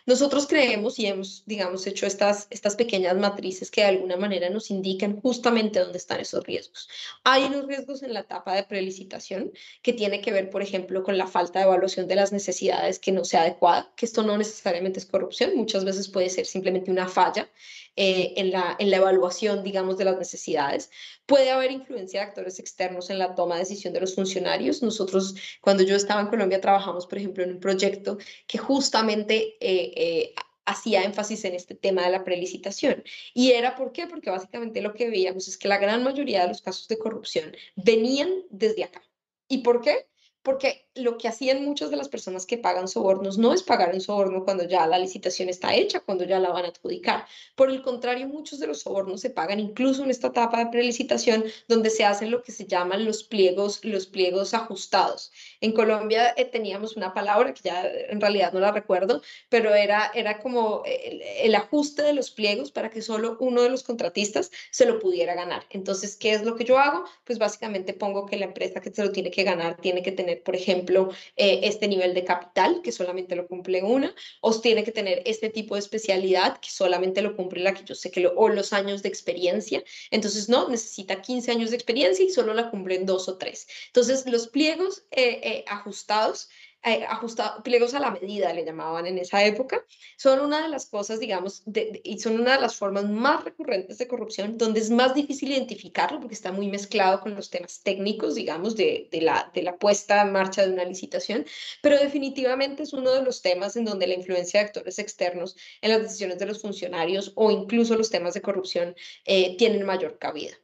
nosotros creemos y hemos, digamos, hecho estas, estas pequeñas matrices que de alguna manera nos indican justamente dónde están esos riesgos. Hay unos riesgos en la etapa de prelicitación que tiene que ver, por ejemplo, con la falta de evaluación de las necesidades que no sea adecuada, que esto no necesariamente es corrupción, muchas veces puede ser simplemente una falla eh, en, la, en la evaluación, digamos, de las necesidades. Puede haber influencia de actores externos en la toma de decisión de los funcionarios. Nosotros, cuando yo estaba en Colombia, trabajamos, por ejemplo, en un proyecto que justamente eh, hacía énfasis en este tema de la prelicitación. ¿Y era por qué? Porque básicamente lo que veíamos es que la gran mayoría de los casos de corrupción venían desde acá. ¿Y por qué? Porque lo que hacían muchas de las personas que pagan sobornos no es pagar un soborno cuando ya la licitación está hecha, cuando ya la van a adjudicar. Por el contrario, muchos de los sobornos se pagan incluso en esta etapa de prelicitación, donde se hacen lo que se llaman los pliegos, los pliegos ajustados. En Colombia eh, teníamos una palabra que ya en realidad no la recuerdo, pero era, era como el, el ajuste de los pliegos para que solo uno de los contratistas se lo pudiera ganar. Entonces, ¿qué es lo que yo hago? Pues básicamente pongo que la empresa que se lo tiene que ganar tiene que tener, por ejemplo, eh, este nivel de capital, que solamente lo cumple una, o tiene que tener este tipo de especialidad, que solamente lo cumple la que yo sé que lo, o los años de experiencia. Entonces, no, necesita 15 años de experiencia y solo la cumplen dos o tres. Entonces, los pliegos eh, eh, ajustados eh, ajustados, pliegos a la medida, le llamaban en esa época, son una de las cosas, digamos, y son una de las formas más recurrentes de corrupción, donde es más difícil identificarlo porque está muy mezclado con los temas técnicos, digamos, de, de, la, de la puesta en marcha de una licitación, pero definitivamente es uno de los temas en donde la influencia de actores externos en las decisiones de los funcionarios o incluso los temas de corrupción eh, tienen mayor cabida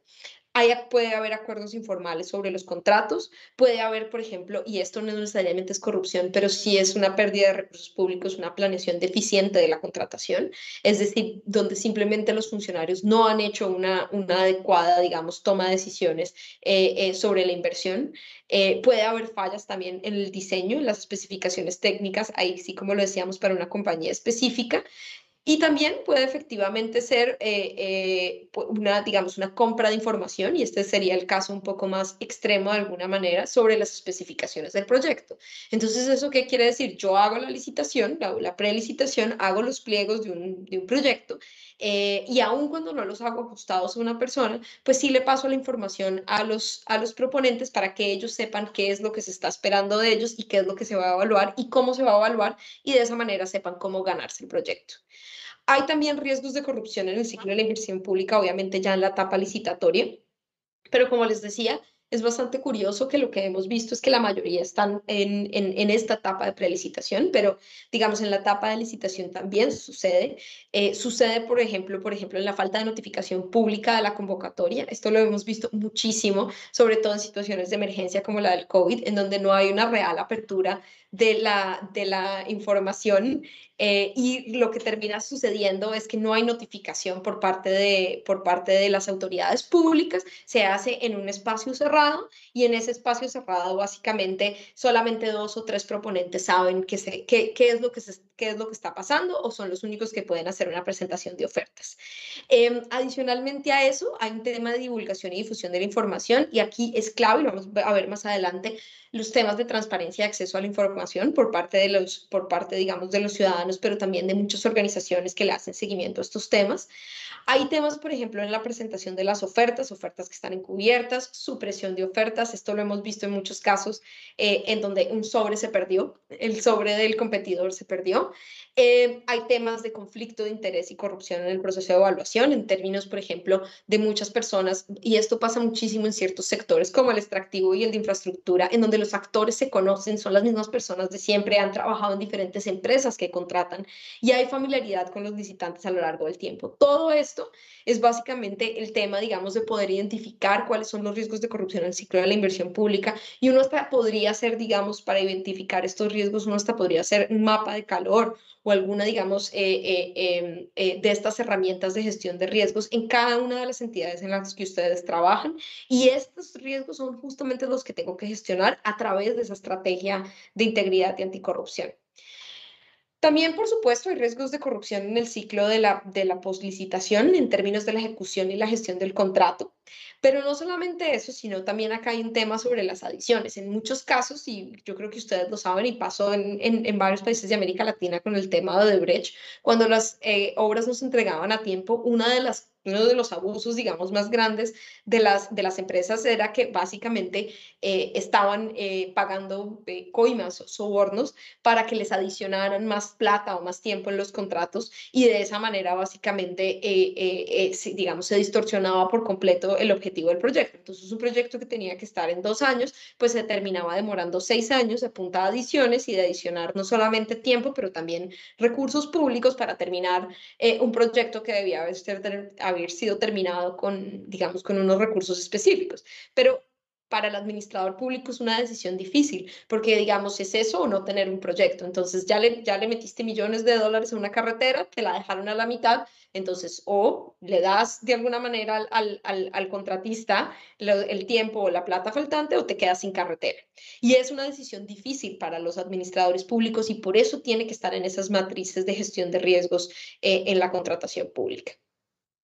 puede haber acuerdos informales sobre los contratos, puede haber, por ejemplo, y esto no necesariamente es corrupción, pero sí es una pérdida de recursos públicos, una planeación deficiente de la contratación, es decir, donde simplemente los funcionarios no han hecho una, adecuada, digamos, toma de decisiones eh, eh, sobre la inversión. Eh, puede haber fallas también en el diseño, en las especificaciones técnicas, ahí sí, como lo decíamos, para una compañía específica. Y también puede efectivamente ser eh, eh, una, digamos, una compra de información, y este sería el caso un poco más extremo de alguna manera, sobre las especificaciones del proyecto. Entonces, ¿eso qué quiere decir? Yo hago la licitación, la, la prelicitación, hago los pliegos de un, de un proyecto, eh, y aun cuando no los hago ajustados a una persona, pues sí le paso la información a los, a los proponentes para que ellos sepan qué es lo que se está esperando de ellos y qué es lo que se va a evaluar y cómo se va a evaluar, y de esa manera sepan cómo ganarse el proyecto. Hay también riesgos de corrupción en el ciclo de la inversión pública, obviamente ya en la etapa licitatoria, pero como les decía, es bastante curioso que lo que hemos visto es que la mayoría están en, en, esta etapa de prelicitación, pero digamos en la etapa de licitación también sucede. Eh, sucede, por ejemplo, por ejemplo, en la falta de notificación pública de la convocatoria. Esto lo hemos visto muchísimo, sobre todo en situaciones de emergencia como la del COVID, en donde no hay una real apertura de la, de la información eh, y lo que termina sucediendo es que no hay notificación por parte, de, por parte de las autoridades públicas, se hace en un espacio cerrado y en ese espacio cerrado básicamente solamente dos o tres proponentes saben qué, se, qué, qué es, lo que se, qué es lo que está pasando o son los únicos que pueden hacer una presentación de ofertas. Em, adicionalmente a eso, hay un tema de divulgación y difusión de la información y aquí es clave, y vamos a ver más adelante, los temas de transparencia y acceso a la información por parte de los, por parte, digamos, de los ciudadanos, pero también de muchas organizaciones que le hacen seguimiento a estos temas. Hay temas, por ejemplo, en la presentación de las ofertas, ofertas que están encubiertas, supresión de ofertas. Esto lo hemos visto en muchos casos eh, en donde un sobre se perdió, el sobre del competidor se perdió. Eh, hay temas de conflicto de interés y corrupción en el proceso de evaluación, en términos, por ejemplo, de muchas personas, y esto pasa muchísimo en ciertos sectores como el extractivo y el de infraestructura, en donde los actores se conocen, son las mismas personas de siempre, han trabajado en diferentes empresas que contratan y hay familiaridad con los licitantes a lo largo del tiempo. Todo esto es básicamente el tema, digamos, de poder identificar cuáles son los riesgos de corrupción en el ciclo de la inversión pública y uno hasta podría hacer, digamos, para identificar estos riesgos, uno hasta podría hacer un mapa de calor o alguna, digamos, eh, eh, em, eh, de estas herramientas de gestión de riesgos en cada una de las entidades en las que ustedes trabajan. Y estos riesgos son justamente los que tengo que gestionar a través de esa estrategia de integridad y anticorrupción. También, por supuesto, hay riesgos de corrupción en el ciclo de la, de la poslicitación en términos de la ejecución y la gestión del contrato. Pero no solamente eso, sino también acá hay un tema sobre las adiciones. En muchos casos, y yo creo que ustedes lo saben y pasó en, en, varios países de América Latina con el tema de Odebrecht, cuando las eh, obras no se entregaban a tiempo, una de las uno de los abusos, digamos, más grandes de las, de las empresas era que básicamente eh, estaban eh, pagando eh, coimas o sobornos para que les adicionaran más plata o más tiempo en los contratos y de esa manera básicamente, digamos, se distorsionaba por completo el objetivo del proyecto. Entonces, un proyecto que tenía que estar en dos años, pues se terminaba demorando seis años a punta de adiciones y de adicionar no solamente tiempo, pero también recursos públicos para terminar un proyecto que debía haber, haber sido terminado con, digamos, con unos recursos específicos. Pero para el administrador público es una decisión difícil, porque digamos, es eso o no tener un proyecto. Entonces ya le, ya le metiste millones de dólares a una carretera, te la dejaron a la mitad, entonces o le das de alguna manera al, al, al contratista el tiempo o la plata faltante o te quedas sin carretera. Y es una decisión difícil para los administradores públicos y por eso tiene que estar en esas matrices de gestión de riesgos eh, en la contratación pública.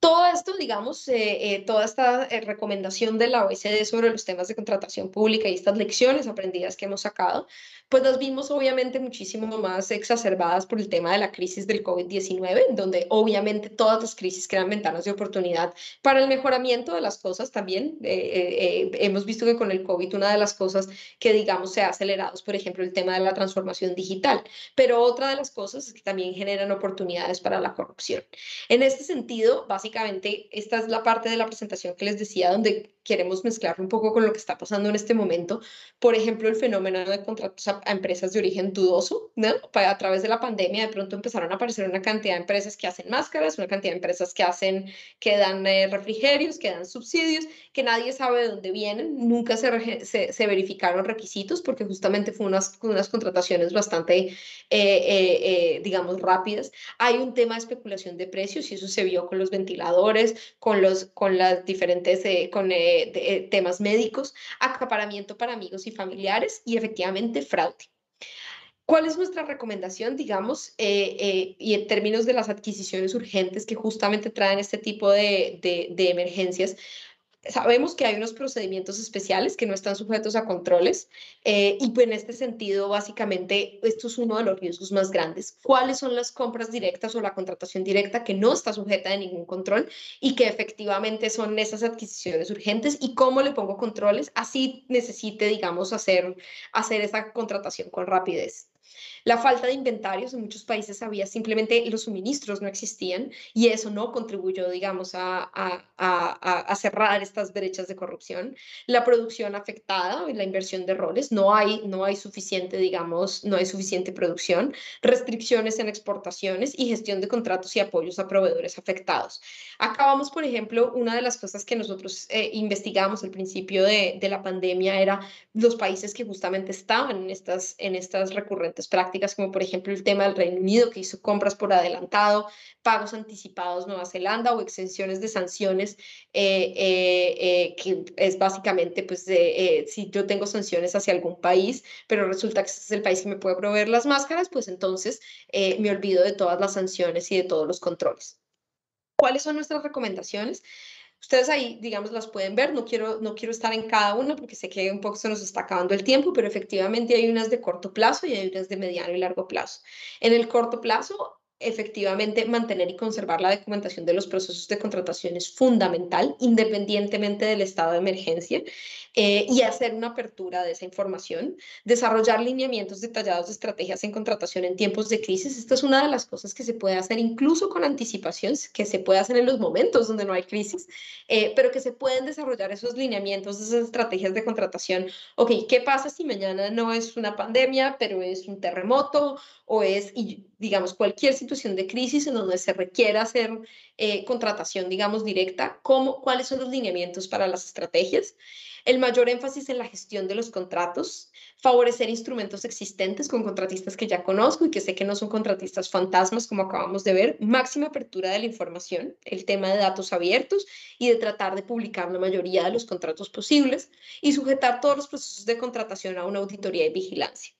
Todo esto, digamos, eh, eh, toda esta eh, recomendación de la OECD sobre los temas de contratación pública y estas lecciones aprendidas que hemos sacado, pues las vimos obviamente muchísimo más exacerbadas por el tema de la crisis del COVID-19, donde obviamente todas las crisis crean ventanas de oportunidad para el mejoramiento de las cosas también. hemos visto que con el COVID una de las cosas que, digamos, se ha acelerado es, por ejemplo, el tema de la transformación digital, pero otra de las cosas es que también generan oportunidades para la corrupción. En este sentido, básicamente, básicamente esta es la parte de la presentación que les decía donde queremos mezclarlo un poco con lo que está pasando en este momento. Por ejemplo, el fenómeno de contratos a, empresas de origen dudoso, ¿no? A través de la pandemia de pronto empezaron a aparecer una cantidad de empresas que hacen máscaras, una cantidad de empresas que hacen, que dan eh, refrigerios, que dan subsidios, que nadie sabe de dónde vienen, nunca se, se, verificaron requisitos porque justamente fue unas, unas contrataciones bastante, eh, eh, digamos, rápidas. Hay un tema de especulación de precios y eso se vio con los ventiladores, con, los, con las diferentes, con de, temas médicos, acaparamiento para amigos y familiares y efectivamente fraude. ¿Cuál es nuestra recomendación, digamos, eh, eh, y en términos de las adquisiciones urgentes que justamente traen este tipo de, de emergencias? Sabemos que hay unos procedimientos especiales que no están sujetos a controles eh, y pues en este sentido, básicamente, esto es uno de los riesgos más grandes. ¿Cuáles son las compras directas o la contratación directa que no está sujeta a ningún control y que efectivamente son esas adquisiciones urgentes y cómo le pongo controles? Así necesite, digamos, hacer, hacer esa contratación con rapidez. La falta de inventarios en muchos países había simplemente los suministros no existían y eso no contribuyó, digamos, a, a, cerrar estas brechas de corrupción. La producción afectada, la inversión de roles, no hay, no hay suficiente, digamos, no hay suficiente producción, restricciones en exportaciones y gestión de contratos y apoyos a proveedores afectados. Acabamos, por ejemplo, una de las cosas que nosotros eh, investigamos al principio de, de la pandemia era los países que justamente estaban en estas, en estas recurrentes prácticas como por ejemplo el tema del Reino Unido, que hizo compras por adelantado, pagos anticipados Nueva Zelanda o exenciones de sanciones, eh, eh, eh, que es básicamente, pues, si yo tengo sanciones hacia algún país, pero resulta que es el país que me puede proveer las máscaras, pues entonces me olvido de todas las sanciones y de todos los controles. ¿Cuáles son nuestras recomendaciones? Ustedes ahí, digamos, las pueden ver, no quiero, no quiero estar en cada una porque sé que un poco se nos está acabando el tiempo, pero efectivamente hay unas de corto plazo y hay unas de mediano y largo plazo. En el corto plazo, efectivamente mantener y conservar la documentación de los procesos de contratación es fundamental, independientemente del estado de emergencia, eh, y hacer una apertura de esa información, desarrollar lineamientos detallados de estrategias en contratación en tiempos de crisis. Esta es una de las cosas que se puede hacer incluso con anticipación, que se puede hacer en los momentos donde no hay crisis, eh, pero que se pueden desarrollar esos lineamientos, esas estrategias de contratación. Ok, ¿qué pasa si mañana no es una pandemia, pero es un terremoto o es, digamos, cualquier situación de crisis en donde se requiera hacer eh, contratación, digamos, directa, ¿cómo, ¿cuáles son los lineamientos para las estrategias? El mayor énfasis en la gestión de los contratos, favorecer instrumentos existentes con contratistas que ya conozco y que sé que no son contratistas fantasmas, como acabamos de ver, máxima apertura de la información, el tema de datos abiertos y de tratar de publicar la mayoría de los contratos posibles y sujetar todos los procesos de contratación a una auditoría y vigilancia.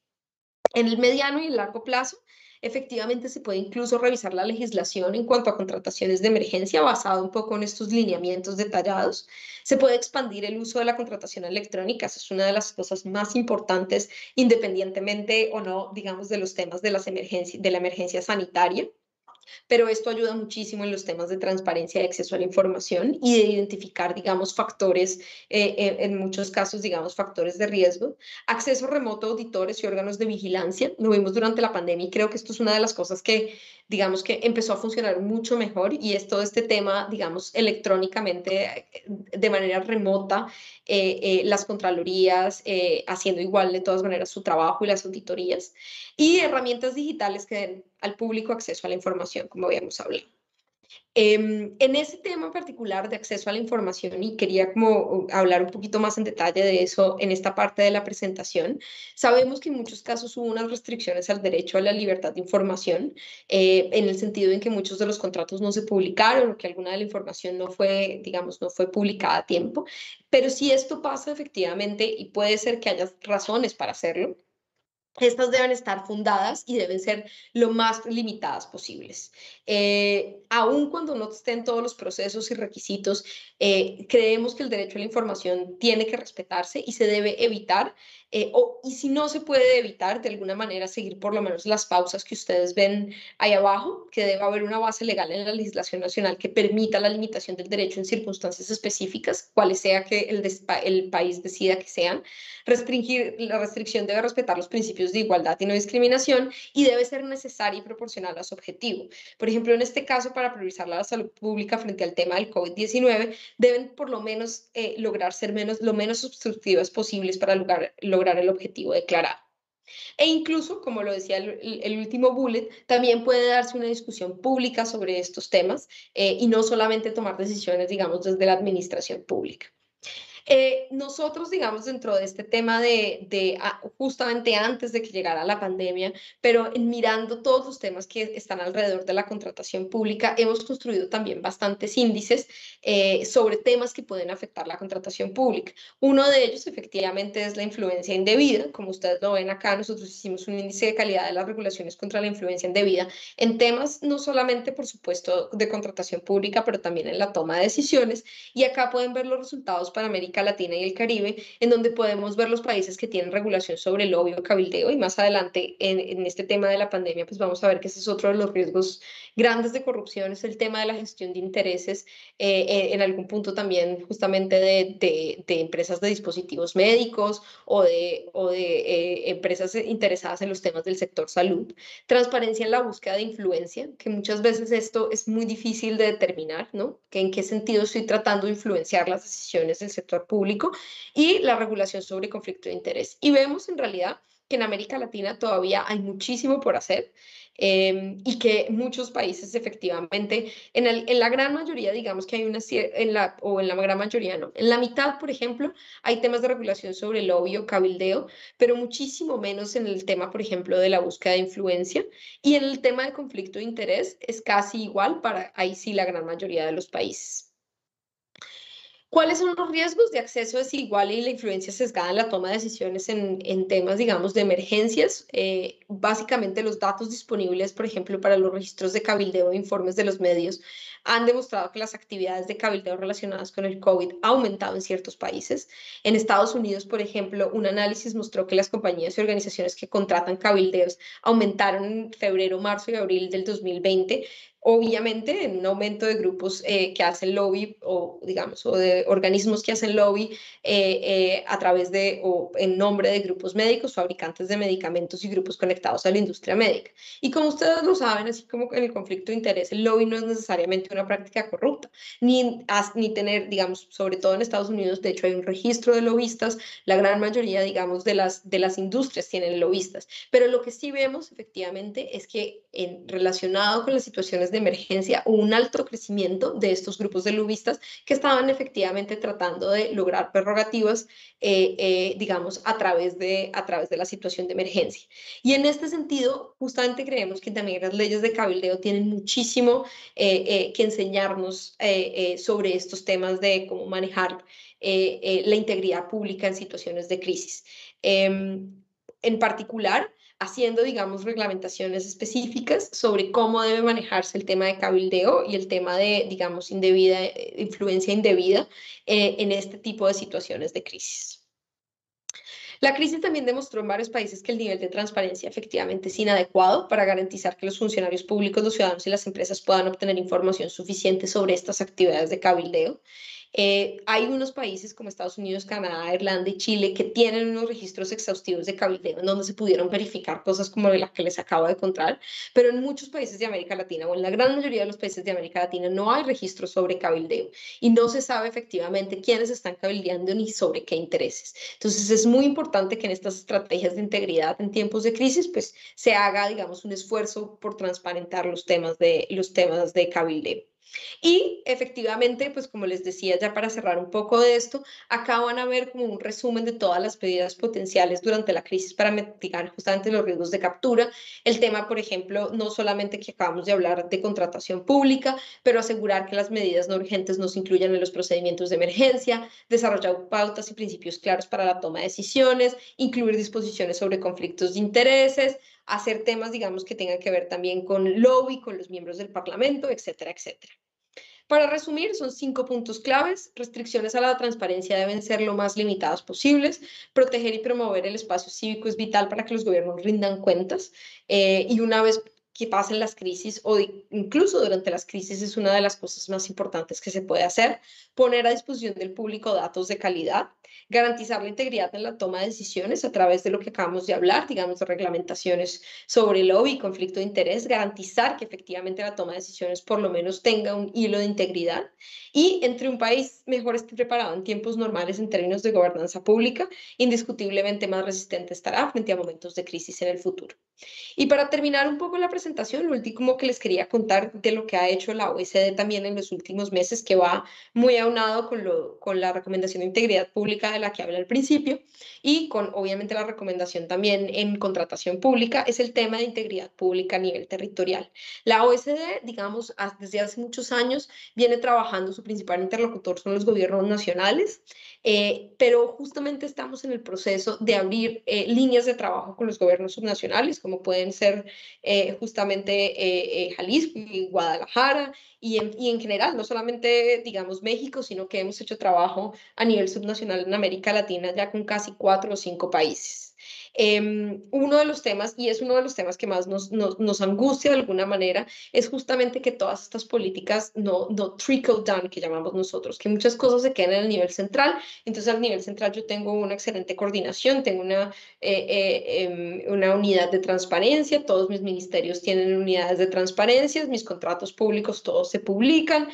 En el mediano y el largo plazo, efectivamente se puede incluso revisar la legislación en cuanto a contrataciones de emergencia basado un poco en estos lineamientos detallados. Se puede expandir el uso de la contratación electrónica, esa es una de las cosas más importantes independientemente o no, digamos, de los temas de, las emergencias, de la emergencia sanitaria. Pero esto ayuda muchísimo en los temas de transparencia y acceso a la información y de identificar, digamos, factores, eh, en muchos casos, digamos, factores de riesgo. Acceso remoto a auditores y órganos de vigilancia. Lo vimos durante la pandemia y creo que esto es una de las cosas que digamos que empezó a funcionar mucho mejor y es todo este tema, digamos, electrónicamente, eh, de manera remota, eh, eh, las contralorías haciendo igual de todas maneras su trabajo y las auditorías, y herramientas digitales que al público acceso a la información, como habíamos hablado. Em, en ese tema en particular de acceso a la información, y quería como hablar un poquito más en detalle de eso en esta parte de la presentación, sabemos que en muchos casos hubo unas restricciones al derecho a la libertad de información, eh, en el sentido en que muchos de los contratos no se publicaron o que alguna de la información no fue, digamos, no fue publicada a tiempo, pero si esto pasa efectivamente, y puede ser que haya razones para hacerlo, estas deben estar fundadas y deben ser lo más limitadas posibles. Eh, aun cuando no estén todos los procesos y requisitos, eh, creemos que el derecho a la información tiene que respetarse y se debe evitar eh, o, y si no se puede evitar, de alguna manera seguir por lo menos las pausas que ustedes ven ahí abajo, que debe haber una base legal en la legislación nacional que permita la limitación del derecho en circunstancias específicas, cuales sea que el, el país decida que sean. Restringir, la restricción debe respetar los principios de igualdad y no discriminación y debe ser necesaria y proporcional a su objetivo. Por ejemplo, en este caso, para priorizar la salud pública frente al tema del COVID-19, deben por lo menos eh, lograr ser menos, lo menos obstructivas posibles para lograr lograr el objetivo declarado. E incluso, como lo decía el, último bullet, también puede darse una discusión pública sobre estos temas eh, y no solamente tomar decisiones, digamos, desde la administración pública. Eh, nosotros, digamos, dentro de este tema de, ah, justamente antes de que llegara la pandemia, pero mirando todos los temas que están alrededor de la contratación pública, hemos construido también bastantes índices eh, sobre temas que pueden afectar la contratación pública. Uno de ellos, efectivamente, es la influencia indebida. Como ustedes lo ven acá, nosotros hicimos un índice de calidad de las regulaciones contra la influencia indebida en temas no solamente, por supuesto, de contratación pública, pero también en la toma de decisiones. Y acá pueden ver los resultados para América Latina y el Caribe, en donde podemos ver los países que tienen regulación sobre el obvio cabildeo y más adelante en, este tema de la pandemia, pues vamos a ver que ese es otro de los riesgos grandes de corrupción, es el tema de la gestión de intereses, eh, eh, en algún punto también justamente de, de, empresas de dispositivos médicos o de, o de eh, empresas interesadas en los temas del sector salud. Transparencia en la búsqueda de influencia, que muchas veces esto es muy difícil de determinar, ¿no? Que en qué sentido estoy tratando de influenciar las decisiones del sector público y la regulación sobre conflicto de interés. Y vemos en realidad que en América Latina todavía hay muchísimo por hacer em, y que muchos países efectivamente, en, la gran mayoría, digamos que hay una, en o en la gran mayoría no, en la mitad, por ejemplo, hay temas de regulación sobre el obvio, cabildeo, pero muchísimo menos en el tema, por ejemplo, de la búsqueda de influencia y en el tema de conflicto de interés es casi igual para ahí sí la gran mayoría de los países. ¿Cuáles son los riesgos de acceso desigual y la influencia sesgada en la toma de decisiones en, en temas, digamos, de emergencias? Eh, básicamente los datos disponibles, por ejemplo, para los registros de cabildeo e informes de los medios, han demostrado que las actividades de cabildeo relacionadas con el COVID han aumentado en ciertos países. En Estados Unidos, por ejemplo, un análisis mostró que las compañías y organizaciones que contratan cabildeos aumentaron en febrero, marzo y abril del 2020 obviamente en un aumento de grupos eh, que hacen lobby o digamos o de organismos que hacen lobby eh, eh, a través de o en nombre de grupos médicos, fabricantes de medicamentos y grupos conectados a la industria médica. Y como ustedes lo saben, así como en el conflicto de interés, el lobby no es necesariamente una práctica corrupta, ni, ni tener, digamos, sobre todo en Estados Unidos, de hecho hay un registro de lobistas, la gran mayoría, digamos, de las, de las industrias tienen lobistas, pero lo que sí vemos efectivamente es que en, relacionado con las situaciones de emergencia hubo un alto crecimiento de estos grupos de lobistas que estaban efectivamente tratando de lograr prerrogativas, eh, eh, digamos, a través, de, a través de la situación de emergencia. Y en este sentido, justamente creemos que también las leyes de cabildeo tienen muchísimo eh, que enseñarnos sobre estos temas de cómo manejar la integridad pública en situaciones de crisis. Em, en particular, haciendo, digamos, reglamentaciones específicas sobre cómo debe manejarse el tema de cabildeo y el tema de, digamos, indebida, eh, influencia indebida eh, en este tipo de situaciones de crisis. La crisis también demostró en varios países que el nivel de transparencia efectivamente es inadecuado para garantizar que los funcionarios públicos, los ciudadanos y las empresas puedan obtener información suficiente sobre estas actividades de cabildeo. Eh, hay unos países como Estados Unidos, Canadá, Irlanda y Chile que tienen unos registros exhaustivos de cabildeo en donde se pudieron verificar cosas como las que les acabo de contar, pero en muchos países de América Latina o en la gran mayoría de los países de América Latina no hay registros sobre cabildeo y no se sabe efectivamente quiénes están cabildeando ni sobre qué intereses. Entonces es muy importante que en estas estrategias de integridad en tiempos de crisis pues se haga, digamos, un esfuerzo por transparentar los temas de, los temas de cabildeo. Y efectivamente, pues como les decía ya para cerrar un poco de esto, acá van a ver como un resumen de todas las medidas potenciales durante la crisis para mitigar justamente los riesgos de captura. El tema, por ejemplo, no solamente que acabamos de hablar de contratación pública, pero asegurar que las medidas no urgentes no se incluyan en los procedimientos de emergencia, desarrollar pautas y principios claros para la toma de decisiones, incluir disposiciones sobre conflictos de intereses, hacer temas, digamos, que tengan que ver también con lobby, con los miembros del Parlamento, etcétera, etcétera. Para resumir, son cinco puntos claves. Restricciones a la transparencia deben ser lo más limitadas posibles. Proteger y promover el espacio cívico es vital para que los gobiernos rindan cuentas. Eh, y una vez que pasen las crisis o incluso durante las crisis es una de las cosas más importantes que se puede hacer. Poner a disposición del público datos de calidad garantizar la integridad en la toma de decisiones a través de lo que acabamos de hablar, digamos, de reglamentaciones sobre lobby conflicto de interés, garantizar que efectivamente la toma de decisiones por lo menos tenga un hilo de integridad y entre un país mejor esté preparado en tiempos normales en términos de gobernanza pública, indiscutiblemente más resistente estará frente a momentos de crisis en el futuro. Y para terminar un poco la presentación, lo último que les quería contar de lo que ha hecho la OECD también en los últimos meses, que va muy aunado con, lo, con la recomendación de integridad pública de la que hablé al principio y con obviamente la recomendación también en contratación pública, es el tema de integridad pública a nivel territorial. La OECD, digamos, desde hace muchos años viene trabajando, su principal interlocutor son los gobiernos nacionales, eh, pero justamente estamos en el proceso de abrir eh, líneas de trabajo con los gobiernos subnacionales, como pueden ser eh, justamente Jalisco y Guadalajara, y en, y en, general, no solamente, digamos, México, sino que hemos hecho trabajo a nivel subnacional en América Latina ya con casi cuatro o cinco países. Em, uno de los temas, y es uno de los temas que más nos, nos, angustia de alguna manera, es justamente que todas estas políticas no, no trickle down, que llamamos nosotros, que muchas cosas se quedan en el nivel central. Entonces, al nivel central yo tengo una excelente coordinación, tengo una, eh, eh, em, una unidad de transparencia, todos mis ministerios tienen unidades de transparencia, mis contratos públicos todos se publican,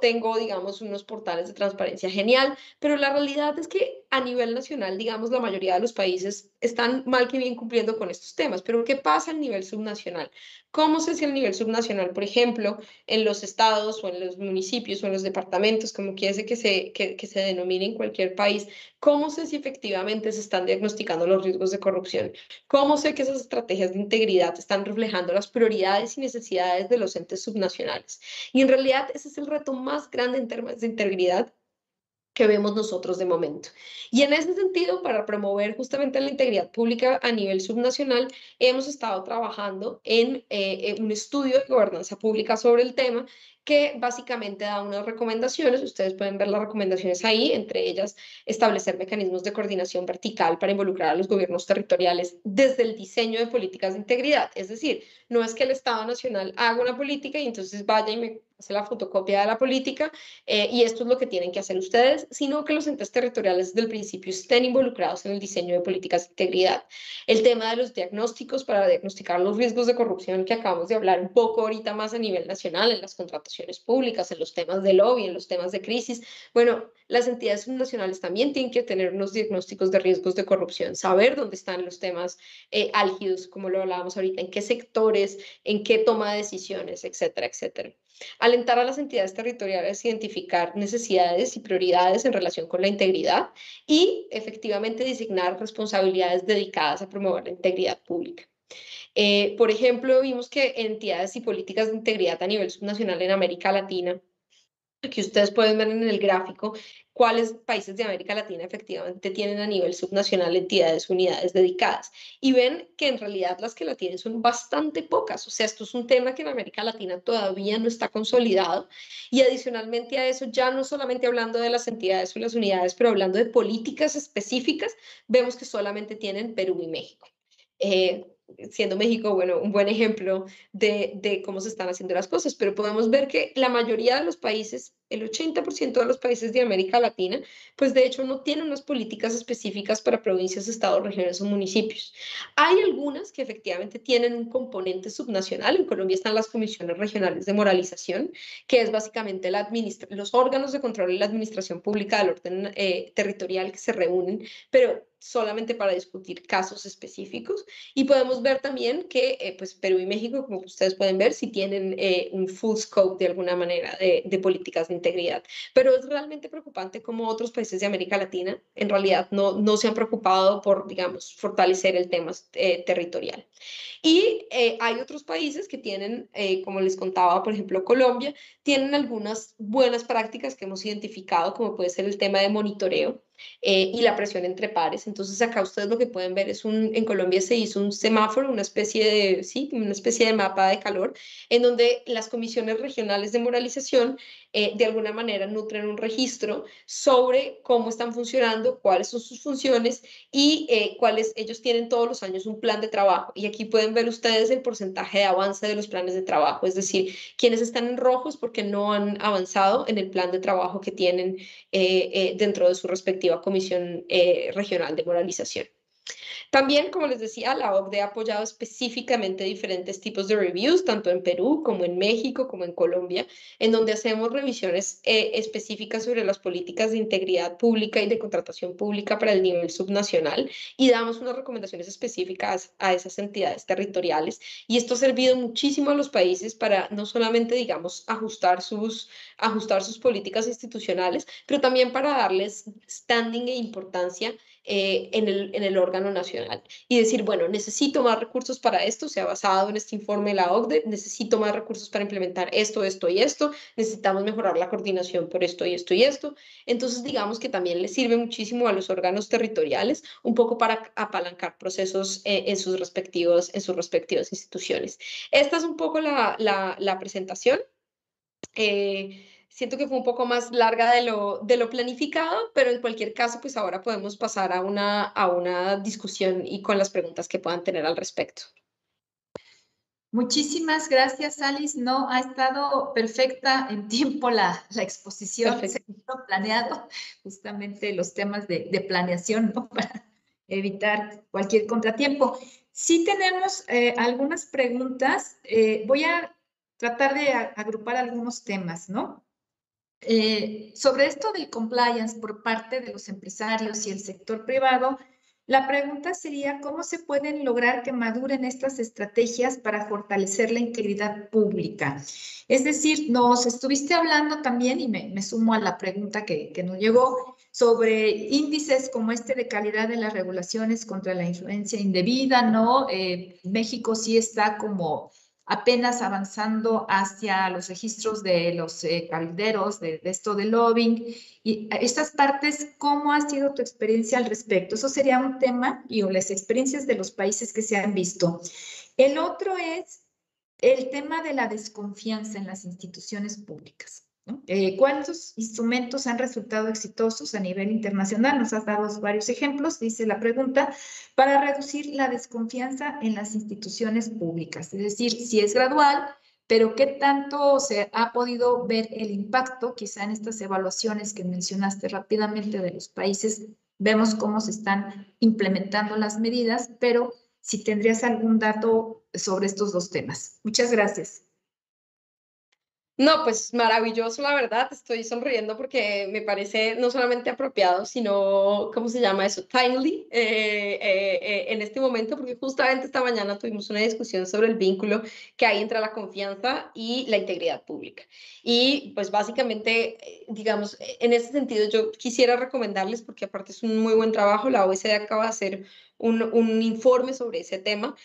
tengo, digamos, unos portales de transparencia genial, pero la realidad es que a nivel nacional, digamos, la mayoría de los países están mal que bien cumpliendo con estos temas. Pero ¿qué pasa a nivel subnacional? ¿Cómo sé si a nivel subnacional, por ejemplo, en los estados o en los municipios o en los departamentos, como quiere que se, que, que se denomine en cualquier país, cómo sé si efectivamente se están diagnosticando los riesgos de corrupción? ¿Cómo sé que esas estrategias de integridad están reflejando las prioridades y necesidades de los entes subnacionales? Y en realidad ese es el reto más grande en términos de integridad que vemos nosotros de momento. Y en ese sentido, para promover justamente la integridad pública a nivel subnacional, hemos estado trabajando en, eh, un estudio de gobernanza pública sobre el tema que básicamente da unas recomendaciones, ustedes pueden ver las recomendaciones ahí, entre ellas establecer mecanismos de coordinación vertical para involucrar a los gobiernos territoriales desde el diseño de políticas de integridad, es decir, no es que el Estado Nacional haga una política y entonces vaya y me hace la fotocopia de la política eh, y esto es lo que tienen que hacer ustedes, sino que los entes territoriales desde el principio estén involucrados en el diseño de políticas de integridad. El tema de los diagnósticos para diagnosticar los riesgos de corrupción que acabamos de hablar un poco ahorita más a nivel nacional en las contrataciones públicas, en los temas de lobby, en los temas de crisis. Bueno, las entidades nacionales también tienen que tener unos diagnósticos de riesgos de corrupción, saber dónde están los temas eh, álgidos, como lo hablábamos ahorita, en qué sectores, en qué toma de decisiones, etcétera, etcétera. Alentar a las entidades territoriales a identificar necesidades y prioridades en relación con la integridad y efectivamente designar responsabilidades dedicadas a promover la integridad pública. Eh, por ejemplo, vimos que entidades y políticas de integridad a nivel subnacional en América Latina Aquí ustedes pueden ver en el gráfico cuáles países de América Latina efectivamente tienen a nivel subnacional entidades, unidades dedicadas. Y ven que en realidad las que la tienen son bastante pocas. O sea, esto es un tema que en América Latina todavía no está consolidado. Y adicionalmente a eso, ya no solamente hablando de las entidades o las unidades, pero hablando de políticas específicas, vemos que solamente tienen Perú y México. Eh, siendo México, bueno, un buen ejemplo de, de, cómo se están haciendo las cosas, pero podemos ver que la mayoría de los países, el 80% de los países de América Latina, pues de hecho no tienen unas políticas específicas para provincias, estados, regiones o municipios. Hay algunas que efectivamente tienen un componente subnacional. En Colombia están las comisiones regionales de moralización, que es básicamente la los órganos de control y la administración pública del orden eh, territorial que se reúnen, pero solamente para discutir casos específicos. Y podemos ver también que eh, pues Perú y México, como ustedes pueden ver, sí tienen eh, un full scope de alguna manera de, de, políticas de integridad. Pero es realmente preocupante como otros países de América Latina en realidad no, no se han preocupado por, digamos, fortalecer el tema eh, territorial. Y hay otros países que tienen, como les contaba, por ejemplo, Colombia, tienen algunas buenas prácticas que hemos identificado, como puede ser el tema de monitoreo eh, y la presión entre pares. Entonces acá ustedes lo que pueden ver es un, en Colombia se hizo un semáforo, una especie de, sí, una especie de mapa de calor, en donde las comisiones regionales de moralización eh, de alguna manera nutren un registro sobre cómo están funcionando, cuáles son sus funciones y eh, cuáles ellos tienen todos los años un plan de trabajo. Y aquí pueden ver ustedes el porcentaje de avance de los planes de trabajo, es decir, quienes están en rojos porque no han avanzado en el plan de trabajo que tienen dentro de su respectivo Comisión eh, Regional de Moralización. También, como les decía, la OCDE ha apoyado específicamente diferentes tipos de reviews, tanto en Perú como en México, como en Colombia, en donde hacemos revisiones eh, específicas sobre las políticas de integridad pública y de contratación pública para el nivel subnacional y damos unas recomendaciones específicas a esas entidades territoriales. Y esto ha servido muchísimo a los países para no solamente, digamos, ajustar sus, ajustar sus políticas institucionales, pero también para darles standing e importancia eh, en, el, en el órgano nacional y decir, bueno, necesito más recursos para esto, se ha basado en este informe de la OCDE, necesito más recursos para implementar esto, esto y esto, necesitamos mejorar la coordinación por esto y esto y esto. Entonces, digamos que también le sirve muchísimo a los órganos territoriales un poco para apalancar procesos eh, en, sus respectivos, en sus respectivas instituciones. Esta es un poco la, la, la presentación. Eh, siento que fue un poco más larga de lo, de lo planificado, pero en cualquier caso, pues ahora podemos pasar a una, a una discusión y con las preguntas que puedan tener al respecto. Muchísimas gracias, Alice. No, ha estado perfecta en [LAUGHS] tiempo la, la exposición. Se planeado justamente los temas de, de planeación, ¿no? [LAUGHS] Para evitar cualquier contratiempo. Sí tenemos eh, algunas preguntas. Eh, voy a tratar de agrupar algunos temas, ¿no? Eh, sobre esto del compliance por parte de los empresarios y el sector privado, la pregunta sería cómo se pueden lograr que maduren estas estrategias para fortalecer la integridad pública. Es decir, nos estuviste hablando también, y me, sumo a la pregunta que, que, nos llegó, sobre índices como este de calidad de las regulaciones contra la influencia indebida, ¿no? Eh, México sí está como apenas avanzando hacia los registros de los eh, calderos, de, esto de lobbying. Y estas partes, ¿cómo ha sido tu experiencia al respecto? Eso sería un tema y las experiencias de los países que se han visto. El otro es el tema de la desconfianza en las instituciones públicas. Eh, ¿Cuántos instrumentos han resultado exitosos a nivel internacional? Nos has dado varios ejemplos, dice la pregunta, para reducir la desconfianza en las instituciones públicas. Es decir, si es gradual, pero ¿qué tanto se ha podido ver el impacto? Quizá en estas evaluaciones que mencionaste rápidamente de los países, vemos cómo se están implementando las medidas, pero si tendrías algún dato sobre estos dos temas. Muchas gracias. No, pues maravilloso, la verdad. Estoy sonriendo porque me parece no solamente apropiado, sino, ¿cómo se llama eso? Timely eh, eh, eh, en este momento, porque justamente esta mañana tuvimos una discusión sobre el vínculo que hay entre la confianza y la integridad pública. Y pues básicamente, digamos, en ese sentido yo quisiera recomendarles, porque aparte es un muy buen trabajo, la OECD acaba de hacer un, un informe sobre ese tema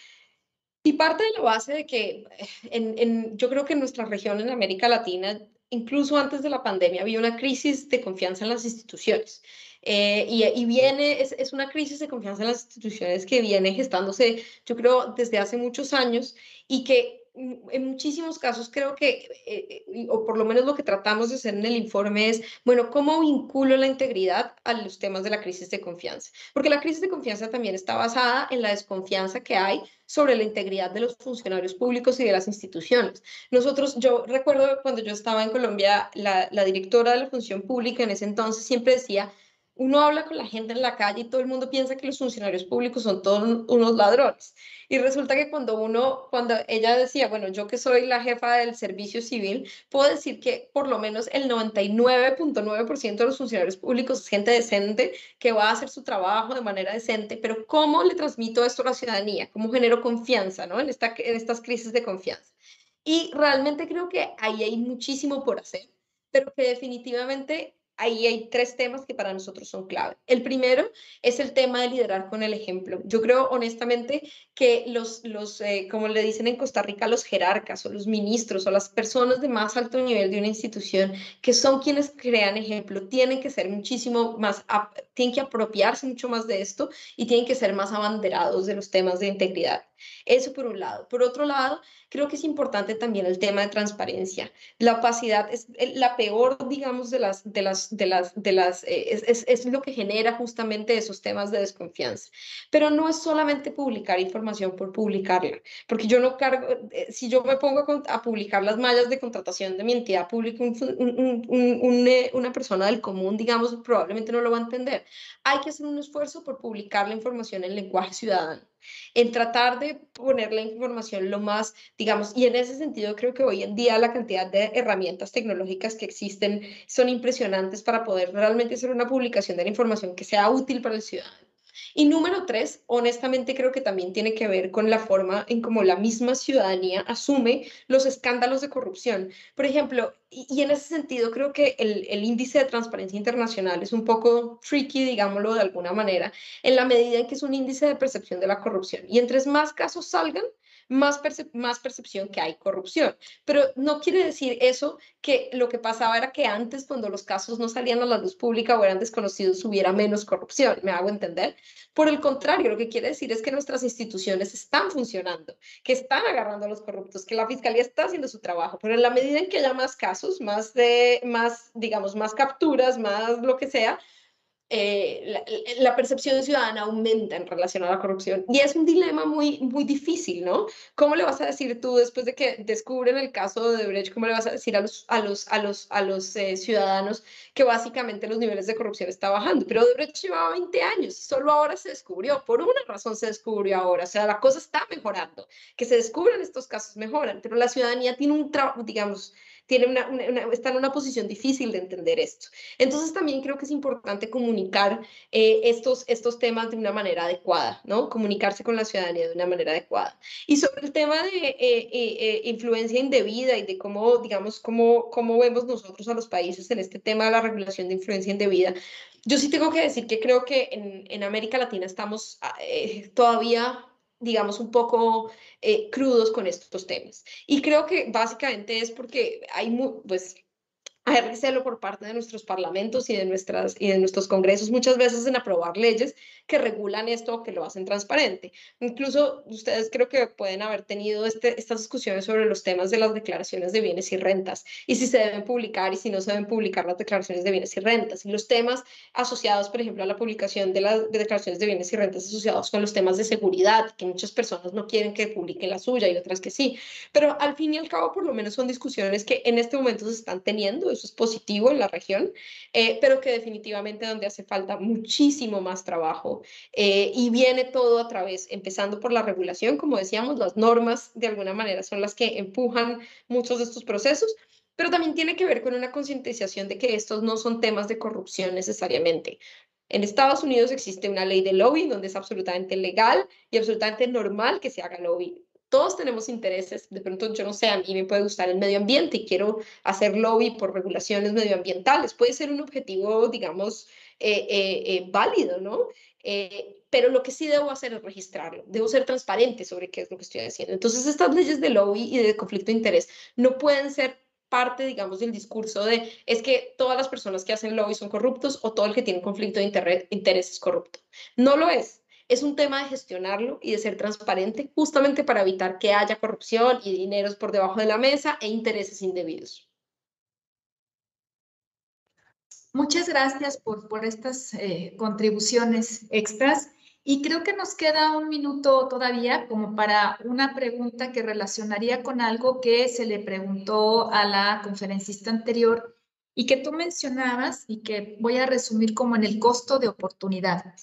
y parte de la base de que eh, en, en, yo creo que en nuestra región, en América Latina, incluso antes de la pandemia, había una crisis de confianza en las instituciones. Eh, y, viene, es, es, una crisis de confianza en las instituciones que viene gestándose, yo creo, desde hace muchos años y que en muchísimos casos creo que, eh, eh, o por lo menos lo que tratamos de hacer en el informe es, bueno, ¿cómo vinculo la integridad a los temas de la crisis de confianza? Porque la crisis de confianza también está basada en la desconfianza que hay sobre la integridad de los funcionarios públicos y de las instituciones. Nosotros, yo recuerdo cuando yo estaba en Colombia, la, la directora de la función pública en ese entonces siempre decía, uno habla con la gente en la calle y todo el mundo piensa que los funcionarios públicos son todos unos ladrones. Y resulta que cuando uno, cuando ella decía, bueno, yo que soy la jefa del servicio civil, puedo decir que por lo menos el 99.9% de los funcionarios públicos es gente decente que va a hacer su trabajo de manera decente, pero ¿cómo le transmito esto a la ciudadanía? ¿Cómo genero confianza ¿no? en, esta, en estas crisis de confianza? Y realmente creo que ahí hay muchísimo por hacer, pero que definitivamente ahí hay tres temas que para nosotros son clave. El primero es el tema de liderar con el ejemplo. Yo creo honestamente que los, los eh, como le dicen en Costa Rica, los jerarcas o los ministros o las personas de más alto nivel de una institución, que son quienes crean ejemplo, tienen que ser muchísimo más, tienen que apropiarse mucho más de esto y tienen que ser más abanderados de los temas de integridad. Eso por un lado. Por otro lado, creo que es importante también el tema de transparencia. La opacidad es la peor, digamos, de las, de las, de las, de las, eh, es, es, es, lo que genera justamente esos temas de desconfianza. Pero no es solamente publicar información por publicarla, porque yo no cargo, eh, si yo me pongo a, publicar las mallas de contratación de mi entidad pública, un, un, eh, una persona del común, digamos, probablemente no lo va a entender. Hay que hacer un esfuerzo por publicar la información en lenguaje ciudadano en tratar de poner la información lo más, digamos, y en ese sentido creo que hoy en día la cantidad de herramientas tecnológicas que existen son impresionantes para poder realmente hacer una publicación de la información que sea útil para el ciudadano. Y número tres, honestamente creo que también tiene que ver con la forma en cómo la misma ciudadanía asume los escándalos de corrupción. Por ejemplo, y, en ese sentido creo que el, el, índice de transparencia internacional es un poco tricky, digámoslo de alguna manera, en la medida en que es un índice de percepción de la corrupción. Y entre más casos salgan, más, más percepción que hay corrupción. Pero no quiere decir eso que lo que pasaba era que antes, cuando los casos no salían a la luz pública o eran desconocidos, hubiera menos corrupción. ¿Me hago entender? Por el contrario, lo que quiere decir es que nuestras instituciones están funcionando, que están agarrando a los corruptos, que la fiscalía está haciendo su trabajo. Pero en la medida en que haya más casos, más de, más, digamos, más capturas, más lo que sea, eh, la, percepción ciudadana aumenta en relación a la corrupción. Y es un dilema muy, muy difícil, ¿no? ¿Cómo le vas a decir tú después de que descubren el caso de Brecht, cómo le vas a decir a los, a los, a los, a los eh, ciudadanos que básicamente los niveles de corrupción están bajando? Pero Brecht llevaba 20 años, solo ahora se descubrió, por una razón se descubrió ahora, o sea, la cosa está mejorando, que se descubran estos casos mejoran, pero la ciudadanía tiene un trabajo, digamos, tiene una, en una posición difícil de entender esto. Entonces también creo que es importante comunicar eh, estos, estos temas de una manera adecuada, ¿no? Comunicarse con la ciudadanía de una manera adecuada. Y sobre el tema de eh, eh, influencia indebida y de cómo, digamos, cómo, cómo vemos nosotros a los países en este tema de la regulación de influencia indebida, yo sí tengo que decir que creo que en, en América Latina estamos todavía digamos, un poco eh, crudos con estos temas. Y creo que básicamente es porque hay, pues, hay recelo por parte de nuestros parlamentos y de, nuestras, y de nuestros congresos muchas veces en aprobar leyes que regulan esto o que lo hacen transparente. Incluso ustedes creo que pueden haber tenido este, estas discusiones sobre los temas de las declaraciones de bienes y rentas y si se deben publicar y si no se deben publicar las declaraciones de bienes y rentas y los temas asociados, por ejemplo, a la publicación de las declaraciones de bienes y rentas asociados con los temas de seguridad, que muchas personas no quieren que publiquen la suya y otras que sí. Pero al fin y al cabo, por lo menos son discusiones que en este momento se están teniendo, eso es positivo en la región, eh, pero que definitivamente donde hace falta muchísimo más trabajo eh, y viene todo a través, empezando por la regulación, como decíamos, las normas de alguna manera son las que empujan muchos de estos procesos, pero también tiene que ver con una concientización de que estos no son temas de corrupción necesariamente. En Estados Unidos existe una ley de lobby donde es absolutamente legal y absolutamente normal que se haga lobby. Todos tenemos intereses, de pronto yo no sé, a mí me puede gustar el medio ambiente y quiero hacer lobby por regulaciones medioambientales. Puede ser un objetivo, digamos, eh, eh, válido, ¿no? Eh, pero lo que sí debo hacer es registrarlo, debo ser transparente sobre qué es lo que estoy haciendo. Entonces, estas leyes de lobby y de conflicto de interés no pueden ser parte, digamos, del discurso de es que todas las personas que hacen lobby son corruptos o todo el que tiene conflicto de interés es corrupto. No lo es. Es un tema de gestionarlo y de ser transparente justamente para evitar que haya corrupción y dineros por debajo de la mesa e intereses indebidos. Muchas gracias por, por estas eh, contribuciones extras. Y creo que nos queda un minuto todavía como para una pregunta que relacionaría con algo que se le preguntó a la conferencista anterior y que tú mencionabas y que voy a resumir como en el costo de oportunidad.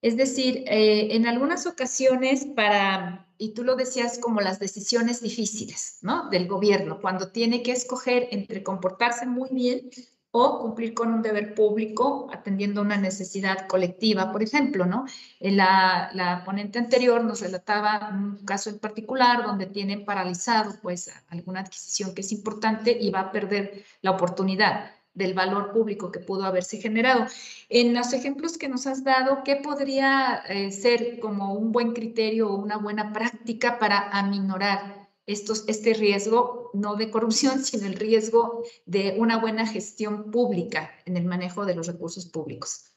Es decir, eh, en algunas ocasiones para, y tú lo decías como las decisiones difíciles, ¿no? Del gobierno, cuando tiene que escoger entre comportarse muy bien o cumplir con un deber público atendiendo una necesidad colectiva, por ejemplo, ¿no? La, la, ponente anterior nos relataba un caso en particular donde tienen paralizado pues alguna adquisición que es importante y va a perder la oportunidad del valor público que pudo haberse generado. En los ejemplos que nos has dado, ¿qué podría eh, ser como un buen criterio o una buena práctica para aminorar estos, este riesgo, no de corrupción, [LAUGHS] sino el riesgo de una buena gestión pública en el manejo de los recursos públicos?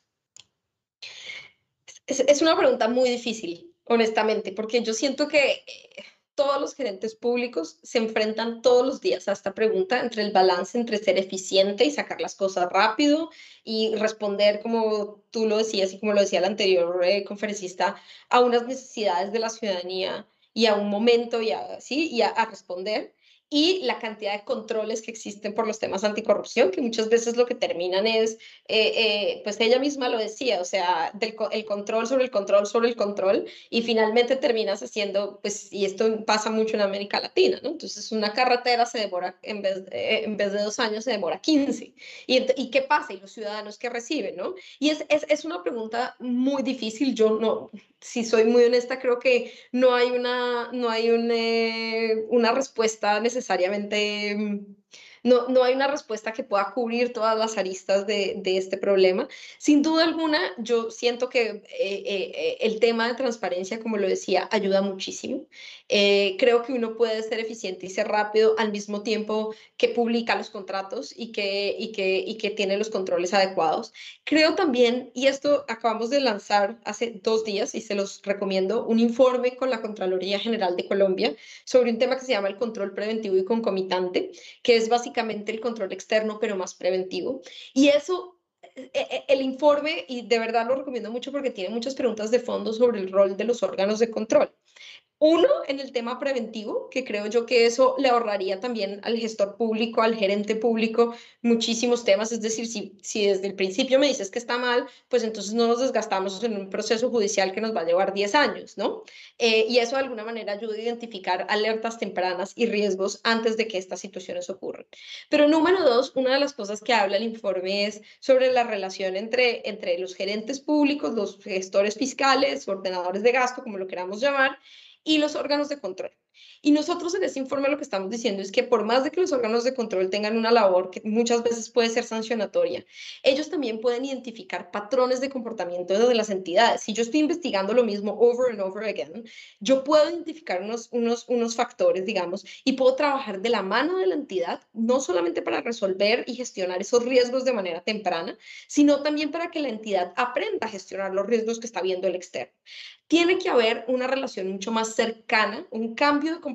Es, una pregunta muy difícil, honestamente, porque yo siento que eh, todos los gerentes públicos se enfrentan todos los días a esta pregunta entre el balance entre ser eficiente y sacar las cosas rápido y responder, como tú lo decías y como lo decía el anterior eh, conferencista, a unas necesidades de la ciudadanía y a un momento y a, y a, responder y la cantidad de controles que existen por los temas anticorrupción, que muchas veces lo que terminan es, eh, eh, pues ella misma lo decía, o sea, del, el control sobre el control sobre el control, y finalmente terminas haciendo, pues, y esto pasa mucho en América Latina, ¿no? Entonces, una carretera se demora, en vez, de, en vez de dos años, se demora 15. ¿Y, ¿Y qué pasa? Y los ciudadanos que reciben, ¿no? Y es, es, es una pregunta muy difícil, yo no, si soy muy honesta, creo que no hay una, no hay eh, una respuesta necesariamente mm, no, no hay una respuesta que pueda cubrir todas las aristas de, de este problema. Sin duda alguna, yo siento que eh, eh, el tema de transparencia, como lo decía, ayuda muchísimo. Eh, creo que uno puede ser eficiente y ser rápido al mismo tiempo que publica los contratos y que, y que, y que tiene los controles adecuados. Creo también, y esto acabamos de lanzar hace dos días y se los recomiendo, un informe con la Contraloría General de Colombia sobre un tema que se llama el control preventivo y concomitante, que es básicamente el control externo, pero más preventivo. Y eso e, e, el informe, y de verdad lo recomiendo mucho porque tiene muchas preguntas de fondo sobre el rol de los órganos de control. Uno, en el tema preventivo, que creo yo que eso le ahorraría también al gestor público, al gerente público, muchísimos temas. Es decir, si, desde el principio me dices que está mal, pues entonces no nos desgastamos en un proceso judicial que nos va a llevar 10 años, ¿no? Eh, y eso de alguna manera ayuda a identificar alertas tempranas y riesgos antes de que estas situaciones ocurran. Pero número dos, una de las cosas que habla el informe es sobre la relación entre, entre los gerentes públicos, los gestores fiscales, ordenadores de gasto, como lo queramos llamar, y los órganos de control. Y nosotros en este informe lo que estamos diciendo es que por más de que los órganos de control tengan una labor que muchas veces puede ser sancionatoria, ellos también pueden identificar patrones de comportamiento de las entidades. Si yo estoy investigando lo mismo over and over again, yo puedo identificar unos, unos, unos factores, digamos, y puedo trabajar de la mano de la entidad, no solamente para resolver y gestionar esos riesgos de manera temprana, sino también para que la entidad aprenda a gestionar los riesgos que está viendo el externo. Tiene que haber una relación mucho más cercana, un cambio de comportamiento,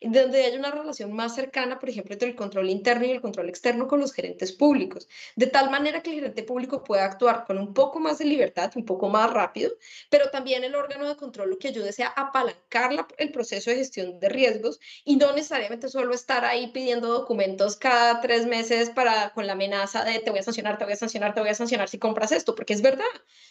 donde haya una relación más cercana, por ejemplo, entre el control interno y el control externo con los gerentes públicos, de tal manera que el gerente público pueda actuar con un poco más de libertad, un poco más rápido, pero también el órgano de control lo que ayude sea apalancar el proceso de gestión de riesgos y no necesariamente solo estar ahí pidiendo documentos cada tres meses para con la amenaza de te voy a sancionar, te voy a sancionar, te voy a sancionar si compras esto, porque es verdad,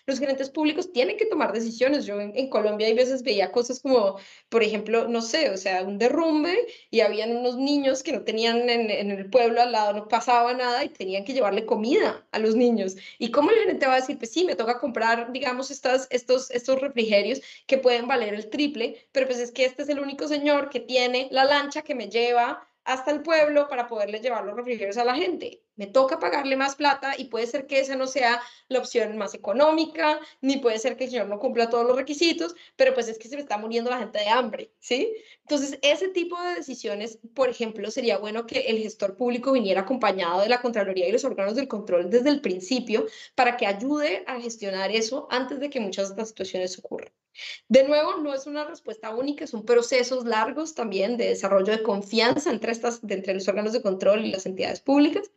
los gerentes públicos tienen que tomar decisiones. Yo en, en Colombia hay veces veía cosas como, por ejemplo, no sé, o sea, un derrumbe y habían unos niños que no tenían en, el pueblo al lado, no pasaba nada y tenían que llevarle comida a los niños. ¿Y cómo el gerente va a decir, pues sí, me toca comprar, digamos, estas, estos, estos refrigerios que pueden valer el triple, pero pues es que este es el único señor que tiene la lancha que me lleva hasta el pueblo para poderle llevar los refrigerios a la gente. Me toca pagarle más plata y puede ser que esa no sea la opción más económica, ni puede ser que el señor no cumpla todos los requisitos, pero pues es que se me está muriendo la gente de hambre, ¿sí? Entonces, ese tipo de decisiones, por ejemplo, sería bueno que el gestor público viniera acompañado de la Contraloría y los órganos del control desde el principio para que ayude a gestionar eso antes de que muchas de estas situaciones ocurran. De nuevo, no es una respuesta única, son procesos largos también de desarrollo de confianza entre, estas, entre los órganos de control y las entidades públicas,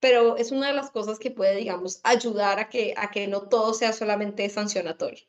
pero es una de las cosas que puede, digamos, ayudar a que, a que no todo sea solamente sancionatorio.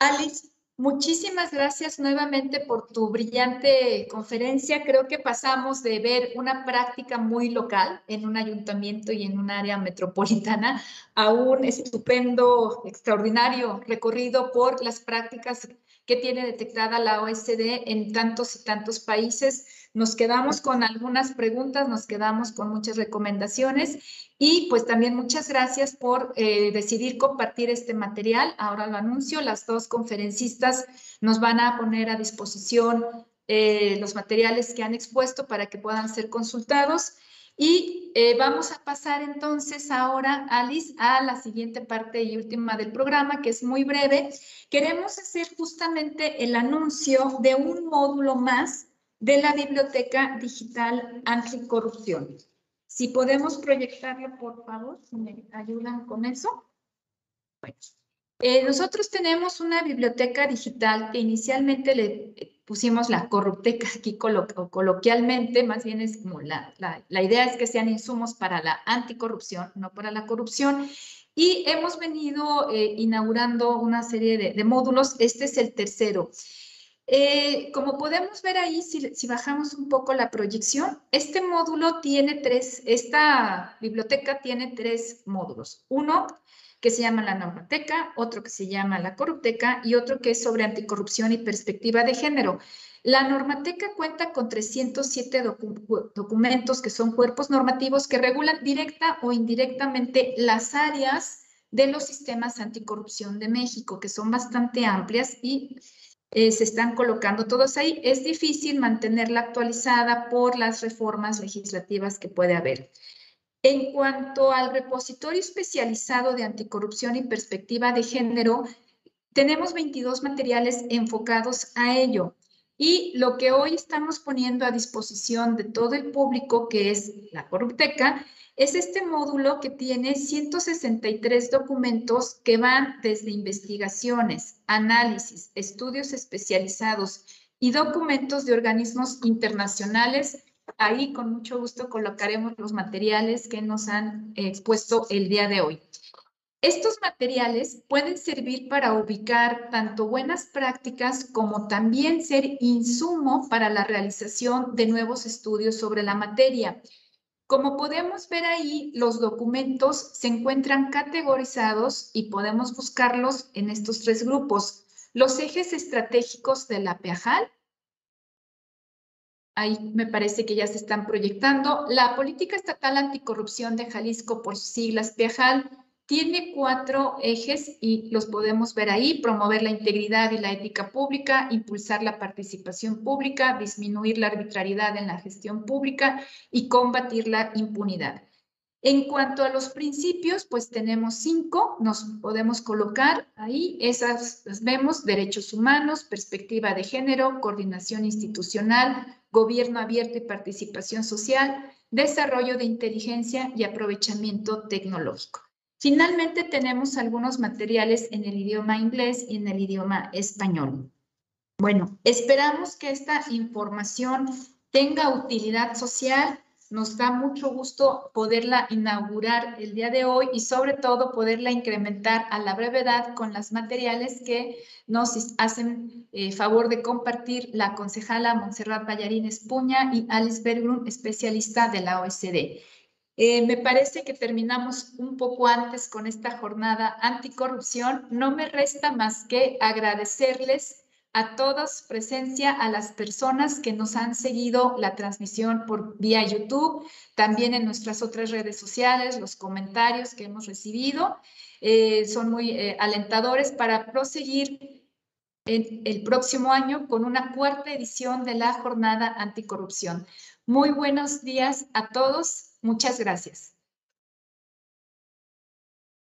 Alice, Muchísimas gracias nuevamente por tu brillante conferencia. Creo que pasamos de ver una práctica muy local en un ayuntamiento y en un área metropolitana a un estupendo, extraordinario recorrido por las prácticas que tiene detectada la OSD en tantos y tantos países. Nos quedamos con algunas preguntas, nos quedamos con muchas recomendaciones y pues también muchas gracias por eh, decidir compartir este material. Ahora lo anuncio, las dos conferencistas nos van a poner a disposición eh, los materiales que han expuesto para que puedan ser consultados. Y eh, vamos a pasar entonces ahora, Alice, a la siguiente parte y última del programa, que es muy breve. Queremos hacer justamente el anuncio de un módulo más de la Biblioteca Digital Anticorrupción. Si podemos proyectarlo, por favor, si me ayudan con eso. Bueno, eh, nosotros tenemos una biblioteca digital que inicialmente le pusimos la corrupteca aquí coloquialmente, más bien es como la, la, idea es que sean insumos para la anticorrupción, no para la corrupción. Y hemos venido eh, inaugurando una serie de, de módulos. Este es el tercero. Eh, como podemos ver ahí, si, bajamos un poco la proyección, este módulo tiene tres, esta biblioteca tiene tres módulos. Uno que se llama la normateca, otro que se llama la corrupteca y otro que es sobre anticorrupción y perspectiva de género. La normateca cuenta con 307 documentos que son cuerpos normativos que regulan directa o indirectamente las áreas de los sistemas anticorrupción de México, que son bastante amplias y eh, se están colocando todos ahí. Es difícil mantenerla actualizada por las reformas legislativas que puede haber. En cuanto al repositorio especializado de anticorrupción y perspectiva de género, tenemos 22 materiales enfocados a ello. Y lo que hoy estamos poniendo a disposición de todo el público, que es la Corrupteca, es este módulo que tiene 163 documentos que van desde investigaciones, análisis, estudios especializados y documentos de organismos internacionales. Ahí con mucho gusto colocaremos los materiales que nos han expuesto el día de hoy. Estos materiales pueden servir para ubicar tanto buenas prácticas como también ser insumo para la realización de nuevos estudios sobre la materia. Como podemos ver ahí, los documentos se encuentran categorizados y podemos buscarlos en estos tres grupos. Los ejes estratégicos de la PEAJAL, ahí me parece que ya se están proyectando. La Política Estatal Anticorrupción de Jalisco, por siglas PEAJAL, tiene cuatro ejes y los podemos ver ahí, promover la integridad y la ética pública, impulsar la participación pública, disminuir la arbitrariedad en la gestión pública y combatir la impunidad. En cuanto a los principios, pues tenemos cinco, nos podemos colocar ahí, esas las vemos, derechos humanos, perspectiva de género, coordinación institucional, gobierno abierto y participación social, desarrollo de inteligencia y aprovechamiento tecnológico. Finalmente tenemos algunos materiales en el idioma inglés y en el idioma español. Bueno, esperamos que esta información tenga utilidad social. Nos da mucho gusto poderla inaugurar el día de hoy y sobre todo poderla incrementar a la brevedad con los materiales que nos hacen eh, favor de compartir la concejala Montserrat Ballarín Espuña y Alice Bergrun, especialista de la OSD. Eh, me parece que terminamos un poco antes con esta jornada anticorrupción. No me resta más que agradecerles a todos presencia, a las personas que nos han seguido la transmisión por vía YouTube, también en nuestras otras redes sociales, los comentarios que hemos recibido eh, son muy eh, alentadores para proseguir en el próximo año con una cuarta edición de la Jornada Anticorrupción. Muy buenos días a todos. Muchas gracias.